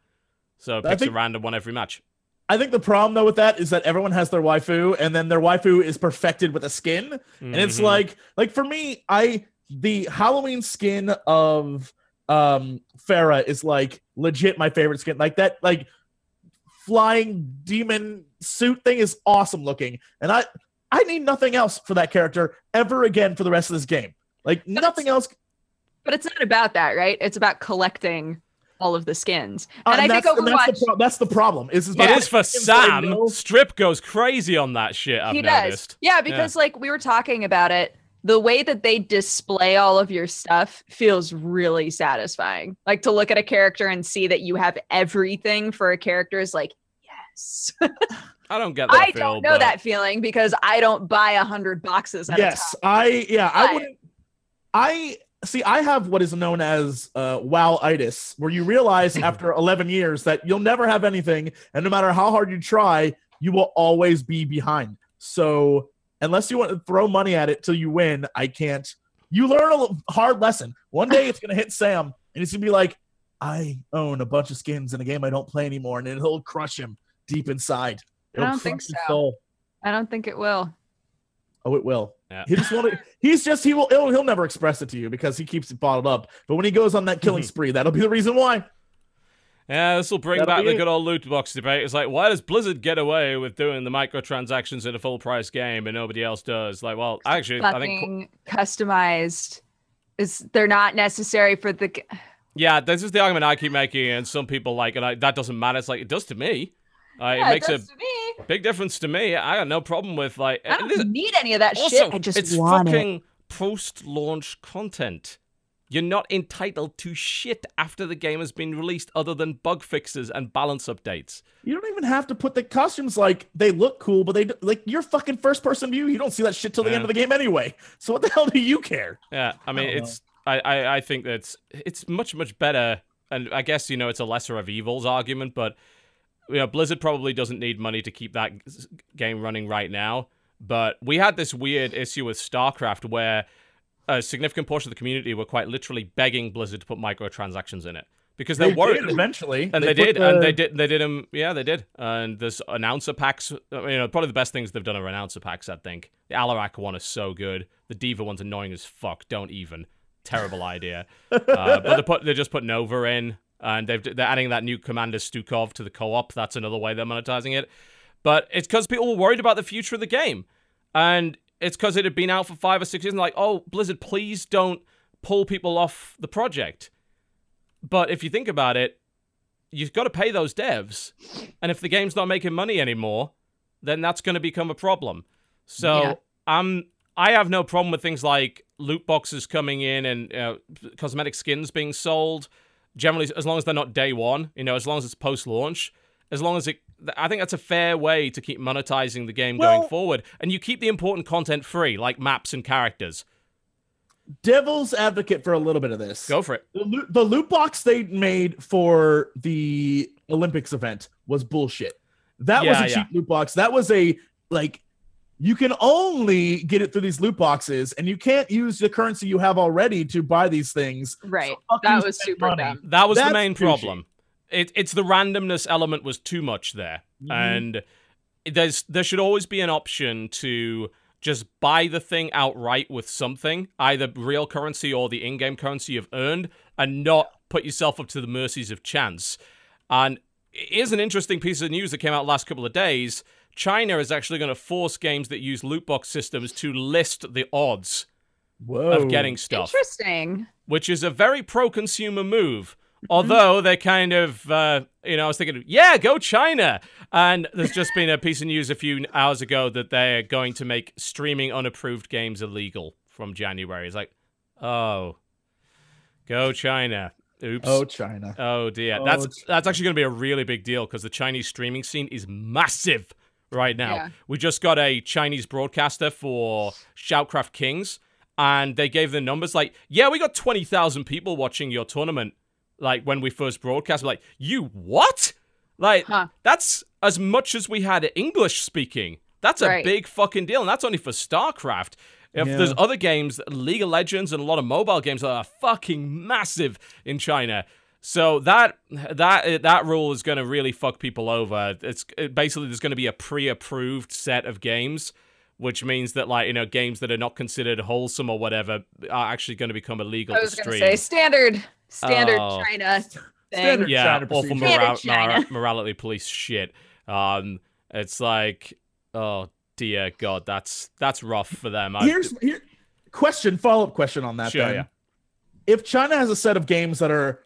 So picks think- a random one every match. I think the problem though with that is that everyone has their waifu, and then their waifu is perfected with a skin, and it's Mhm. like, like for me, I the Halloween skin of um Pharah is like legit my favorite skin. Like that, like flying demon suit thing is awesome looking, and I I need nothing else for that character ever again for the rest of this game. Like nothing else. But it's not about that, right? It's about collecting all of the skins. uh, And I think that's, and Overwatch, that's, the pro- that's the problem. Is, is it by is for that Sam. know- Strip goes crazy on that shit. I've he noticed. does. Yeah, because like we were talking about it, the way that they display all of your stuff feels really satisfying. Like to look at a character and see that you have everything for a character is like, yes. I don't get that. I feel, don't know but- that feeling because I don't buy a hundred boxes at yes a time. i yeah i wouldn't i see i have what is known as uh wow-itis where you realize after 11 years that you'll never have anything and no matter how hard you try you will always be behind so unless you want to throw money at it till you win i can't you learn a hard lesson one day it's gonna hit sam and he's gonna be like i own a bunch of skins in a game i don't play anymore and it'll crush him deep inside I It'll don't think so. I don't think it will. Oh, it will. Yeah. He just want to. He's just he will. He'll, he'll never express it to you because he keeps it bottled up. But when he goes on that killing mm-hmm. spree, that'll be the reason why. Yeah, this will bring That'll back the good old loot box debate. It's like, why does Blizzard get away with doing the microtransactions in a full price game and nobody else does? Like, well, actually, I think customized is they're not necessary for the. yeah, this is the argument I keep making, and some people like, and I, that doesn't matter. It's like it does to me. Uh, Yeah, it makes does a to me. big difference to me. I got no problem with like. I don't need any of that also, shit. I just it's want it. fucking post-launch content. You're not entitled to shit after the game has been released, other than bug fixes and balance updates. You don't even have to put the costumes like they look cool, but they d- like your fucking first person view. You don't see that shit till the Yeah. end of the game anyway. So what the hell do you care? Yeah, I mean, don't it's I, I I think that's it's much much better, and I guess you know it's a lesser of evils argument, but you know Blizzard probably doesn't need money to keep that game running right now. But we had this weird issue with StarCraft where a significant portion of the community were quite literally begging Blizzard to put microtransactions in it because They they're worried. did eventually, And they, put did, the- and they did, they did them. Yeah, they did. And there's announcer packs. You know, probably the best things they've done are announcer packs. I think the Alarak one is so good. The Diva one's annoying as fuck. Don't even. Terrible idea. uh, but they put they just put Nova in, and they've they're adding that new Commander Stukov to the co-op. That's another way they're monetizing it. But it's because people were worried about the future of the game, and it's because it had been out for five or six years. And like, oh, Blizzard, please don't pull people off the project. But if you think about it, you've got to pay those devs. And if the game's not making money anymore, then that's going to become a problem. So Yeah. I'm I have no problem with things like loot boxes coming in and know, cosmetic skins being sold. Generally, as long as they're not day one, you know, as long as it's post launch, as long as it, I think that's a fair way to keep monetizing the game Well- going forward. And you keep the important content free, like maps and characters. devil's advocate for a little bit of this. Go for it. The loot, the loot box they made for the Olympics event was bullshit. That was Yeah, a yeah. cheap loot box. That was a like you can only get it through these loot boxes, and you can't use the currency you have already to buy these things. Right. fuck That was super money. dumb. That was the main douchey. problem. It, it's the randomness element was too much there, Mhm. and there's there should always be an option to just buy the thing outright with something, either real currency or the in-game currency you've earned, and not put yourself up to the mercies of chance. And here's an interesting piece of news that came out last couple of days. China is actually going to force games that use loot box systems to list the odds Whoa. of getting stuff Interesting. which is a very pro-consumer move. Although they're kind of, uh, you know, I was thinking, yeah, go China. And there's just been a piece of news a few hours ago that they're going to make streaming unapproved games illegal from January. It's like, oh, go China. Oops. Oh, China. Oh dear, Oh, that's it's- that's actually going to be a really big deal because the Chinese streaming scene is massive right now. Yeah. We just got a Chinese broadcaster for Shoutcraft Kings, and they gave the numbers like, yeah, we got twenty thousand people watching your tournament. Like when we first broadcast, we're like, you what? Like Huh. that's as much as we had English speaking. That's a Right. big fucking deal, and that's only for StarCraft. If Yeah. there's other games, League of Legends and a lot of mobile games that are fucking massive in China. So that that that rule is going to really fuck people over. It's it, basically there's going to be a pre-approved set of games, which means that like you know games that are not considered wholesome or whatever are actually going to become illegal I was going to say standard, standard Oh. China thing. Standard. yeah, China awful mora- Standard mora- morality police shit. Um, it's like, oh dear God, that's that's rough for them. I- Here's here question follow up question on that. Sure, then. yeah. If China has a set of games that are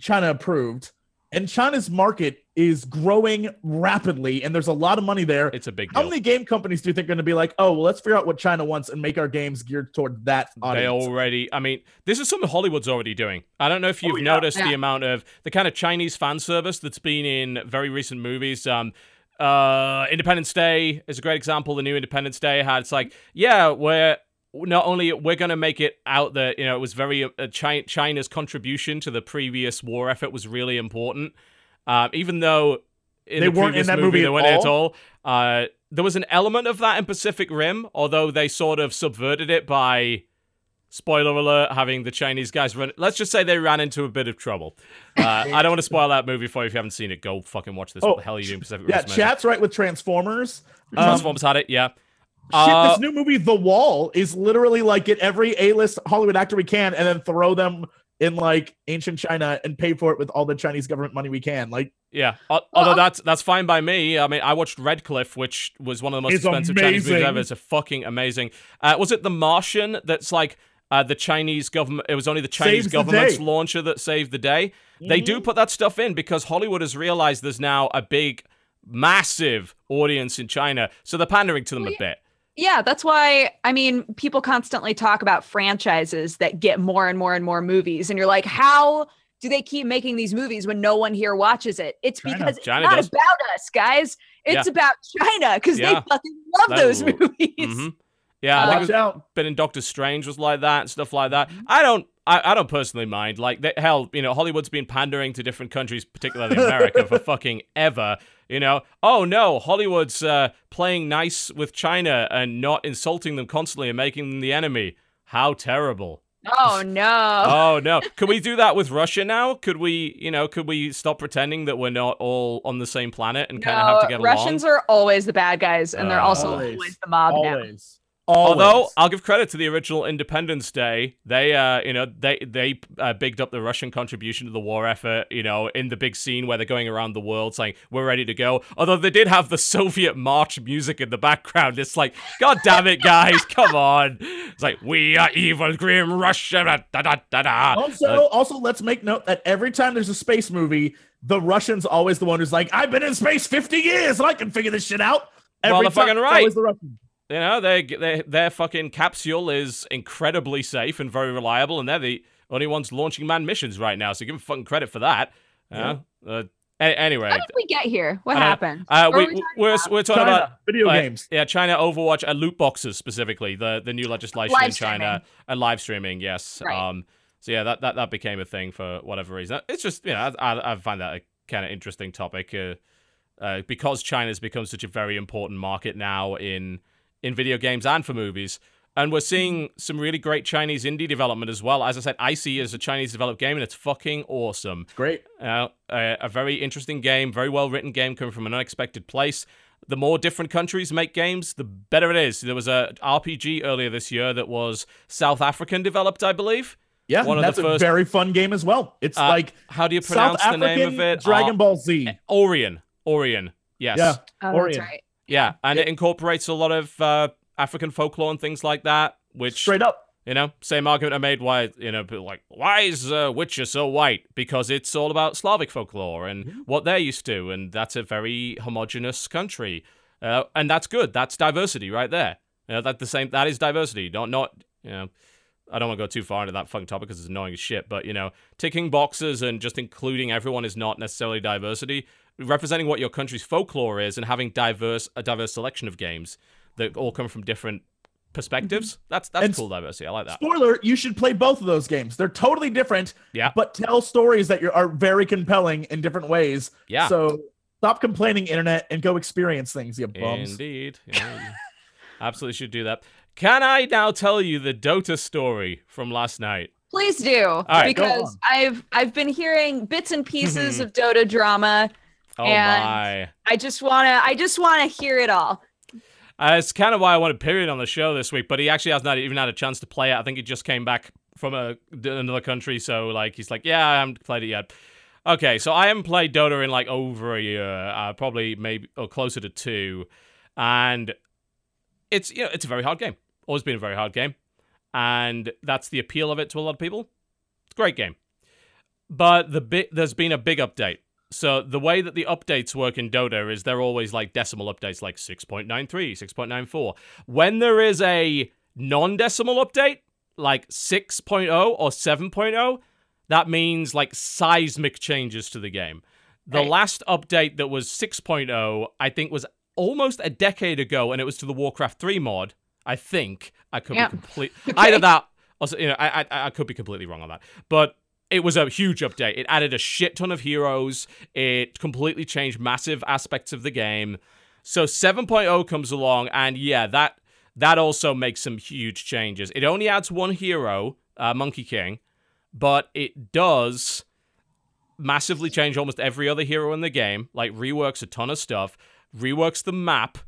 China approved, and China's market is growing rapidly, and there's a lot of money there. it's a big How many game companies do you think are going to be like, oh, well, let's figure out what China wants and make our games geared toward that audience? They already, I mean, this is something Hollywood's already doing. I don't know if you've Oh, yeah. noticed the amount of the kind of Chinese fan service that's been in very recent movies. Um, uh, Independence Day is a great example. The new Independence Day had it's like, yeah, we're not only we're going to make it out that you know it was very uh, Chi- China's contribution to the previous war effort was really important, um, even though in They the weren't in that movie, movie they at weren't in it at all? all. Uh, there was an element of that in Pacific Rim, although they sort of subverted it by spoiler alert having the Chinese guys run. Let's just say they ran into a bit of trouble. Uh, I don't want to spoil that movie for you if you haven't seen it. Go fucking watch this. Oh, what the hell are you doing, Pacific Yeah, Rim? Smash? chat's right with Transformers. Um, Transformers had it. Yeah. Shit, Uh, this new movie, The Wall, is literally like get every A-list Hollywood actor we can, and then throw them in like ancient China and pay for it with all the Chinese government money we can. Like, Yeah, Al- although that's that's fine by me. I mean, I watched Red Cliff, which was one of the most expensive Chinese movies ever. It's a fucking amazing. Uh, was it The Martian? That's like uh, the Chinese government. It was only the Chinese Saves government's day. launcher that saved the day. They do put that stuff in because Hollywood has realized there's now a big, massive audience in China, so they're pandering to them a Well, bit. Yeah, that's why I mean people constantly talk about franchises that get more and more and more movies and you're like how do they keep making these movies when no one here watches it? It's China. because it's China not does. about us, guys. It's about China cuz Yeah. they fucking love They those lo- movies. Mhm. Yeah, I think it watch was, out. been in Doctor Strange was like that stuff like Mm-hmm. that. I don't. I, I don't personally mind. Like, they, hell, you know, Hollywood's been pandering to different countries, particularly America, for fucking ever. You know, oh no, Hollywood's uh, playing nice with China and not insulting them constantly and making them the enemy. How terrible! Oh no. Oh no, could we do that with Russia now? Could we, you know, could we stop pretending that we're not all on the same planet and kind of have to get Russians along? Russians are always the bad guys and they're also Always. always the mob now. Always. Always. Although I'll give credit to the original Independence Day, they, uh, you know, they they uh, bigged up the Russian contribution to the war effort. You know, in the big scene where they're going around the world saying we're ready to go. Although they did have the Soviet march music in the background. It's like, God damn it, guys, come on! It's like we are evil, grim Russia. Da, da, da, da, da. Also, Uh, also, let's make note that every time there's a space movie, the Russians always the one who's like, "I've been in space 50 years and I can figure this shit out." Well, Every they're fucking time, it's right. always the Russians. You know, they, they, their fucking capsule is incredibly safe and very reliable, and they're the only ones launching manned missions right now. So give them fucking credit for that. Yeah. Uh, A- anyway, How did we get here? What Uh, happened? uh, What were we, we talking we're about? we're talking China, about video uh, games. Yeah, China Overwatch and loot boxes specifically, the the new legislation Live in China and live streaming. Yes. Right. Um. So yeah, that, that that became a thing for whatever reason. It's just you know I I, I find that a kind of interesting topic, uh, uh, because China's become such a very important market now in in video games and for movies. And we're seeing some really great Chinese indie development as well. As I said, Icey is a Chinese developed game, and it's fucking awesome. Great. Uh, a, a very interesting game, very well written game coming from an unexpected place. The more different countries make games, the better it is. There was a RPG earlier this year that was South African developed, I believe. Yeah, One of the that's first- a very fun game as well. It's Uh, like How do you South pronounce the name of it? Dragon Uh, Ball Z. Aurion. Aurion. Yes. Yeah. Oh, Orient. that's right. Yeah, and Yeah. it incorporates a lot of uh, African folklore and things like that, which Straight up. You know, same argument I made. Why you know, like why is uh, Witcher so white? Because it's all about Slavic folklore and what they're used to, and that's a very homogenous country, uh, and that's good. That's diversity right there. You know, that the same. That is diversity. Not not you know. I don't want to go too far into that fucking topic because it's annoying as shit. But you know, ticking boxes and just including everyone is not necessarily diversity. Representing what your country's folklore is and having diverse a diverse selection of games that all come from different perspectives. Mm-hmm. That's that's And cool diversity. I like that. Spoiler: You should play both of those games. They're totally different, Yeah. but tell stories that you're, very compelling in different ways. Yeah. So stop complaining, internet, and go experience things. You bums. Indeed. Yeah, absolutely should do that. Can I now tell you the Dota story from last night? Please do, right, go because on. I've I've been hearing bits and pieces mm-hmm. of Dota drama. Oh And- my. I just wanna I just wanna hear it all. Uh, it's kind of why I wanted Pyrion on the show this week, but he actually has not even had a chance to play it. I think he just came back from a, another country, so like he's like, yeah, I haven't played it yet. Okay, so I haven't played Dota in like over a year, uh, probably maybe or closer to two, and it's you know it's a very hard game. Always been a very hard game, and that's the appeal of it to a lot of people. It's a great game, but the bit there's been a big update. So the way that the updates work in Dota is they're always like decimal updates, like 6.93, 6.94. When there is a non-decimal update, like 6.0 or 7.0, that means like seismic changes to the game. The Right. last update that was 6.0, I think, was almost a decade ago, and it was to the Warcraft 3 mod. I think I could Yep. be complete. Okay. Either that, also, you know, I, I I could be completely wrong on that, but it was a huge update. It added a shit ton of heroes. It completely changed massive aspects of the game. So 7.0 comes along, and yeah, that that also makes some huge changes. It only adds one hero, uh, Monkey King, but it does massively change almost every other hero in the game. Like reworks a ton of stuff, reworks the map,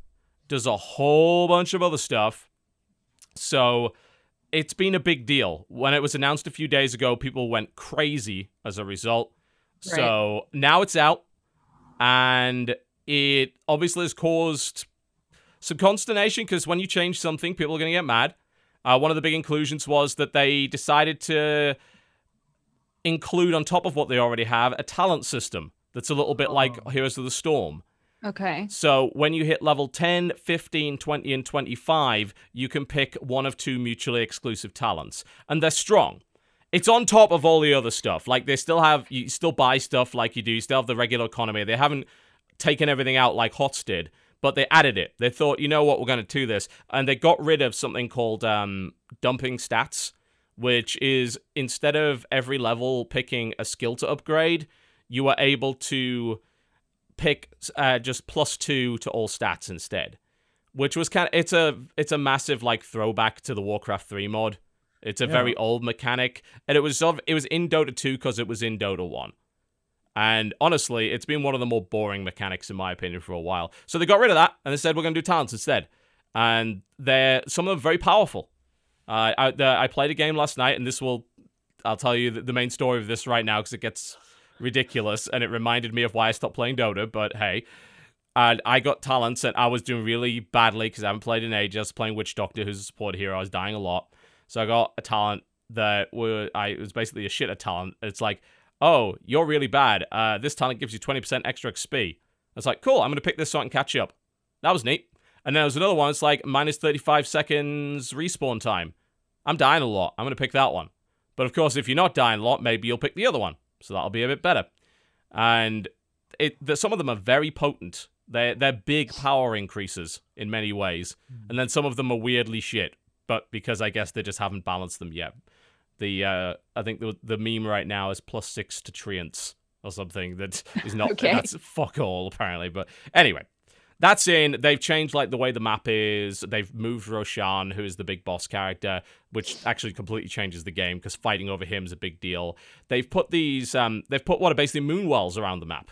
does a whole bunch of other stuff. So it's been a big deal. When it was announced a few days ago, people went crazy as a result. So now it's out, and it obviously has caused some consternation because when you change something, people are going to get mad. Uh, one of the big inclusions was that they decided to include, on top of what they already have, a talent system that's a little bit like Heroes of the Storm. Okay. So when you hit level 10, 15, 20, and 25, you can pick one of two mutually exclusive talents. And they're strong. It's on top of all the other stuff. Like they still have, you still buy stuff like you do. You still have the regular economy. They haven't taken everything out like HOTS did, but they added it. They thought, you know what, we're going to do this. And they got rid of something called um, dumping stats, which is instead of every level picking a skill to upgrade, you are able to pick uh, just plus two to all stats instead, which was kind of it's a it's a massive like throwback to the Warcraft three mod. It's a Yeah. very old mechanic, and it was sort of, it was in Dota two because it was in Dota one. And honestly, it's been one of the more boring mechanics in my opinion for a while. So they got rid of that and they said we're going to do talents instead, and they're some of them very powerful. Uh, I the, I played a game last night, and this will I'll tell you the, the main story of this right now because it gets ridiculous and it reminded me of why I stopped playing Dota. But hey, and I got talents and I was doing really badly because I haven't played in ages. I was playing Witch Doctor, who's a support hero. I was dying a lot, so I got a talent that were I was basically a shit of talent. It's like, oh, you're really bad. Uh, this talent gives you twenty percent extra XP. I was like, cool. I'm gonna pick this so I can catch you up. That was neat. And then there was another one. It's like minus thirty five seconds respawn time. I'm dying a lot. I'm gonna pick that one. But of course, if you're not dying a lot, maybe you'll pick the other one. So that'll be a bit better. And it the, some of them are very potent. They're they're big power increases in many ways, and then some of them are weirdly shit. But because I guess they just haven't balanced them yet. The uh, I think the the meme right now is plus six to treants or something that is not Okay. that's fuck all apparently. But anyway, that's in. They've changed like the way the map is. They've moved Roshan, who is the big boss character, which actually completely changes the game because fighting over him is a big deal. They've put these. Um, they've put what are basically moon wells around the map,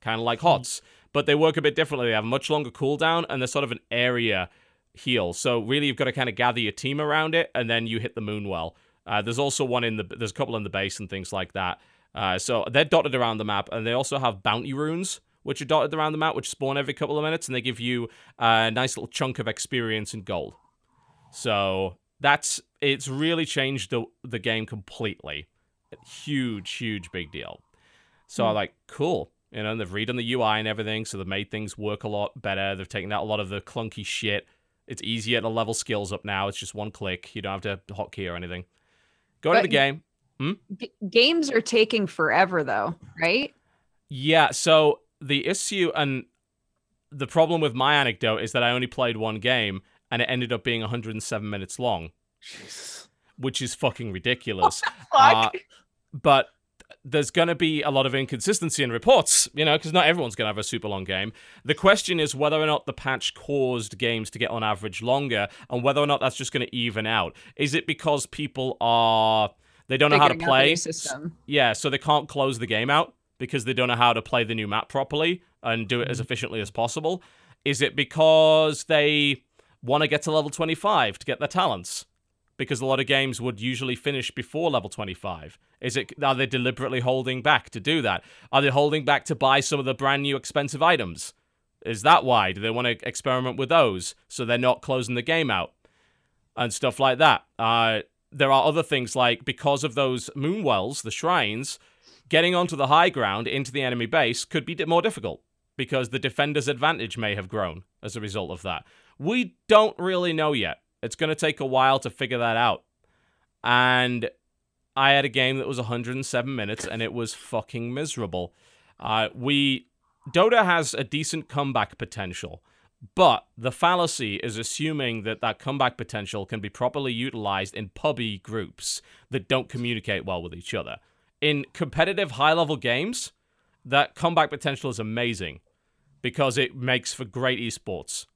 kind of like HOTS, but they work a bit differently. They have a much longer cooldown and they're sort of an area heal. So really, you've got to kind of gather your team around it, and then you hit the moon well. Uh, there's also one in the. There's a couple in the base and things like that. Uh, so they're dotted around the map, and they also have bounty runes, which are dotted around the map, which spawn every couple of minutes, and they give you a nice little chunk of experience and gold. So that's it's really changed the the game completely. Huge, huge, big deal. So I'm like, cool. You know, and they've redone the UI and everything, so they've made things work a lot better. They've taken out a lot of the clunky shit. It's easier to level skills up now. It's just one click. You don't have to hotkey or anything. Go to the game. Hmm? G- games are taking forever, though, right? Yeah, so the issue and the problem with my anecdote is that I only played one game and it ended up being 107 minutes long, Jesus. which is fucking ridiculous. Uh, but there's going to be a lot of inconsistency in reports, you know, because not everyone's going to have a super long game. The question is whether or not the patch caused games to get on average longer and whether or not that's just going to even out. Is it because people are. They don't know how to play. system. Yeah, so they can't close the game out because they don't know how to play the new map properly and do it as efficiently as possible. Is it because they want to get to level 25 to get their talents? Because a lot of games would usually finish before level 25. Is it are they deliberately holding back to do that? Are they holding back to buy some of the brand new expensive items? Is that why? Do they want to experiment with those so they're not closing the game out? and stuff like that. Uh, there are other things like because of those moon wells, the shrines, getting onto the high ground into the enemy base could be more difficult because the defender's advantage may have grown as a result of that. We don't really know yet. It's going to take a while to figure that out. And I had a game that was 107 minutes and it was fucking miserable. Uh, we Dota has a decent comeback potential. But the fallacy is assuming that that comeback potential can be properly utilized in pubby groups that don't communicate well with each other. In competitive high level games, that comeback potential is amazing because it makes for great esports.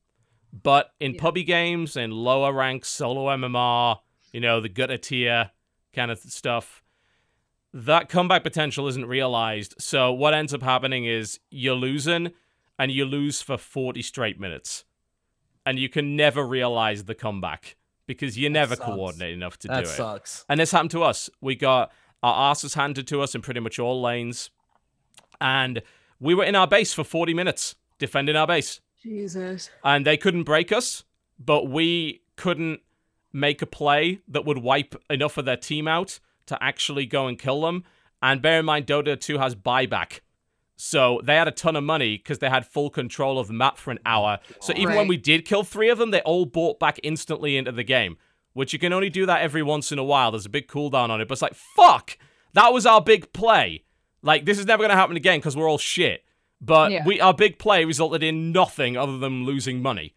But in Yeah. pubby games and lower rank solo MMR, you know, the gutter tier kind of stuff, that comeback potential isn't realized. So what ends up happening is you're losing and you lose for 40 straight minutes. And you can never realize the comeback because you're never sucks. coordinated enough to That do it. That sucks. And this happened to us. We got our asses handed to us in pretty much all lanes. And we were in our base for 40 minutes, defending our base. Jesus. And they couldn't break us, but we couldn't make a play that would wipe enough of their team out to actually go and kill them. And bear in mind, Dota 2 has buyback. So they had a ton of money because they had full control of the map for an hour. So even when we did kill three of them, they all bought back instantly into the game, which you can only do that every once in a while. There's a big cooldown on it, but it's like, fuck, that was our big play. Like, this is never going to happen again because we're all shit. But Yeah. we our big play resulted in nothing other than losing money.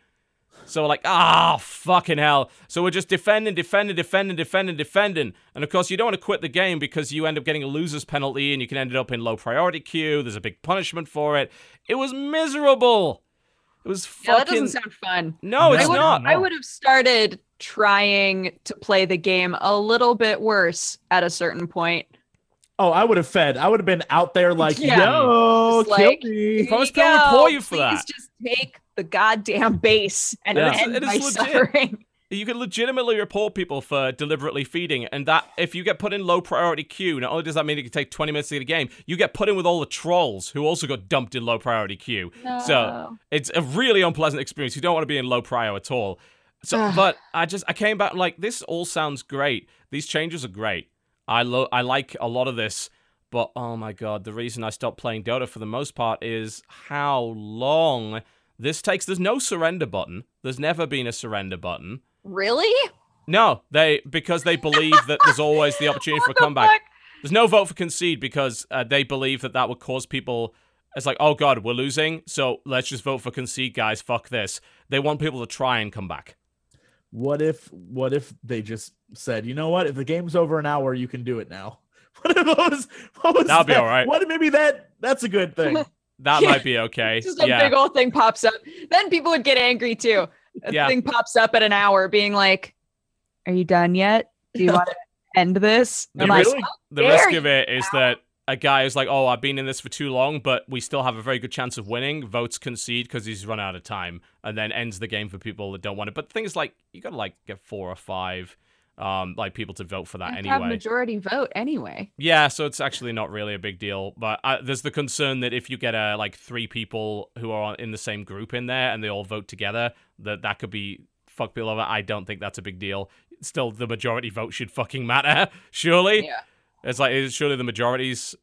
So we're like, ah, fucking hell. So we're just defending, defending, defending, defending, defending. And of course, you don't want to quit the game because you end up getting a loser's penalty and you can end up in low priority queue. There's a big punishment for it. It was miserable. It was Yeah, that doesn't sound fun. no, it's I would, not. I would have started trying to play the game a little bit worse at a certain point. Oh, I would have fed. I would have been out there like, Yeah. yo, Just kill like- me. If I was Here paying you to go. pour you for Please that. just take the goddamn base and Yeah. end It is my legit. suffering. You can legitimately report people for deliberately feeding, and that if you get put in low priority queue, not only does that mean it can take 20 minutes to get a game, you get put in with all the trolls who also got dumped in low priority queue. So it's a really unpleasant experience. You don't want to be in low prio at all. So, but I just I came back like this all sounds great. These changes are great. I lo- I like a lot of this, but oh my god, the reason I stopped playing Dota for the most part is how long this takes. There's no surrender button. There's never been a surrender button. Really? No, they because they believe that there's always the opportunity for the comeback. fuck? There's no vote for concede because uh, they believe that that would cause people It's like, oh god, we're losing, so let's just vote for concede, guys. Fuck this. They want people to try and come back. What if what if they just said, you know what? If the game's over an hour, you can do it now. What, if, what was, what was That'll be all right. What maybe that that's a good thing. That Yeah. might be okay. Just a yeah. big old thing pops up. Then people would get angry too. A Yeah. thing pops up at an hour, being like, "Are you done yet? Do you want to end this?" The I'm like, really- the risk of it is that a guy is like, oh, I've been in this for too long, but we still have a very good chance of winning. Votes concede because he's run out of time, and then ends the game for people that don't want it. But things like you gotta like get four or five, um, like people to vote for that You have anyway. majority vote anyway. Yeah, so it's actually not really a big deal, but uh, there's the concern that if you get a like three people who are in the same group in there and they all vote together, that that could be fuck people over. I don't think that's a big deal. Still, the majority vote should fucking matter. Surely, Yeah. It's like it's surely the majority's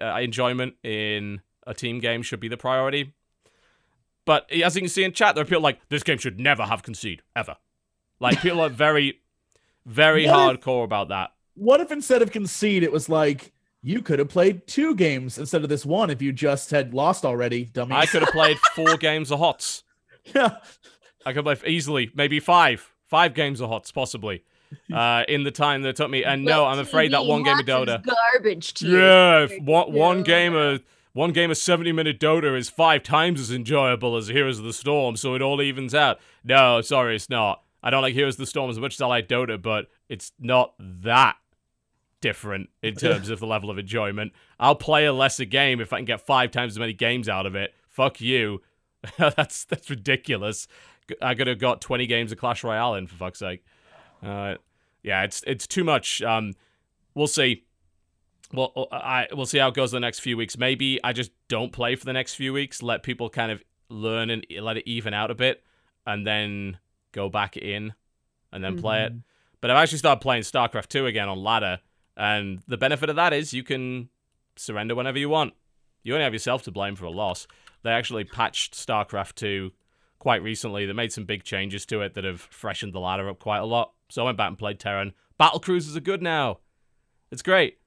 uh, enjoyment in a team game should be the priority. But as you can see in chat, there are people like this game should never have concede ever. Like people are very, very What if- hardcore about that. What if instead of concede, it was like you could have played two games instead of this one if you just had lost already, dummy. I could have played four games of HOTS. yeah. I could play easily, maybe five, five games of HOTS possibly, uh, in the time that it took me. And no, I'm afraid that one game of Dota. garbage to. Yeah, one, one game of one game of 70 minute Dota is five times as enjoyable as Heroes of the Storm, so it all evens out. No, sorry, it's not. I don't like Heroes of the Storm as much as I like Dota, but it's not that different in terms of the level of enjoyment. I'll play a lesser game if I can get five times as many games out of it. Fuck you. that's that's ridiculous. I could have got 20 games of Clash Royale in for fuck's sake. Uh, yeah, it's it's too much. Um, we'll see. Well, uh, I we'll see how it goes the next few weeks. Maybe I just don't play for the next few weeks. Let people kind of learn and let it even out a bit, and then go back in, and then play it. But I've actually started playing StarCraft 2 again on ladder, and the benefit of that is you can surrender whenever you want. You only have yourself to blame for a loss. They actually patched StarCraft 2 quite recently. They made some big changes to it that have freshened the ladder up quite a lot. So I went back and played Terran. Battle cruisers are good now. It's great.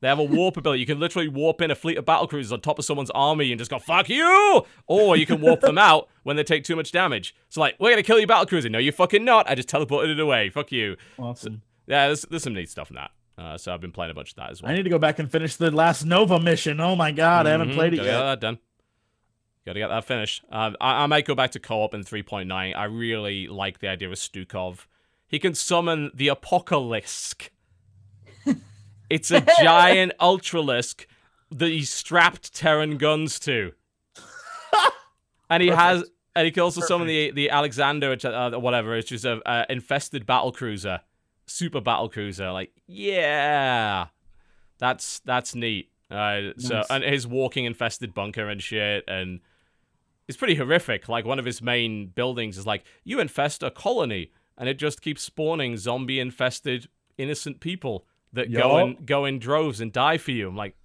They have a warp ability. You can literally warp in a fleet of battle cruisers on top of someone's army and just go "fuck you," or you can warp them out when they take too much damage. So like, we're gonna kill your battle cruiser. No, you're fucking not. I just teleported it away. Fuck you. Awesome. Yeah, there's, there's some neat stuff in that. Uh, so I've been playing a bunch of that as well. I need to go back and finish the last Nova mission. Oh my god, I haven't Mhm, played it gotta Get yet. that done. Got to get that finished. Um, I, I might go back to co-op in 3.9. I really like the idea of Stukov. He can summon the Apocalypse. it's a giant Ultralisk that he strapped Terran guns to, and he has, and he can also summon the the Alexander, which, uh, whatever, which is a, a infested battle cruiser, super battle cruiser. Like, yeah, that's that's neat. Uh, so and his walking infested bunker and shit, and it's pretty horrific. Like one of his main buildings is like you infest a colony, and it just keeps spawning zombie infested innocent people that go Yup. in go in droves and die for you. I'm like,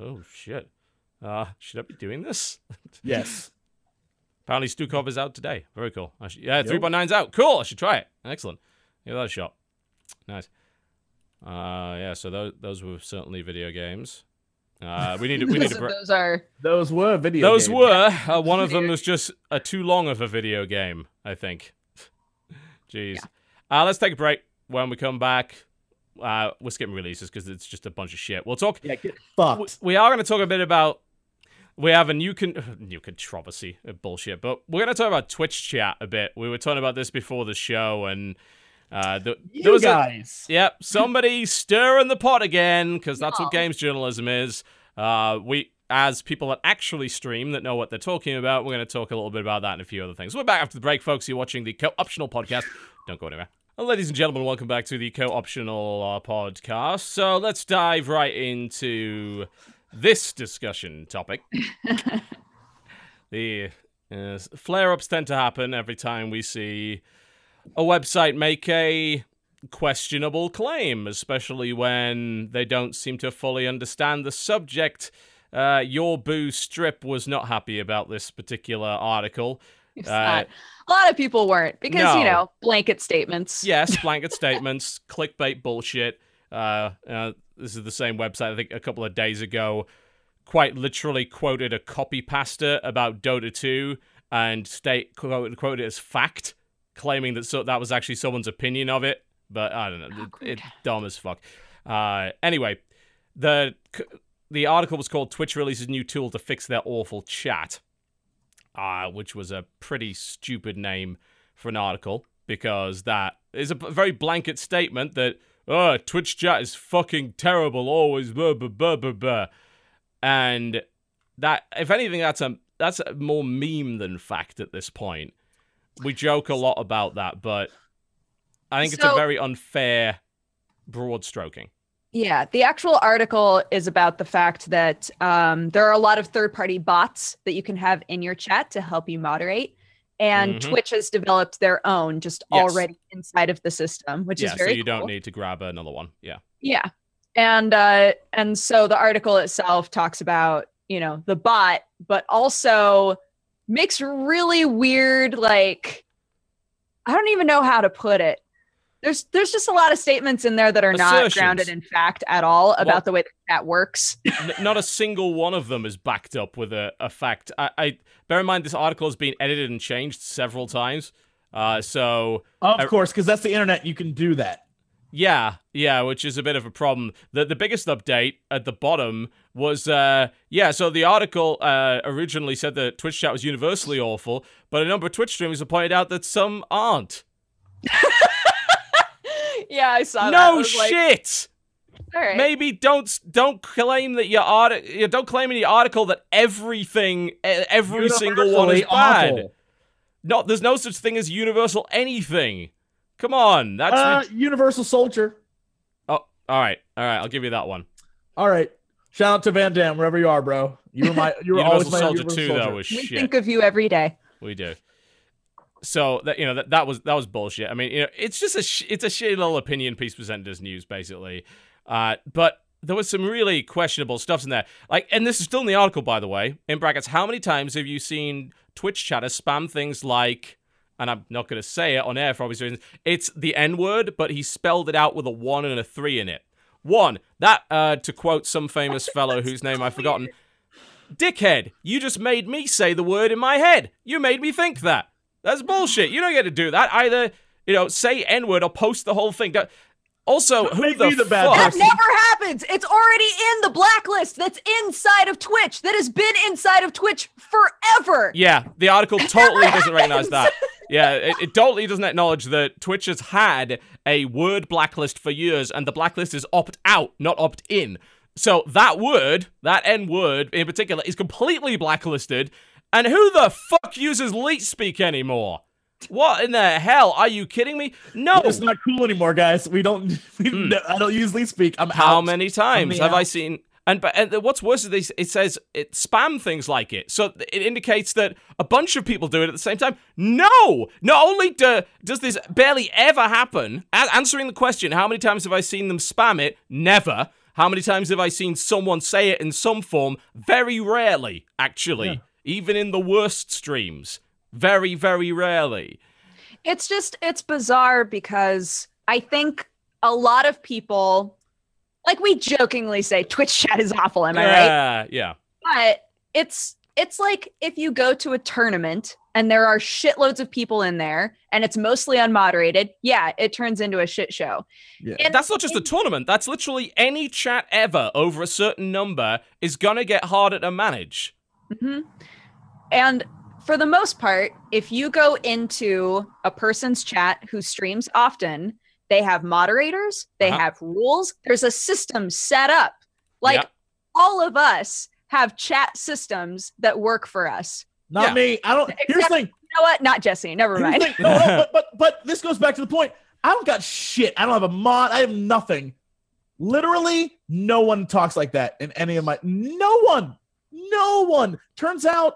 oh shit. Uh, should I be doing this? Yes. Apparently, Stukov is out today. Very cool. I should, yeah, Yep. 3.9's out. Cool. I should try it. Excellent. Give that a shot. Nice. Uh, yeah. So those those were certainly video games. Uh, we need to we need to. Those- br- those are Those were video those games. were. Uh, one of them was just a too long of a video game. I think. Jeez. Uh, let's take a break. When we come back, uh, we're skipping releases because it's just a bunch of shit. We'll talk Yeah, get fucked. we are going to talk a bit about. We have a new con- new controversy, uh, bullshit, but we're going to talk about Twitch chat a bit. We were talking about this before the show, and uh, the, You was a, guys. Yep, somebody stirring the pot again because that's what games journalism is. Uh, we, as people that actually stream that know what they're talking about, we're going to talk a little bit about that and a few other things. We're back after the break, folks. You're watching the co-optional podcast. Don't go anywhere. Well, ladies and gentlemen, welcome back to the co-optional uh, podcast. So let's dive right into this discussion topic. the uh, flare-ups tend to happen every time we see a website make a questionable claim, especially when they don't seem to fully understand the subject. Uh, your boo strip was not happy about this particular article. Uh, a lot of people weren't because no. you know blanket statements. Yes, blanket statements, clickbait bullshit. Uh, uh, this is the same website I think a couple of days ago quite literally quoted a copy pasta about Dota 2 and state quoted, quoted it as fact, claiming that so that was actually someone's opinion of it. But I don't know, Awkward. it, it dumb as fuck. Uh, anyway, the the article was called "Twitch releases new tool to fix their awful chat," uh, which was a pretty stupid name for an article because that is a very blanket statement that oh Twitch chat is fucking terrible, always blah blah blah blah blah, and that if anything that's a that's a more meme than fact at this point. We joke a lot about that, but I think it's a very unfair broad stroking. Yeah, the actual article is about the fact that um, there are a lot of third party bots that you can have in your chat to help you moderate. And Mhm. Twitch has developed their own just Yes. already inside of the system, which yeah, is very so you don't need to grab another one. Yeah. Yeah. And uh and so the article itself talks about, you know, the bot, but also makes really weird like I don't even know how to put it. There's there's just a lot of statements in there that are not grounded in fact at all about Well- the way that chat works. N- not a single one of them is backed up with a, a fact. I, I bear in mind this article has been edited and changed several times. Uh, so Of I- course, because that's the internet. You can do that. Yeah, yeah, which is a bit of a problem. The the biggest update at the bottom was uh yeah, so the article uh originally said that Twitch chat was universally awful, but a number of Twitch streamers have pointed out that some aren't. yeah, I saw that. No was like, shit. all right. Maybe don't don't claim that your art you don't claim in your article that everything every single one is Universally bad. awful. No, there's no such thing as universal anything. Come on, that's Uh, rid- Universal Soldier. oh, all right, all right. I'll give you that one. All right. Shout out to Van Damme, wherever you are, bro. You were my you were always Universal my Soldier Universal Two Soldier. though was we shit. think of you every day. we do. So that you know that that was that was bullshit. I mean, you know, it's just a sh- it's a shitty little opinion piece presented as news, basically. Uh, but there was some really questionable stuff in there. Like, and this is still in the article, by the way. In brackets, how many times have you seen Twitch chatters spam things like? And I'm not going to say it on air for obvious reasons. It's the N word, but he spelled it out with a one and a three in it. One, that, uh, to quote some famous fellow whose name I've forgotten, Dickhead, you just made me say the word in my head. You made me think that. That's bullshit. You don't get to do that. Either, you know, say N word or post the whole thing. Don't- Also, who make the, the bad fuck? That never happens. It's already in the blacklist that's inside of Twitch, that has been inside of Twitch forever. Yeah, the article totally doesn't recognize that. Yeah, it, it totally doesn't acknowledge that Twitch has had a word blacklist for years, and the blacklist is opt out, not opt in. So that word, that N word in particular, is completely blacklisted. And who the fuck uses leet speak anymore? What in the hell? Are you kidding me? No. It's not cool anymore, guys. We don't. We, Hmm. I don't use Leet Speak. I'm How out. many times have I seen? And but and what's worse is this, it says it spam things like it, so it indicates that a bunch of people do it at the same time. No, not only do, does this barely ever happen. A- answering the question, how many times have I seen them spam it? Never. How many times have I seen someone say it in some form? Very rarely, actually. Yeah. Even in the worst streams, very very rarely. It's just it's bizarre because I think a lot of people like we jokingly say Twitch chat is awful, am I right? yeah, yeah. But it's it's like if you go to a tournament and there are shitloads of people in there and it's mostly unmoderated, yeah, it turns into a shit show. Yeah. And That's not just a tournament. That's literally any chat ever over a certain number is gonna get harder to manage. Mhm. And for the most part, if you go into a person's chat who streams often, they have moderators, they Uh-huh. have rules, there's a system set up. Like Yeah. all of us have chat systems that work for us. Not Yeah. me. I don't. Here's the thing. You know what? Not Jesse. Never mind. thing. No, no, but, but but this goes back to the point. I don't got shit. I don't have a mod. I have nothing. Literally, no one talks like that in any of my. No one. No one. Turns out,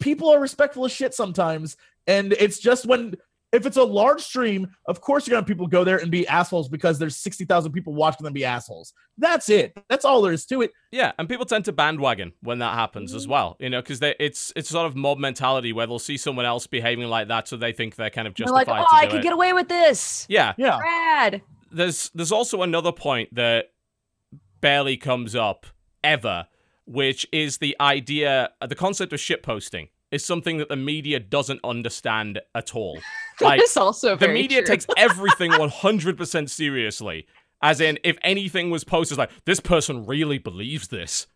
people are respectful of shit sometimes, and it's just when if it's a large stream, of course you're gonna have people go there and be assholes because there's sixty thousand people watching them be assholes. That's it. That's all there is to it. Yeah, and people tend to bandwagon when that happens as well. You know, because it's it's sort of mob mentality where they'll see someone else behaving like that, so they think they're kind of They're justified like, oh, to I do could it. get away with this. yeah, Yeah. Rad. there's there's also another point that barely comes up ever, which is the idea, uh, the concept of shitposting is something that the media doesn't understand at all. Like, That is also the media true. takes everything 100% seriously. As in, if anything was posted, like, this person really believes this.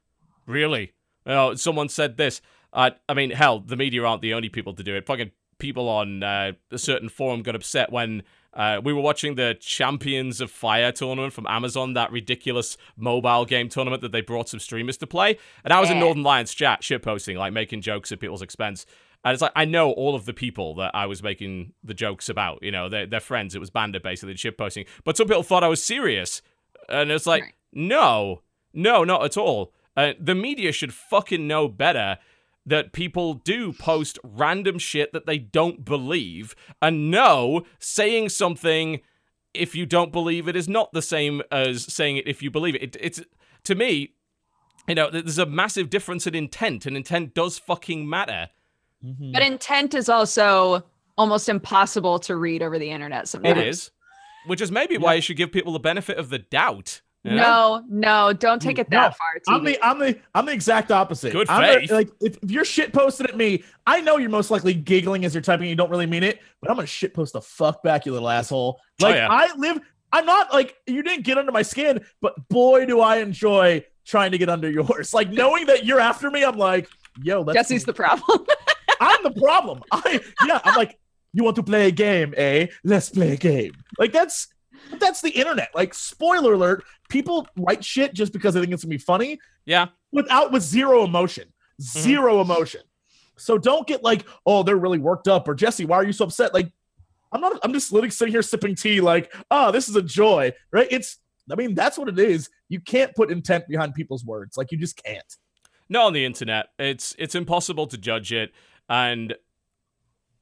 Really? You know, someone said this. Uh, I mean, hell, the media aren't the only people to do it. Fucking people on uh, a certain forum got upset when uh, we were watching the Champions of Fire tournament from Amazon, that ridiculous mobile game tournament that they brought some streamers to play. And I was in Northernlion's chat, shitposting, like making jokes at people's expense. And it's like, I know all of the people that I was making the jokes about. You know, they're, they're friends. It was Bandit basically shitposting. But some people thought I was serious. And it's like, Right. no, no, not at all. Uh, the media should fucking know better that people do post random shit that they don't believe. And no, saying something if you don't believe it is not the same as saying it if you believe it. it it's to me, you know, there's a massive difference in intent, and intent does fucking matter. Mhm. But intent is also almost impossible to read over the internet sometimes. It is, which is maybe why you should give people the benefit of the doubt. You know? No, no, don't take it that No, far. I'm the I'm the I'm the exact opposite. Good I'm the- faith. like if, if you're shit posted at me, I know you're most likely giggling as you're typing. and You don't really mean it, but I'm gonna shit post the fuck back, you little asshole. Like Oh, yeah. I live. I'm not like you didn't get under my skin, but boy, do I enjoy trying to get under yours. Like knowing that you're after me, I'm like, yo, that's Jesse's the problem. I'm the problem. I yeah, I'm like, you want to play a game, eh? Let's play a game. Like that's that's the internet. Like, spoiler alert, people write shit just because they think it's gonna be funny Yeah, without with zero emotion. Mm-hmm. Zero emotion. So don't get like, oh, they're really worked up, or Jesse, why are you so upset? Like, I'm not, I'm just literally sitting here sipping tea, like, oh, this is a joy, right? It's I mean, that's what it is. You can't put intent behind people's words. Like you just can't. not on the internet. It's it's impossible to judge it, and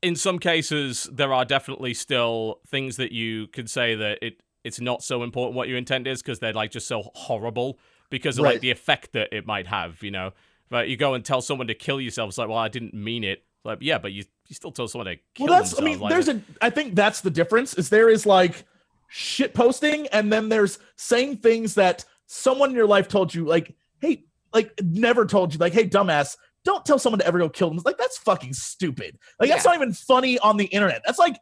in some cases, there are definitely still things that you could say that it it's not so important what your intent is because they're like just so horrible because of like the effect that it might have. You know, but you go and tell someone to kill yourself. It's like, well, I didn't mean it. Like, yeah, but you you still told someone to kill well, that's I mean, like, there's a I think that's the difference. Is there is like shit posting, and then there's saying things that someone in your life told you, like, hey, like never told you, like, hey, dumbass. Don't tell someone to ever go kill them. Like that's fucking stupid. Like that's not even funny on the internet. That's like,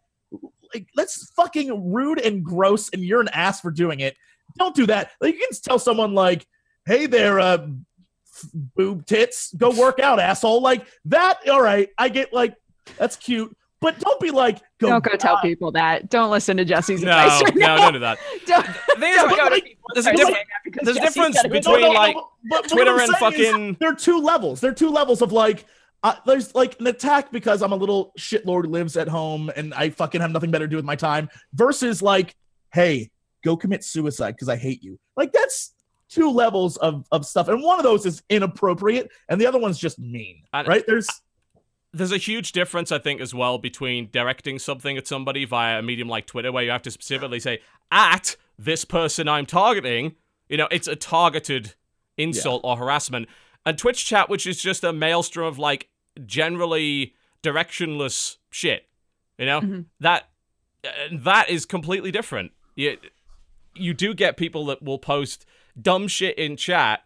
like that's fucking rude and gross, and you're an ass for doing it. Don't do that. Like you can tell someone like, "Hey there, uh, f- boob tits, go work out, asshole." Like that. All right, I get like that's cute, but don't be like, go don't go tell people that. Don't listen to Jesse's no, advice right no, now. don't do that. Don't, The thing is, don't go like, people. there's a and different- say that because there's a difference got a good between, like, but- but Twitter and saying is fucking there are two levels. There are two levels of like. Uh, there's like an attack because I'm a little shitlord lives at home and I fucking have nothing better to do with my time versus like, hey, go commit suicide because I hate you. Like that's two levels of, of stuff. And one of those is inappropriate and the other one's just mean. And- right? There's there's a huge difference, I think, as well between directing something at somebody via a medium like Twitter, where you have to specifically say at this person I'm targeting. You know, it's a targeted insult or harassment, and Twitch chat, which is just a maelstrom of like generally directionless shit. You know Mhm. that uh, that is completely different. You you do get people that will post dumb shit in chat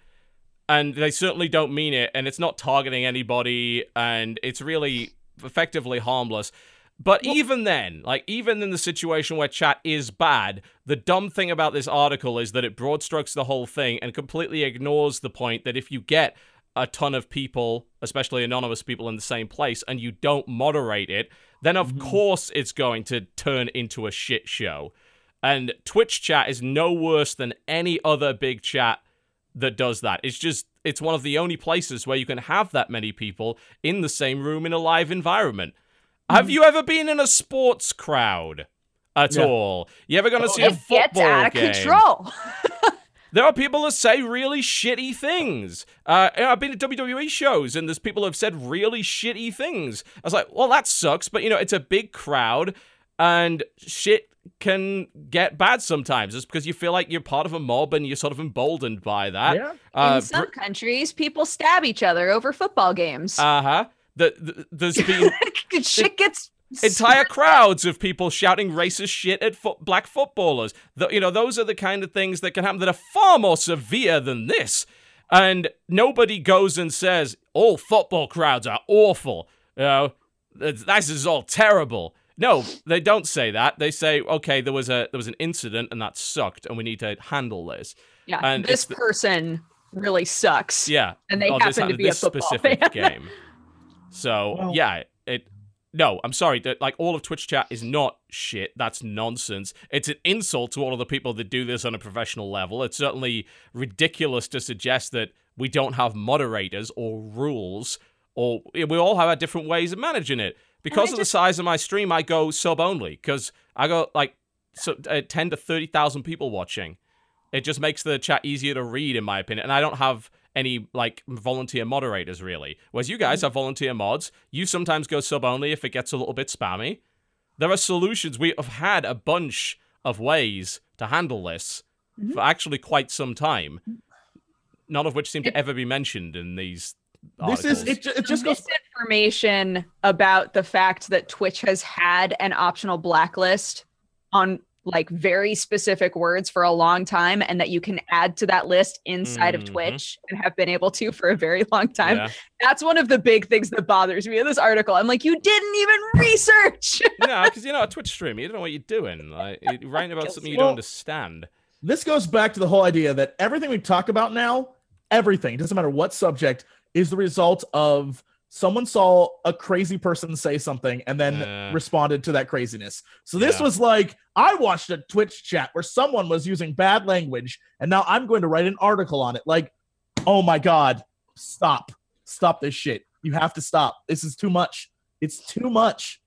and they certainly don't mean it and it's not targeting anybody and it's really effectively harmless but even then like even in the situation where chat is bad the dumb thing about this article is that it broad strokes the whole thing and completely ignores the point that if you get a ton of people especially anonymous people in the same place and you don't moderate it then of mm-hmm. course it's going to turn into a shit show and twitch chat is no worse than any other big chat that does that. It's just it's one of the only places where you can have that many people in the same room in a live environment. Have mm. you ever been in a sports crowd at Yeah. all? You ever gonna oh, see a It football gets out of game? control. There are people that say really shitty things. Uh, I've been to WWE shows and there's people who have said really shitty things. I was like, well, that sucks, but you know, it's a big crowd and shit can get bad sometimes. It's because you feel like you're part of a mob and you're sort of emboldened by that. yeah. Uh, In some countries, people stab each other over football games. Uh huh. The, the, there's been Shit gets entire crowds of people shouting racist shit at fo- black footballers. The, you know, those are the kind of things that can happen that are far more severe than this. And nobody goes and says, all football crowds are awful. You know, this is all terrible. No, they don't say that. They say, okay, there was a there was an incident and that sucked, and we need to handle this. Yeah, And this it's the- person really sucks. Yeah, And they oh, this happen to ha- be a this football specific fan. game. So Well- yeah, it. No, I'm sorry. That like all of Twitch chat is not shit. That's nonsense. It's an insult to all of the people that do this on a professional level. It's certainly ridiculous to suggest that we don't have moderators or rules, or we all have our different ways of managing it. Because of the size of my stream, I go sub only because I got like so, uh, ten to thirty thousand people watching. It just makes the chat easier to read, in my opinion. And I don't have any like volunteer moderators really. Whereas you guys have volunteer mods. You sometimes go sub only if it gets a little bit spammy. There are solutions. We have had a bunch of ways to handle this Mhm. for actually quite some time. None of which seem to ever be mentioned in these. This is it. It just goes. misinformation about the fact that Twitch has had an optional blacklist on like very specific words for a long time and that you can add to that list inside Mhm. of Twitch and have been able to for a very long time. Yeah. That's one of the big things that bothers me in this article. I'm like, you didn't even research. no, because you're not a Twitch streamer. You don't know what you're doing. Like, you're writing about something you don't understand. This goes back to the whole idea that everything we talk about now, everything doesn't matter what subject, is the result of someone saw a crazy person say something and then Yeah. responded to that craziness. So this Yeah. was like I watched a Twitch chat where someone was using bad language and now I'm going to write an article on it. Like, oh my god, stop. Stop this shit. You have to stop. This is too much. It's too much.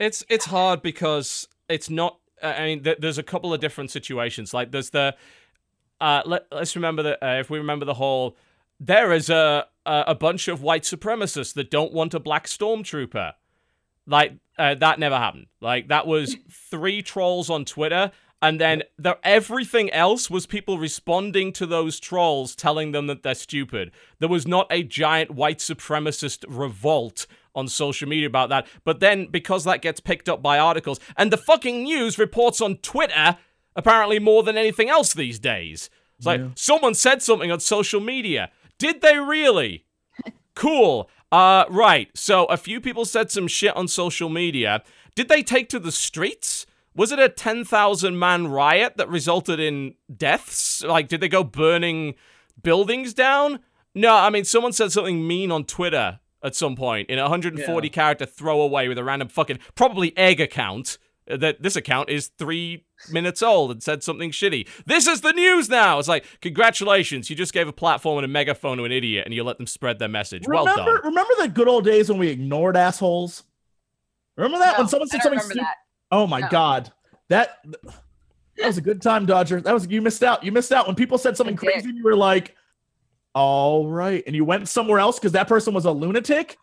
It's it's hard because it's not. uh, I mean, th- there's a couple of different situations. Like there's the. Uh, let, let's remember that uh, if we remember the whole, there is a, a a bunch of white supremacists that don't want a black stormtrooper. Like uh, that never happened. Like that was three trolls on Twitter, and then the, everything else was people responding to those trolls, telling them that they're stupid. There was not a giant white supremacist revolt on social media about that. But then, because that gets picked up by articles, and the fucking news reports on Twitter apparently more than anything else these days. It's like Yeah. someone said something on social media. Did they really? Cool. Uh, right. So a few people said some shit on social media. Did they take to the streets? Was it a 10,000 man riot that resulted in deaths? Like, did they go burning buildings down? No, I mean, someone said something mean on Twitter at some point in a 140 Yeah. character throwaway with a random fucking, probably egg account. Uh, That this account is three minutes old and said something shitty. This is the news now. It's like, congratulations, you just gave a platform and a megaphone to an idiot and you let them spread their message. well remember, done. remember the good old days when we ignored assholes? Remember that when someone said something stupid? that. Oh my No. god, that that was a good time, Dodger. That was you missed out. You missed out when people said something I did. crazy. You were like, "All right," and you went somewhere else because that person was a lunatic.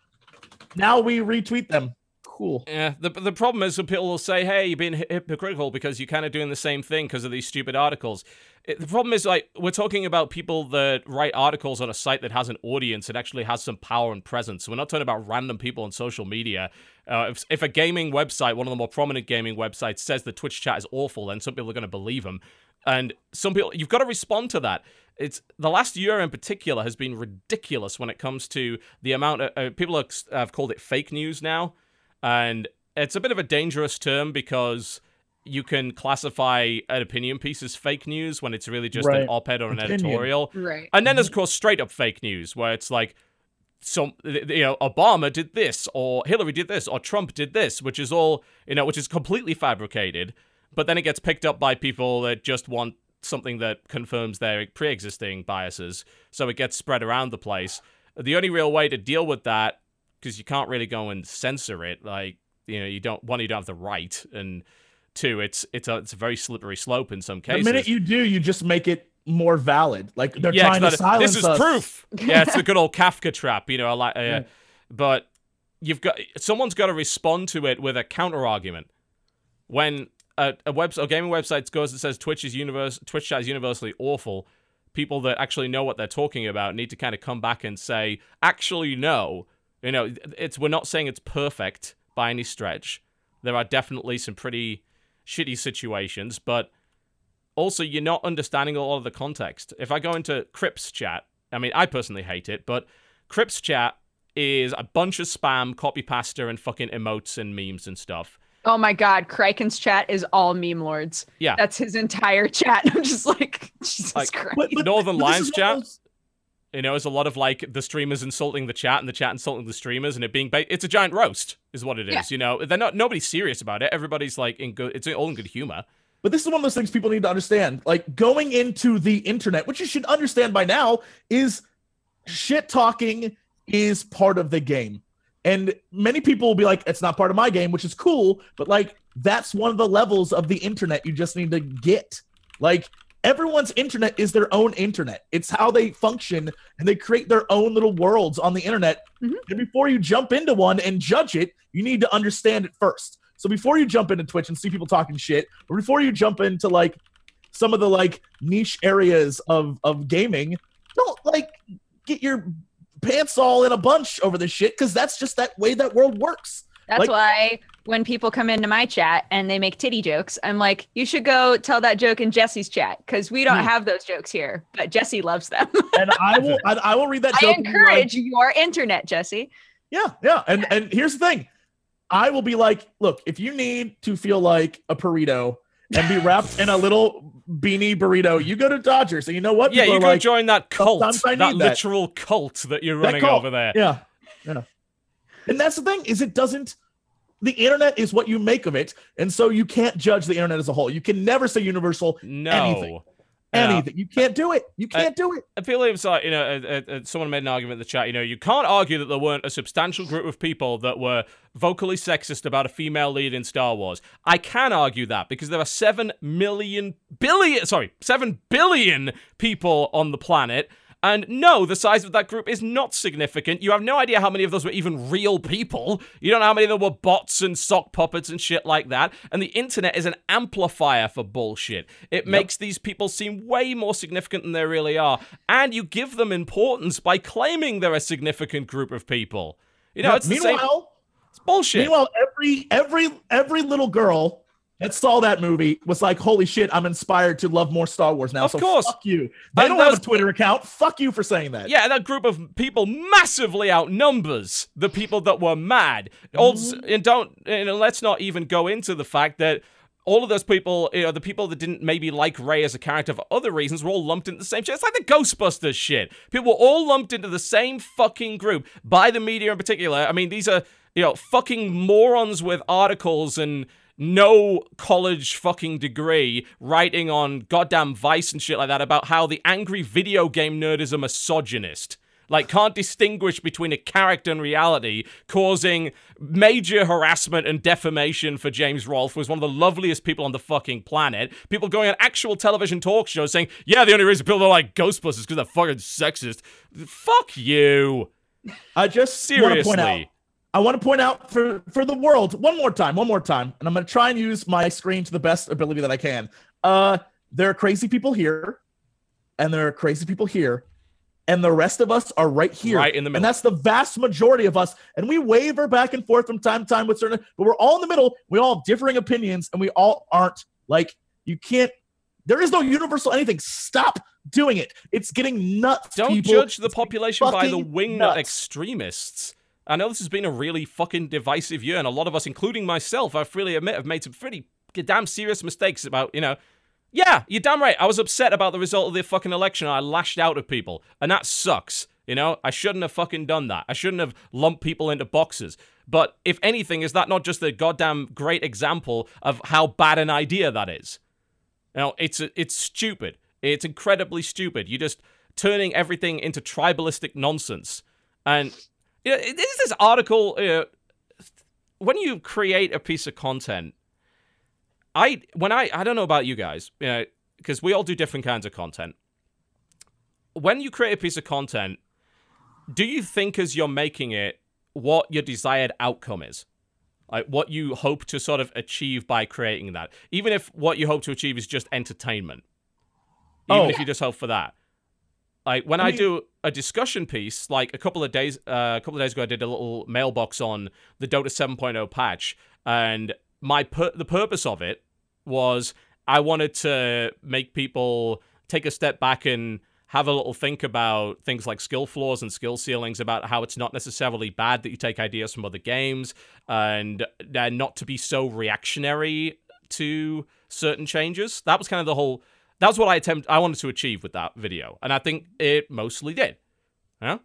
Now we retweet them. Cool. Yeah, the the problem is that people will say, "Hey, you're being hypocritical because you're kind of doing the same thing because of these stupid articles." It, the problem is like we're talking about people that write articles on a site that has an audience and actually has some power and presence. We're not talking about random people on social media. Uh, if if a gaming website, one of the more prominent gaming websites, says the Twitch chat is awful, then some people are going to believe them, and some people you've got to respond to that. It's the last year in particular has been ridiculous when it comes to the amount of uh, people are, have called it fake news now and it's a bit of a dangerous term because you can classify an opinion piece as fake news when it's really just an op-ed or an Opinion. editorial. Right. and then there's mm-hmm. of course straight up fake news where it's like some you know obama did this or hillary did this or trump did this which is all you know which is completely fabricated. But then it gets picked up by people that just want something that confirms their pre-existing biases. So it gets spread around the place. The only real way to deal with that because you can't really go and censor it like you know you don't one you don't have the right and two it's it's a it's a very slippery slope in some cases. The minute you do, you just make it more valid. Like they're yeah, trying to silence this is us. proof. Yeah, it's the good old Kafka trap, you know. I like, uh, Yeah. but you've got someone's got to respond to it with a counter argument. When a, a web a gaming website goes and says Twitch is universe Twitch chat is universally awful, people that actually know what they're talking about need to kind of come back and say, actually, no. You know, it's we're not saying it's perfect by any stretch. There are definitely some pretty shitty situations, but also you're not understanding a lot of the context. If I go into Kripp's chat, I mean, I personally hate it, but Kripp's chat is a bunch of spam, copy pasta, and fucking emotes and memes and stuff. Oh my god, Kraken's chat is all meme lords. Yeah. That's his entire chat. I'm just like, Jesus Like, Christ. But- but- Northern but Lions is one of chat? those- You know, it's a lot of like the streamers insulting the chat and the chat insulting the streamers, and it being ba- it's a giant roast, is what it is. Yeah. You know, they're not nobody's serious about it. Everybody's like in good. It's all in good humor. But this is one of those things people need to understand. Like going into the internet, which you should understand by now, is shit talking is part of the game. And many people will be like, it's not part of my game, which is cool. But like, that's one of the levels of the internet you just need to get. Like, everyone's internet is their own internet. It's how they function and they create their own little worlds on the internet. Mhm. And before you jump into one and judge it, you need to understand it first. So before you jump into Twitch and see people talking shit, or before you jump into like some of the like niche areas of of gaming, don't like get your pants all in a bunch over this shit because that's just that way that world works. That's like- why when people come into my chat and they make titty jokes, I'm like, you should go tell that joke in Jesse's chat because we don't Hmm. have those jokes here, but Jesse loves them. And I will I, I will read that I joke. and be like, encourage your internet, Jesse. Yeah, yeah. And and here's the thing. I will be like, look, if you need to feel like a burrito and be wrapped in a little beanie burrito, you go to Dodgers. And you know what? Yeah, People you go like, join that cult, Sometimes I that need that. literal cult that you're That running cult. over there. Yeah. Yeah. And that's the thing, is it doesn't the internet is what you make of it. And so you can't judge the internet as a whole. You can never say universal No. Anything. Yeah. anything. You can't do it. You can't do it. I feel like it's like, you know, uh, uh, uh, someone made an argument in the chat, you know, you can't argue that there weren't a substantial group of people that were vocally sexist about a female lead in Star Wars. I can argue that because there are 7 million billion, sorry, 7 billion people on the planet. And no, the size of that group is not significant. You have no idea how many of those were even real people. You don't know how many of them were bots and sock puppets and shit like that. And the internet is an amplifier for bullshit. It makes these people seem way more significant than they really are. And you give them importance by claiming they're a significant group of people. You know, Yeah, it's the same. meanwhile, It's bullshit. meanwhile, every every every little girl that saw that movie was like, "Holy shit, I'm inspired to love more Star Wars now." Of so course. fuck you. They And don't have a Twitter account. Fuck you for saying that. Yeah, that group of people massively outnumbers the people that were mad. Also, mm-hmm. and don't you know, let's not even go into the fact that all of those people, you know, the people that didn't maybe like Rey as a character for other reasons were all lumped into the same shit. It's like the Ghostbusters shit. People were all lumped into the same fucking group by the media in particular. I mean, these are, you know, fucking morons with articles and no college fucking degree writing on goddamn Vice and shit like that about how the angry video game nerd is a misogynist. Like, can't distinguish between a character and reality, causing major harassment and defamation for James Rolfe, who was one of the loveliest people on the fucking planet. People going on actual television talk shows saying, yeah, the only reason people don't like Ghostbusters is because they're fucking sexist. Fuck you. I just want to point out. Seriously. I want to point out for for the world one more time, one more time, and I'm going to try and use my screen to the best ability that I can. Uh, there are crazy people here, and there are crazy people here, and the rest of us are right here, Right in the middle, and that's the vast majority of us. And we waver back and forth from time to time with certain, but we're all in the middle. We all have differing opinions, and we all aren't like you can't. There is no universal anything. Stop doing it. It's getting nuts. Don't people. judge the population by the wing nuts. extremists. I know this has been a really fucking divisive year, and a lot of us, including myself, I freely admit, have made some pretty damn serious mistakes about, you know. Yeah, you're damn right. I was upset about the result of the fucking election. I lashed out at people, and that sucks. You know, I shouldn't have fucking done that. I shouldn't have lumped people into boxes. But if anything, is that not just a goddamn great example of how bad an idea that is? You know, it's it's stupid. It's incredibly stupid. You're just turning everything into tribalistic nonsense. And you know, it- there's this article. Uh, when you create a piece of content, I when I I don't know about you guys, you know, because we all do different kinds of content. When you create a piece of content, do you think as you're making it what your desired outcome is? Like what you hope to sort of achieve by creating that, even if what you hope to achieve is just entertainment, even Oh. if you just hope for that. Like when I I, do a discussion piece, like a couple of days, uh, a couple of days ago, I did a little mailbox on the Dota 7.0 patch, and my pur- the purpose of it was I wanted to make people take a step back and have a little think about things like skill floors and skill ceilings, about how it's not necessarily bad that you take ideas from other games, and not to be so reactionary to certain changes. That was kind of the whole. That was what I attempt. I wanted to achieve with that video, and I think it mostly did. Yeah.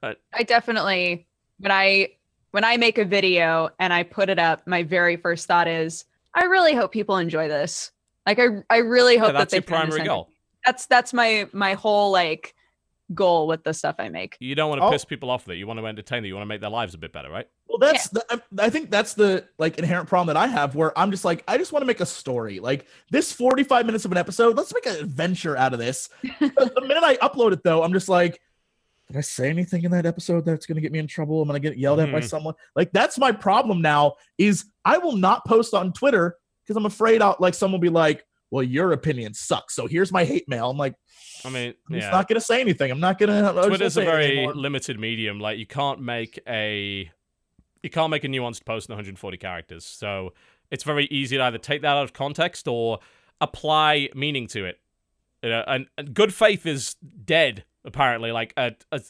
But- I definitely when I when I make a video and I put it up, my very first thought is, I really hope people enjoy this. Like I I really hope Yeah, that's that they this primary goal. That's that's my my whole like goal with the stuff I make. You don't want to Oh. piss people off with it. You want to entertain them. You want to make their lives a bit better, right? Well, that's the, I- I think that's the like inherent problem that I have where I'm just like I just want to make a story. Like this 45 minutes of an episode, let's make an adventure out of this. the, the minute I upload it though, I'm just like did I say anything in that episode that's going to get me in trouble? I'm I going to get yelled at by Mhm. someone? Like that's my problem now is I will not post on Twitter because I'm afraid I'll like someone will be like, "Well, your opinion sucks." So here's my hate mail. I'm like, I mean, I'm yeah. not going to say anything. I'm not going to Twitter's a very limited medium. Like you can't make a you can't make a nuanced post in 140 characters. So it's very easy to either take that out of context or apply meaning to it. You know, and, and good faith is dead. Apparently, like uh uh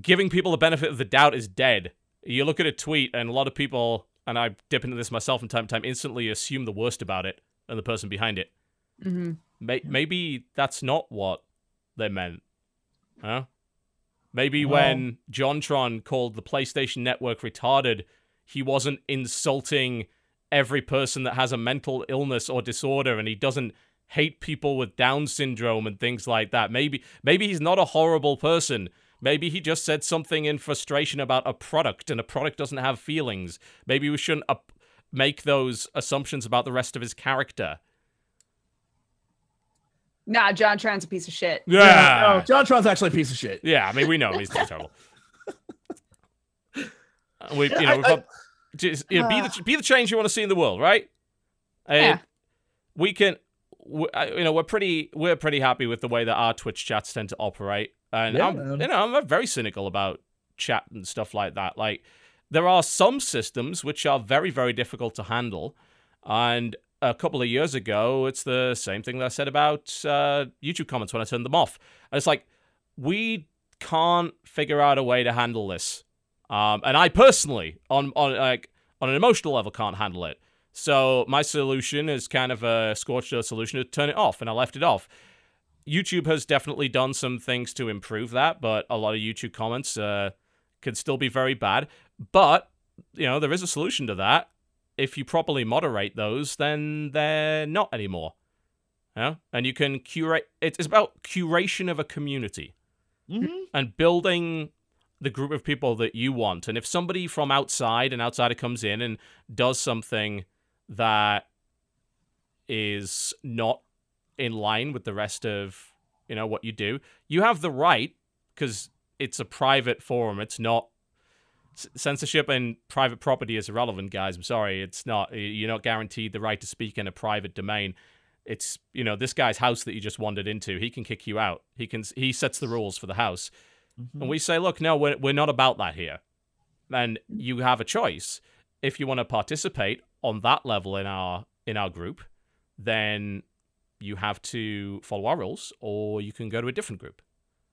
giving people the benefit of the doubt is dead. You look at a tweet, and a lot of people, and I dip into this myself from time to time, instantly assume the worst about it and the person behind it. Hmm May- maybe that's not what they meant. Huh? Maybe Well- when JonTron called the PlayStation Network retarded, he wasn't insulting every person that has a mental illness or disorder and he doesn't hate people with Down syndrome and things like that. Maybe maybe he's not a horrible person. Maybe he just said something in frustration about a product and a product doesn't have feelings. Maybe we shouldn't up- make those assumptions about the rest of his character. Nah, JonTron's a piece of shit. Yeah, no, JonTron's actually a piece of shit. Yeah, I mean, we know him. He's terrible. we, you know, I- we've I- got, just, you know, be the ah. be the change you want to see in the world, right? And Yeah. we can, we, you know, we're pretty we're pretty happy with the way that our Twitch chats tend to operate, and Yeah, I'm, man. you know, I'm uh, very cynical about chat and stuff like that. Like, there are some systems which are very very difficult to handle, and a couple of years ago, it's the same thing that I said about uh, YouTube comments when I turned them off. And it's like we can't figure out a way to handle this. Um, and I personally, on on like on an emotional level, can't handle it. So my solution is kind of a scorched earth solution to turn it off, and I left it off. YouTube has definitely done some things to improve that, but a lot of YouTube comments uh, can still be very bad. But you know there is a solution to that. If you properly moderate those, then they're not anymore. Yeah, and you can curate. It's about curation of a community Mhm. and building the group of people that you want. And if somebody from outside, an outsider comes in and does something that is not in line with the rest of, you know, what you do, you have the right because it's a private forum. It's not censorship and private property is irrelevant, guys. I'm sorry, it's not. You're not guaranteed the right to speak in a private domain. It's you know this guy's house that you just wandered into. He can kick you out. He can he sets the rules for the house. Mhm. And we say, look, no, we're, we're not about that here. And you have a choice. If you want to participate on that level in our in our group, then you have to follow our rules, or you can go to a different group.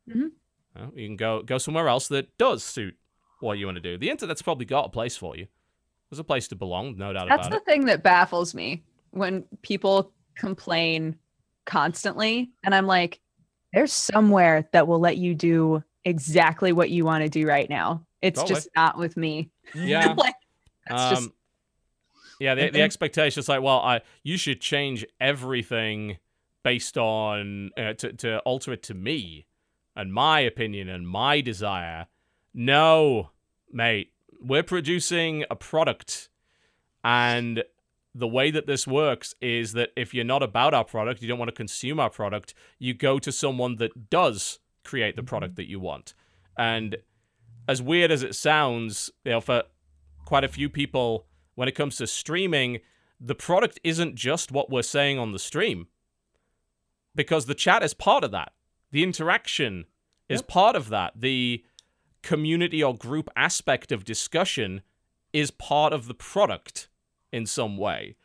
Mhm. You, you can go go somewhere else that does suit what you want to do. The internet's probably got a place for you. There's a place to belong, no doubt That's about it. That's the thing that baffles me when people complain constantly. And I'm like, there's somewhere that will let you do exactly what you want to do right now. It's Totally. just not with me. Yeah. like, that's just Um, yeah, the, the expectation is like, well, I you should change everything based on uh, to to alter it to me and my opinion and my desire. No, mate, we're producing a product, and the way that this works is that if you're not about our product, you don't want to consume our product, you go to someone that does create the product mm-hmm. that you want. And as weird as it sounds, you know, for quite a few people, when it comes to streaming, the product isn't just what we're saying on the stream. Because the chat is part of that. The interaction is Yep. part of that. The community or group aspect of discussion is part of the product in some way,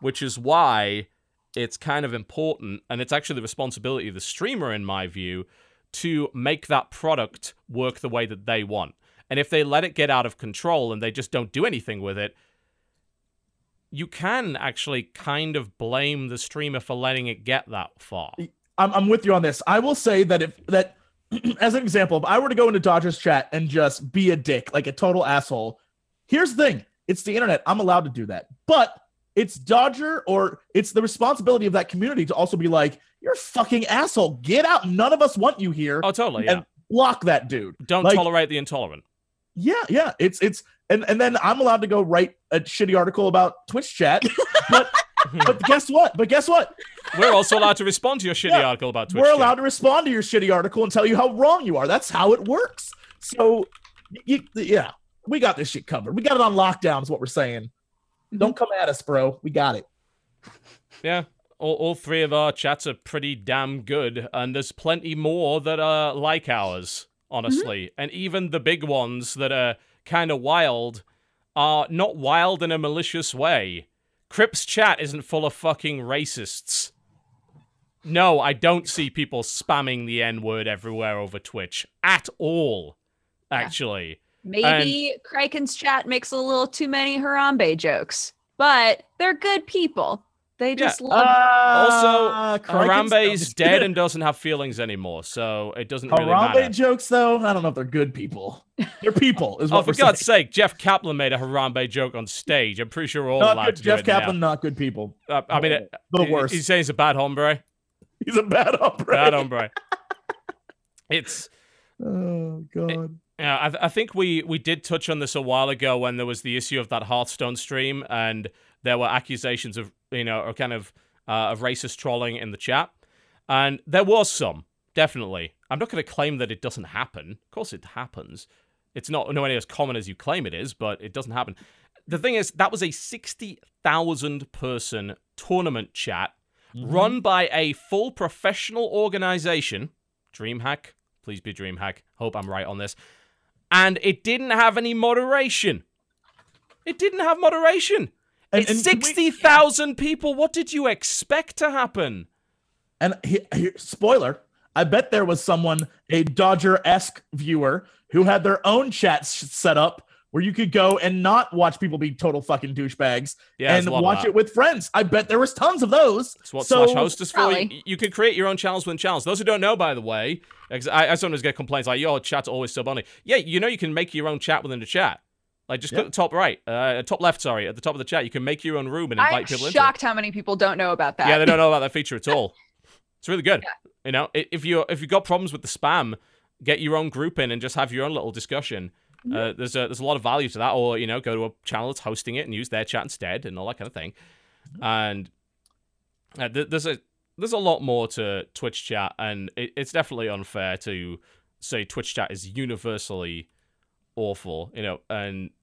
which is why it's kind of important and it's actually the responsibility of the streamer in my view to make that product work the way that they want. And if they let it get out of control and they just don't do anything with it, you can actually kind of blame the streamer for letting it get that far. I'm, with you on this. I will say that if that, as an example, if I were to go into Dodgers chat and just be a dick, like a total asshole, here's the thing: it's the internet. I'm allowed to do that, but it's Dodger or it's the responsibility of that community to also be like, "You're a fucking asshole. Get out. None of us want you here." Oh, totally. Yeah. And block that dude. Don't like- tolerate the intolerant. Yeah, yeah. It's it's and and then I'm allowed to go write a shitty article about Twitch chat. But but guess what? But guess what? We're also allowed to respond to your shitty Yeah, article about Twitch. We're chat. allowed to respond to your shitty article and tell you how wrong you are. That's how it works. So, you, yeah, we got this shit covered. We got it on lockdown. Is what we're saying. Mm-hmm. Don't come at us, bro. We got it. Yeah. All, all three of our chats are pretty damn good, and there's plenty more that are like ours, honestly. Mm-hmm. And even the big ones that are kind of wild are not wild in a malicious way. Kripp's chat isn't full of fucking racists. No, I don't see people spamming the N word everywhere over Twitch at all, actually. Maybe Kraken's chat makes a little too many Harambe jokes, but they're good people. They just love. Also, Crikey, Harambe's dead and doesn't have feelings anymore, so it doesn't really Harambe matter. jokes, though. I don't know if they're good people. They're people, is Oh, what for we're God's saying. sake, Jeff Kaplan made a Harambe joke on stage. I'm pretty sure we're all Not allowed good. to Jeff do it now. Kaplan, not good people. Uh, I mean, it, The worst. He's saying he's a bad hombre. He's a bad hombre. Bad hombre. it's Oh God. yeah. I, I think we we did touch on this a while ago when there was the issue of that Hearthstone stream, and there were accusations of you know, or kind of uh, of racist trolling in the chat, and there was some definitely. I'm not going to claim that it doesn't happen. Of course, it happens. It's not nowhere near as common as you claim it is, but it doesn't happen. The thing is, that was a sixty thousand person tournament chat Mm-hmm. run by a full professional organization. DreamHack, please be DreamHack. Hope I'm right on this. And it didn't have any moderation. It didn't have moderation. And- it's and 60,000 people. What did you expect to happen? And he, he- spoiler, I bet there was someone, a Dodger esque viewer, who had their own chat s- set up where you could go and not watch people be total fucking douchebags Yeah, and a lot of watch it with friends. I bet there was tons of those. That's what so, Slash Host is for. You, Probably. you can create your own channels within channels. Those who don't know, by the way, I, I sometimes get complaints like, "Yo, chat's always sub only." Yeah, you know you can make your own chat within the chat. Like just go Yeah. to the top right, uh, top left, sorry, at the top of the chat, you can make your own room and invite I'm people into it. shocked how many people don't know about that. Yeah, they don't know about that feature at all. It's really good. You know, if you if you've got problems with the spam, get your own group in and just have your own little discussion. Uh, there's a there's a lot of value to that, or you know, go to a channel that's hosting it and use their chat instead, and all that kind of thing. And uh, th- there's a there's a lot more to Twitch chat, and it, it's definitely unfair to say Twitch chat is universally awful. You know, and it, the,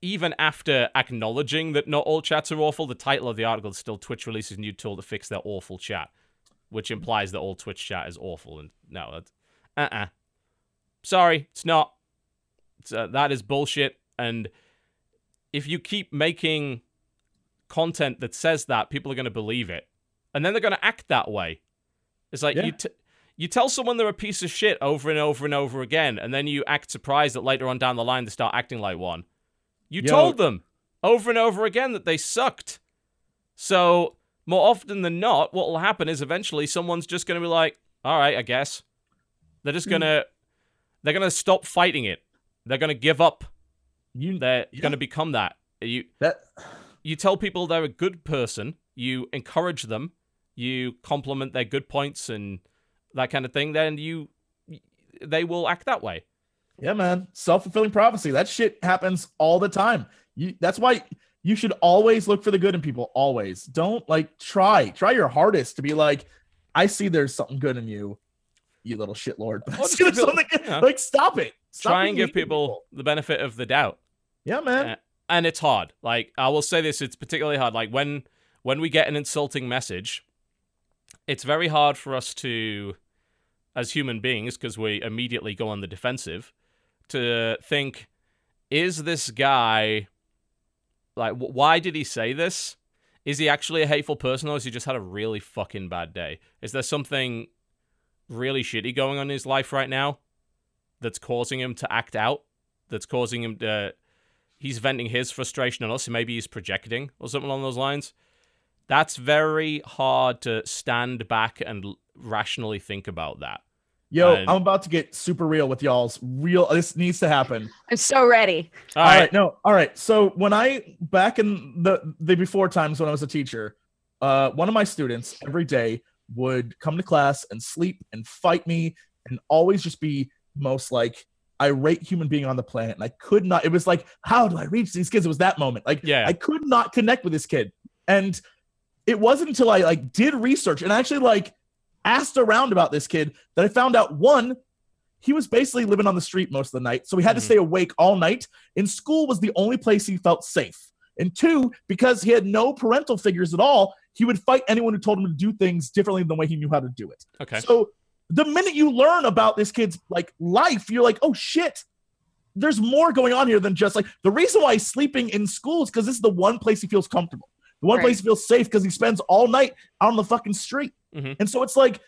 even after acknowledging that not all chats are awful, the title of the article is still Twitch releases new tool to fix their awful chat, which implies that all Twitch chat is awful. And no, that's uh uh Sorry, it's not. It's, uh, that is bullshit. And if you keep making content that says that, people are going to believe it, and then they're going to act that way. It's like Yeah. you. T- you tell someone they're a piece of shit over and over and over again, and then you act surprised that later on down the line they start acting like one. You Yo. told them over and over again that they sucked. So, more often than not, what will happen is eventually someone's just going to be like, all right, I guess. They're just hmm. going to they're going to stop fighting it. They're going to give up. You They're Yeah. going to become that. You that you tell people they're a good person, you encourage them, you compliment their good points and that kind of thing, then you they will act that way. Yeah, man. Self fulfilling prophecy. That shit happens all the time. You that's why you should always look for the good in people. Always. Don't like try. Try your hardest to be like, I see there's something good in you, you little shit lord. But I Or see just there's feel- something yeah. like stop it. Stop Try and give to people the benefit of the doubt. Yeah, man. Uh, and it's hard. Like I will say this, it's particularly hard. Like when when we get an insulting message, it's very hard for us to, as human beings, because we immediately go on the defensive, to think, is this guy like wh- why did he say this? Is he actually a hateful person, or has he just had a really fucking bad day? Is there something really shitty going on in his life right now that's causing him to act out, that's causing him to. He's venting his frustration on us, maybe he's projecting or something along those lines. That's very hard to stand back and rationally think about that. Yo, And- I'm about to get super real with y'all's real. This needs to happen. I'm so ready. All all right. right. no, all right. So when I back in the the before times when I was a teacher, uh, one of my students every day would come to class and sleep and fight me and always just be most like irate human being on the planet. And I could not. It was like, how do I reach these kids? It was that moment. Like, Yeah. I could not connect with this kid, and it wasn't until I like did research and actually like asked around about this kid that I found out one he was basically living on the street most of the night. So he had to Mhm. stay awake all night. And school was the only place he felt safe. And two, because he had no parental figures at all, he would fight anyone who told him to do things differently than the way he knew how to do it. Okay. So the minute you learn about this kid's like life, you're like, oh shit, there's more going on here than just like the reason why he's sleeping in school is because this is the one place he feels comfortable. The one Right. place he feels safe because he spends all night out on the fucking street. Mhm. And so it's like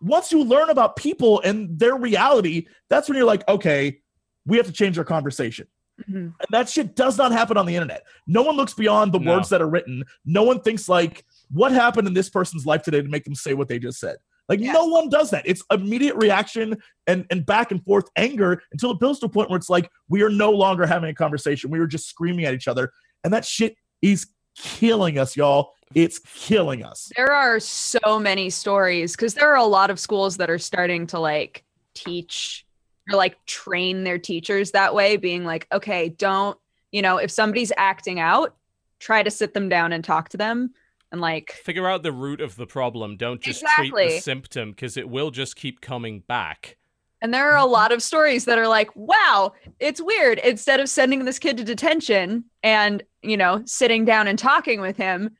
once you learn about people and their reality, that's when you're like, okay, we have to change our conversation. Mhm. And that shit does not happen on the internet. No one looks beyond the No. words that are written. No one thinks like, what happened in this person's life today to make them say what they just said. Like Yeah. no one does that. It's immediate reaction and and back and forth anger until it builds to a point where it's like we are no longer having a conversation. We were just screaming at each other, and that shit is killing us, y'all. It's killing us. There are so many stories because there are a lot of schools that are starting to like teach or like train their teachers that way, being like, okay, don't, you know, if somebody's acting out, try to sit them down and talk to them. And like, Figure out the root of the problem. Don't just treat the symptom because it will just keep coming back. And there are a lot of stories that are like, wow, it's weird. Instead of sending this kid to detention and, you know, sitting down and talking with him,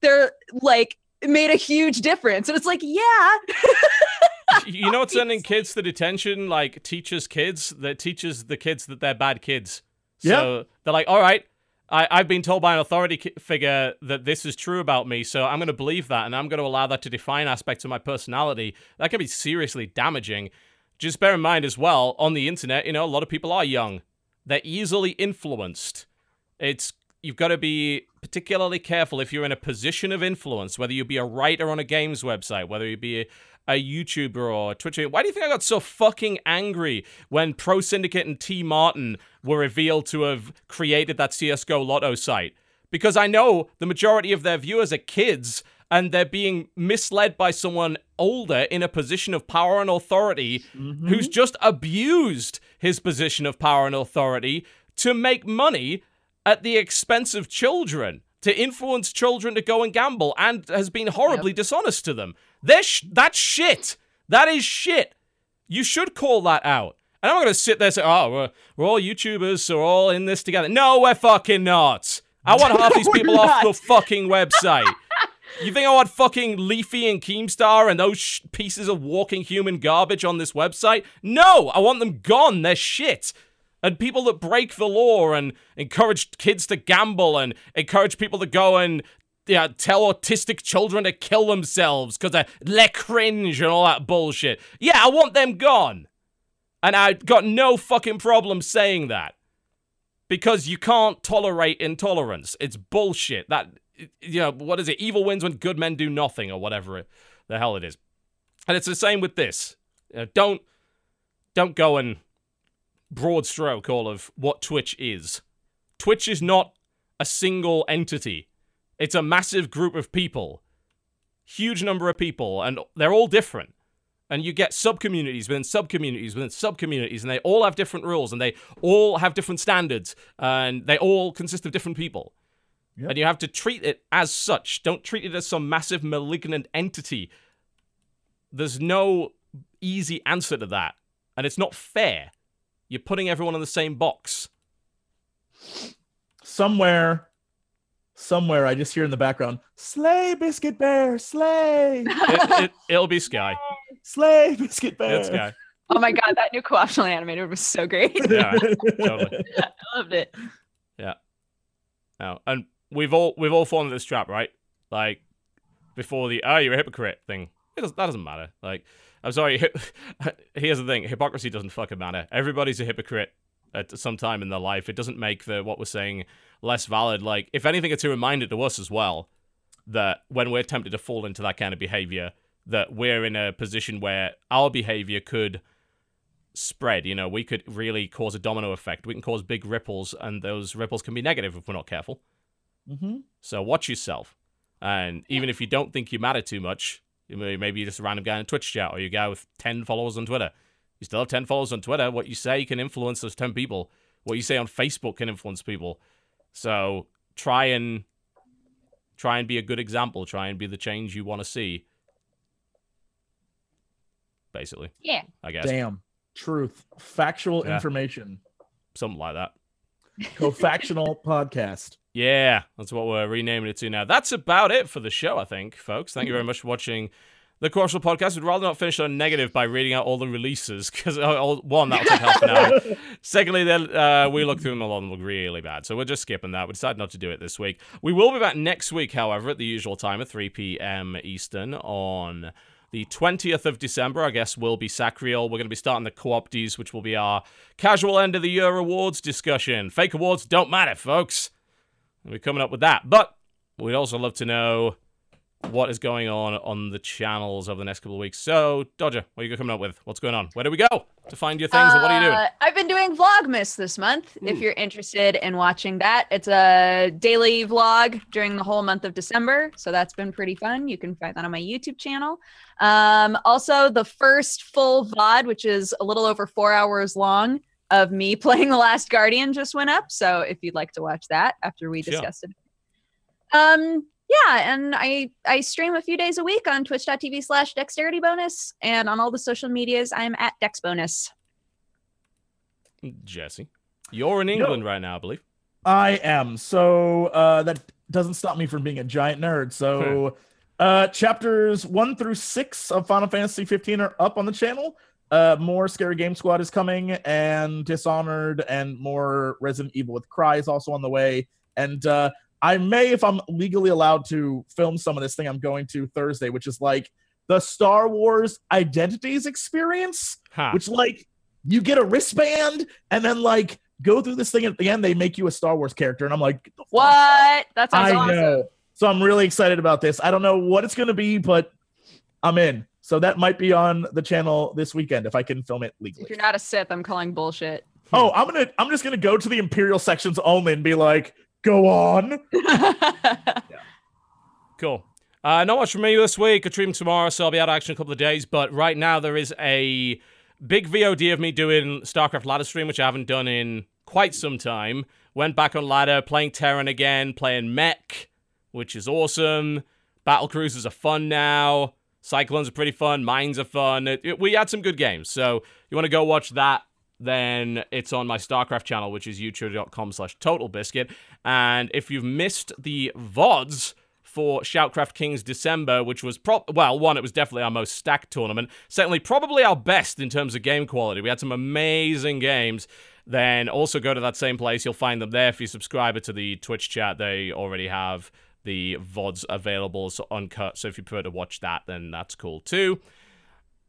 they're like, it made a huge difference. And it's like, yeah. you know what's sending kids to detention? Like teaches kids that teaches the kids that they're bad kids. So they're like, all right, I, I've been told by an authority figure that this is true about me, so I'm going to believe that, and I'm going to allow that to define aspects of my personality. That can be seriously damaging. Just bear in mind as well, on the internet, you know, a lot of people are young. They're easily influenced. It's you've got to be particularly careful if you're in a position of influence, whether you be a writer on a games website, whether you be a, a YouTuber or a Twitcher. Why do you think I got so fucking angry when ProSyndicate and TmarTn were revealed to have created that CSGO Lotto site? Because I know the majority of their viewers are kids and they're being misled by someone older in a position of power and authority mm-hmm. who's just abused his position of power and authority to make money at the expense of children, to influence children to go and gamble, and has been horribly dishonest to them. They're sh- that's shit. That is shit. You should call that out. And I'm not going to sit there and say, oh, we're, we're all YouTubers, so we're all in this together. No, we're fucking not. I want half these people off the fucking website. You think I want fucking Leafy and Keemstar and those sh- pieces of walking human garbage on this website? No, I want them gone. They're shit. And people that break the law and encourage kids to gamble and encourage people to go and yeah, tell autistic children to kill themselves because they're le cringe and all that bullshit. Yeah, I want them gone. And I got no fucking problem saying that. Because you can't tolerate intolerance. It's bullshit. That you know, what is it? Evil wins when good men do nothing, or whatever it, the hell it is. And it's the same with this. You know, don't don't go and broad stroke all of what Twitch is. Twitch is not a single entity. It's a massive group of people. Huge number of people, and they're all different. And you get sub communities within sub communities within sub communities, and they all have different rules, and they all have different standards, and they all consist of different people. Yep. And you have to treat it as such. Don't treat it as some massive malignant entity. There's no easy answer to that. And it's not fair. You're putting everyone in the same box. Somewhere, somewhere, I just hear in the background, "Slay, Biscuit Bear, slay, It, it, will be Sky. slay, Biscuit Bear." It's Sky. Oh my God, that new co-optional animator was so great. Yeah, totally. I loved it. Yeah. Now, and we've all we've all fallen into this trap, right? Like before the "oh, you're a hypocrite" thing. It does, that doesn't matter. Like, I'm sorry. Here's the thing: hypocrisy doesn't fucking matter. Everybody's a hypocrite at some time in their life. It doesn't make the what we're saying less valid. Like, if anything, it's a reminder to us as well that when we're tempted to fall into that kind of behavior, that we're in a position where our behavior could spread. You know, we could really cause a domino effect. We can cause big ripples, and those ripples can be negative if we're not careful. Mm-hmm. So watch yourself. And even if you don't think you matter too much, maybe you're just a random guy in Twitch chat or you guy with 10 followers on Twitter. You still have 10 followers on Twitter. What you say can influence those 10 people. What you say on Facebook can influence people. So try and try and be a good example. Try and be the change you want to see. Basically. Yeah. I guess. Damn. Truth. Factual Yeah. information. Something like that. Co-factional podcast. Yeah, that's what we're renaming it to now. That's about it for the show, I think, folks. Thank you very much for watching the Crucial Podcast. We'd rather not finish on negative by reading out all the releases, because, one, that'll take half an hour. Secondly, then uh, we look through them, a lot them look really bad. So we're just skipping that. We decided not to do it this week. We will be back next week, however, at the usual time at 3 p.m. Eastern on the 20th of December, I guess, will be Sacriel. We're going to be starting the Co-opties, which will be our casual end of the year awards discussion. Fake awards don't matter, folks. We're coming up with that. But we'd also love to know what is going on on the channels over the next couple of weeks. So, Dodger, what are you coming up with? What's going on? Where do we go to find your things? and what are you doing? Uh, I've been doing Vlogmas this month. If you're interested in watching that, it's a daily vlog during the whole month of December. So that's been pretty fun. You can find that on my YouTube channel. Um, also, the first full VOD, which is a little over four hours long, of me playing The Last Guardian just went up. So if you'd like to watch that after we Sure. discussed it. Um, yeah, and I I stream a few days a week on twitch.tv slash dexterity bonus and on all the social medias I'm at dex bonus. Jesse, you're in England right now, I believe. I am. So uh, that doesn't stop me from being a giant nerd. So uh, chapters one through six of Final Fantasy 15 are up on the channel. Uh, more Scary Game Squad is coming, and Dishonored, and more Resident Evil with Cry is also on the way. And uh, I may, if I'm legally allowed to film some of this thing, I'm going to Thursday, which is like the Star Wars Identities experience Ha. which like you get a wristband and then like go through this thing at the end they make you a star wars character and i'm like? What? That's i awesome. know so i'm really excited about this i don't know what it's going to be but i'm in so that might be on the channel this weekend if i can film it legally. If you're not a Sith, I'm calling bullshit. oh i'm gonna i'm just gonna go to the imperial sections only and be like go on Cool. Uh, not much from me this week. I stream tomorrow, so I'll be out of action in a couple of days. But right now, there is a big VOD of me doing StarCraft ladder stream, which I haven't done in quite some time. Went back on ladder, playing Terran again, playing Mech, which is awesome. Battle cruisers are fun now. Cyclones are pretty fun. Mines are fun. It- it- we had some good games. So you want to go watch that, then it's on my StarCraft channel, which is youtube.com slash totalbiscuit. And if you've missed the VODs for Shoutcraft Kings December, which was, pro- well, one, it was definitely our most stacked tournament. Secondly, probably our best in terms of game quality. We had some amazing games. Then also go to that same place. You'll find them there. If you subscribe to the Twitch chat, they already have the VODs available, so uncut. So if you prefer to watch that, then that's cool too.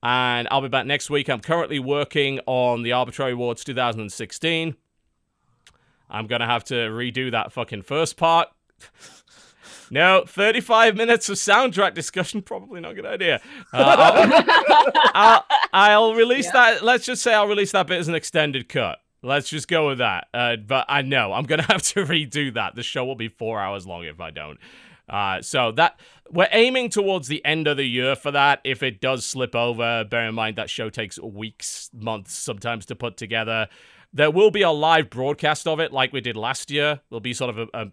And I'll be back next week. I'm currently working on the Arbitrary Awards 2016. I'm going to have to redo that fucking first part. No, 35 minutes of soundtrack discussion, probably not a good idea. Uh, I'll, I'll, I'll release Yeah. that. Let's just say I'll release that bit as an extended cut. Let's just go with that. Uh, but I know I'm going to have to redo that. The show will be four hours long if I don't. Uh, so that we're aiming towards the end of the year for that. If it does slip over, bear in mind that show takes weeks, months, sometimes to put together. There will be a live broadcast of it, like we did last year. There'll be sort of a, a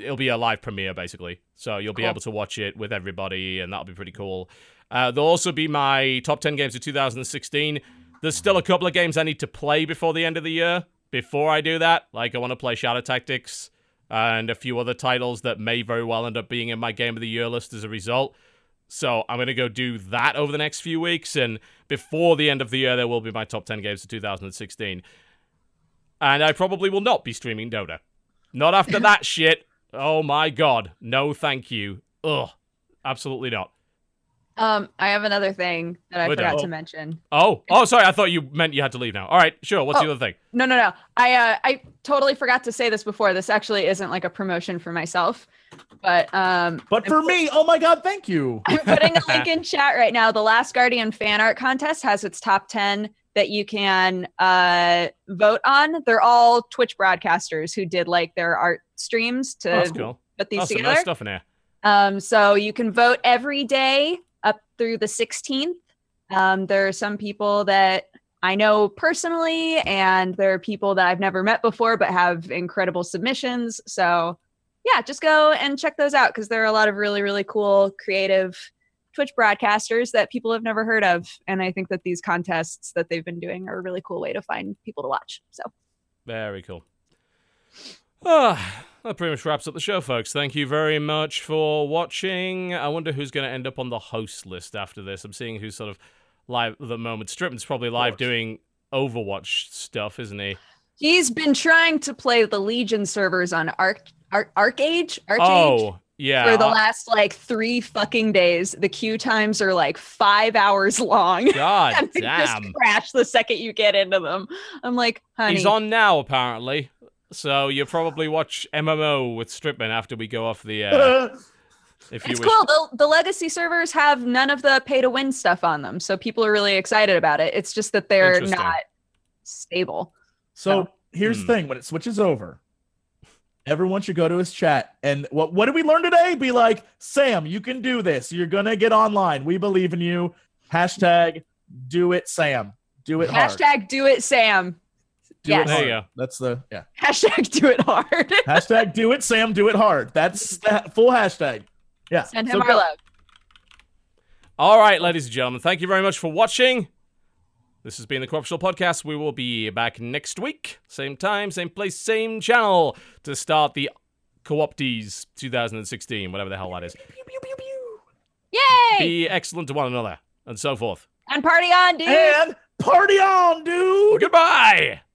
it'll be a live premiere basically so you'll be able to watch it with everybody and that'll be pretty cool uh, there'll also be my top 10 games of 2016 there's still a couple of games i need to play before the end of the year before i do that like i want to play shadow tactics and a few other titles that may very well end up being in my game of the year list as a result so i'm going to go do that over the next few weeks and before the end of the year there will be my top 10 games of 2016 and i probably will not be streaming dota not after that shit. Oh my god. No, thank you. Ugh. Absolutely not. Um, I have another thing that I We're forgot done. to mention. Oh, oh, sorry. I thought you meant you had to leave now. All right, sure. What's the Oh. other thing? No, no, no. I uh, I totally forgot to say this before. This actually isn't like a promotion for myself, but um, But for me, oh my god, thank you. I'm putting a link in chat right now. The Last Guardian fan art contest has its top 10 that you can uh, vote on. They're all Twitch broadcasters who did like their art streams to Oh, that's cool. put these Oh, some together. nice stuff in there. Um, so you can vote every day up through the 16th. Um, there are some people that I know personally, and there are people that I've never met before but have incredible submissions. So yeah, just go and check those out because there are a lot of really, really cool, creative Twitch broadcasters that people have never heard of. And I think that these contests that they've been doing are a really cool way to find people to watch. So Very cool. Ah, that pretty much wraps up the show, folks. Thank you very much for watching. I wonder who's going to end up on the host list after this. I'm seeing who's sort of live at the moment. Stripman's probably live doing Overwatch stuff, isn't he? he's been trying to play the Legion servers on Arc Arc ArcheAge ArcheAge. Oh, yeah. for the I- last like three fucking days. The queue times are like five hours long. God and they just damn. crash the second you get into them. I'm like, honey. He's on now, apparently. So you'll probably watch MMO with Stripman after we go off the air, if you it's wish. cool. The, the legacy servers have none of the pay to win stuff on them. So people are really excited about it. It's just that they're not stable. So here's Hmm. the thing: when it switches over, everyone should go to his chat. And what what did we learn today? Be like, Sam, you can do this. You're gonna get online. We believe in you. Hashtag do it, Sam. Do it hard. Hashtag do it, Sam. Do yes. it There hard. you go. That's the yeah. Hashtag do it hard. Hashtag do it, Sam. Do it hard. That's the full hashtag. Yeah. Send So him our go- love. All right, ladies and gentlemen, thank you very much for watching. This has been the Corruptional Podcast. We will be back next week, same time, same place, same channel, to start the Co-opties 2016, whatever the hell that is. Yay! Be excellent to one another, and so forth. and party on, dude. And party on, dude. Goodbye.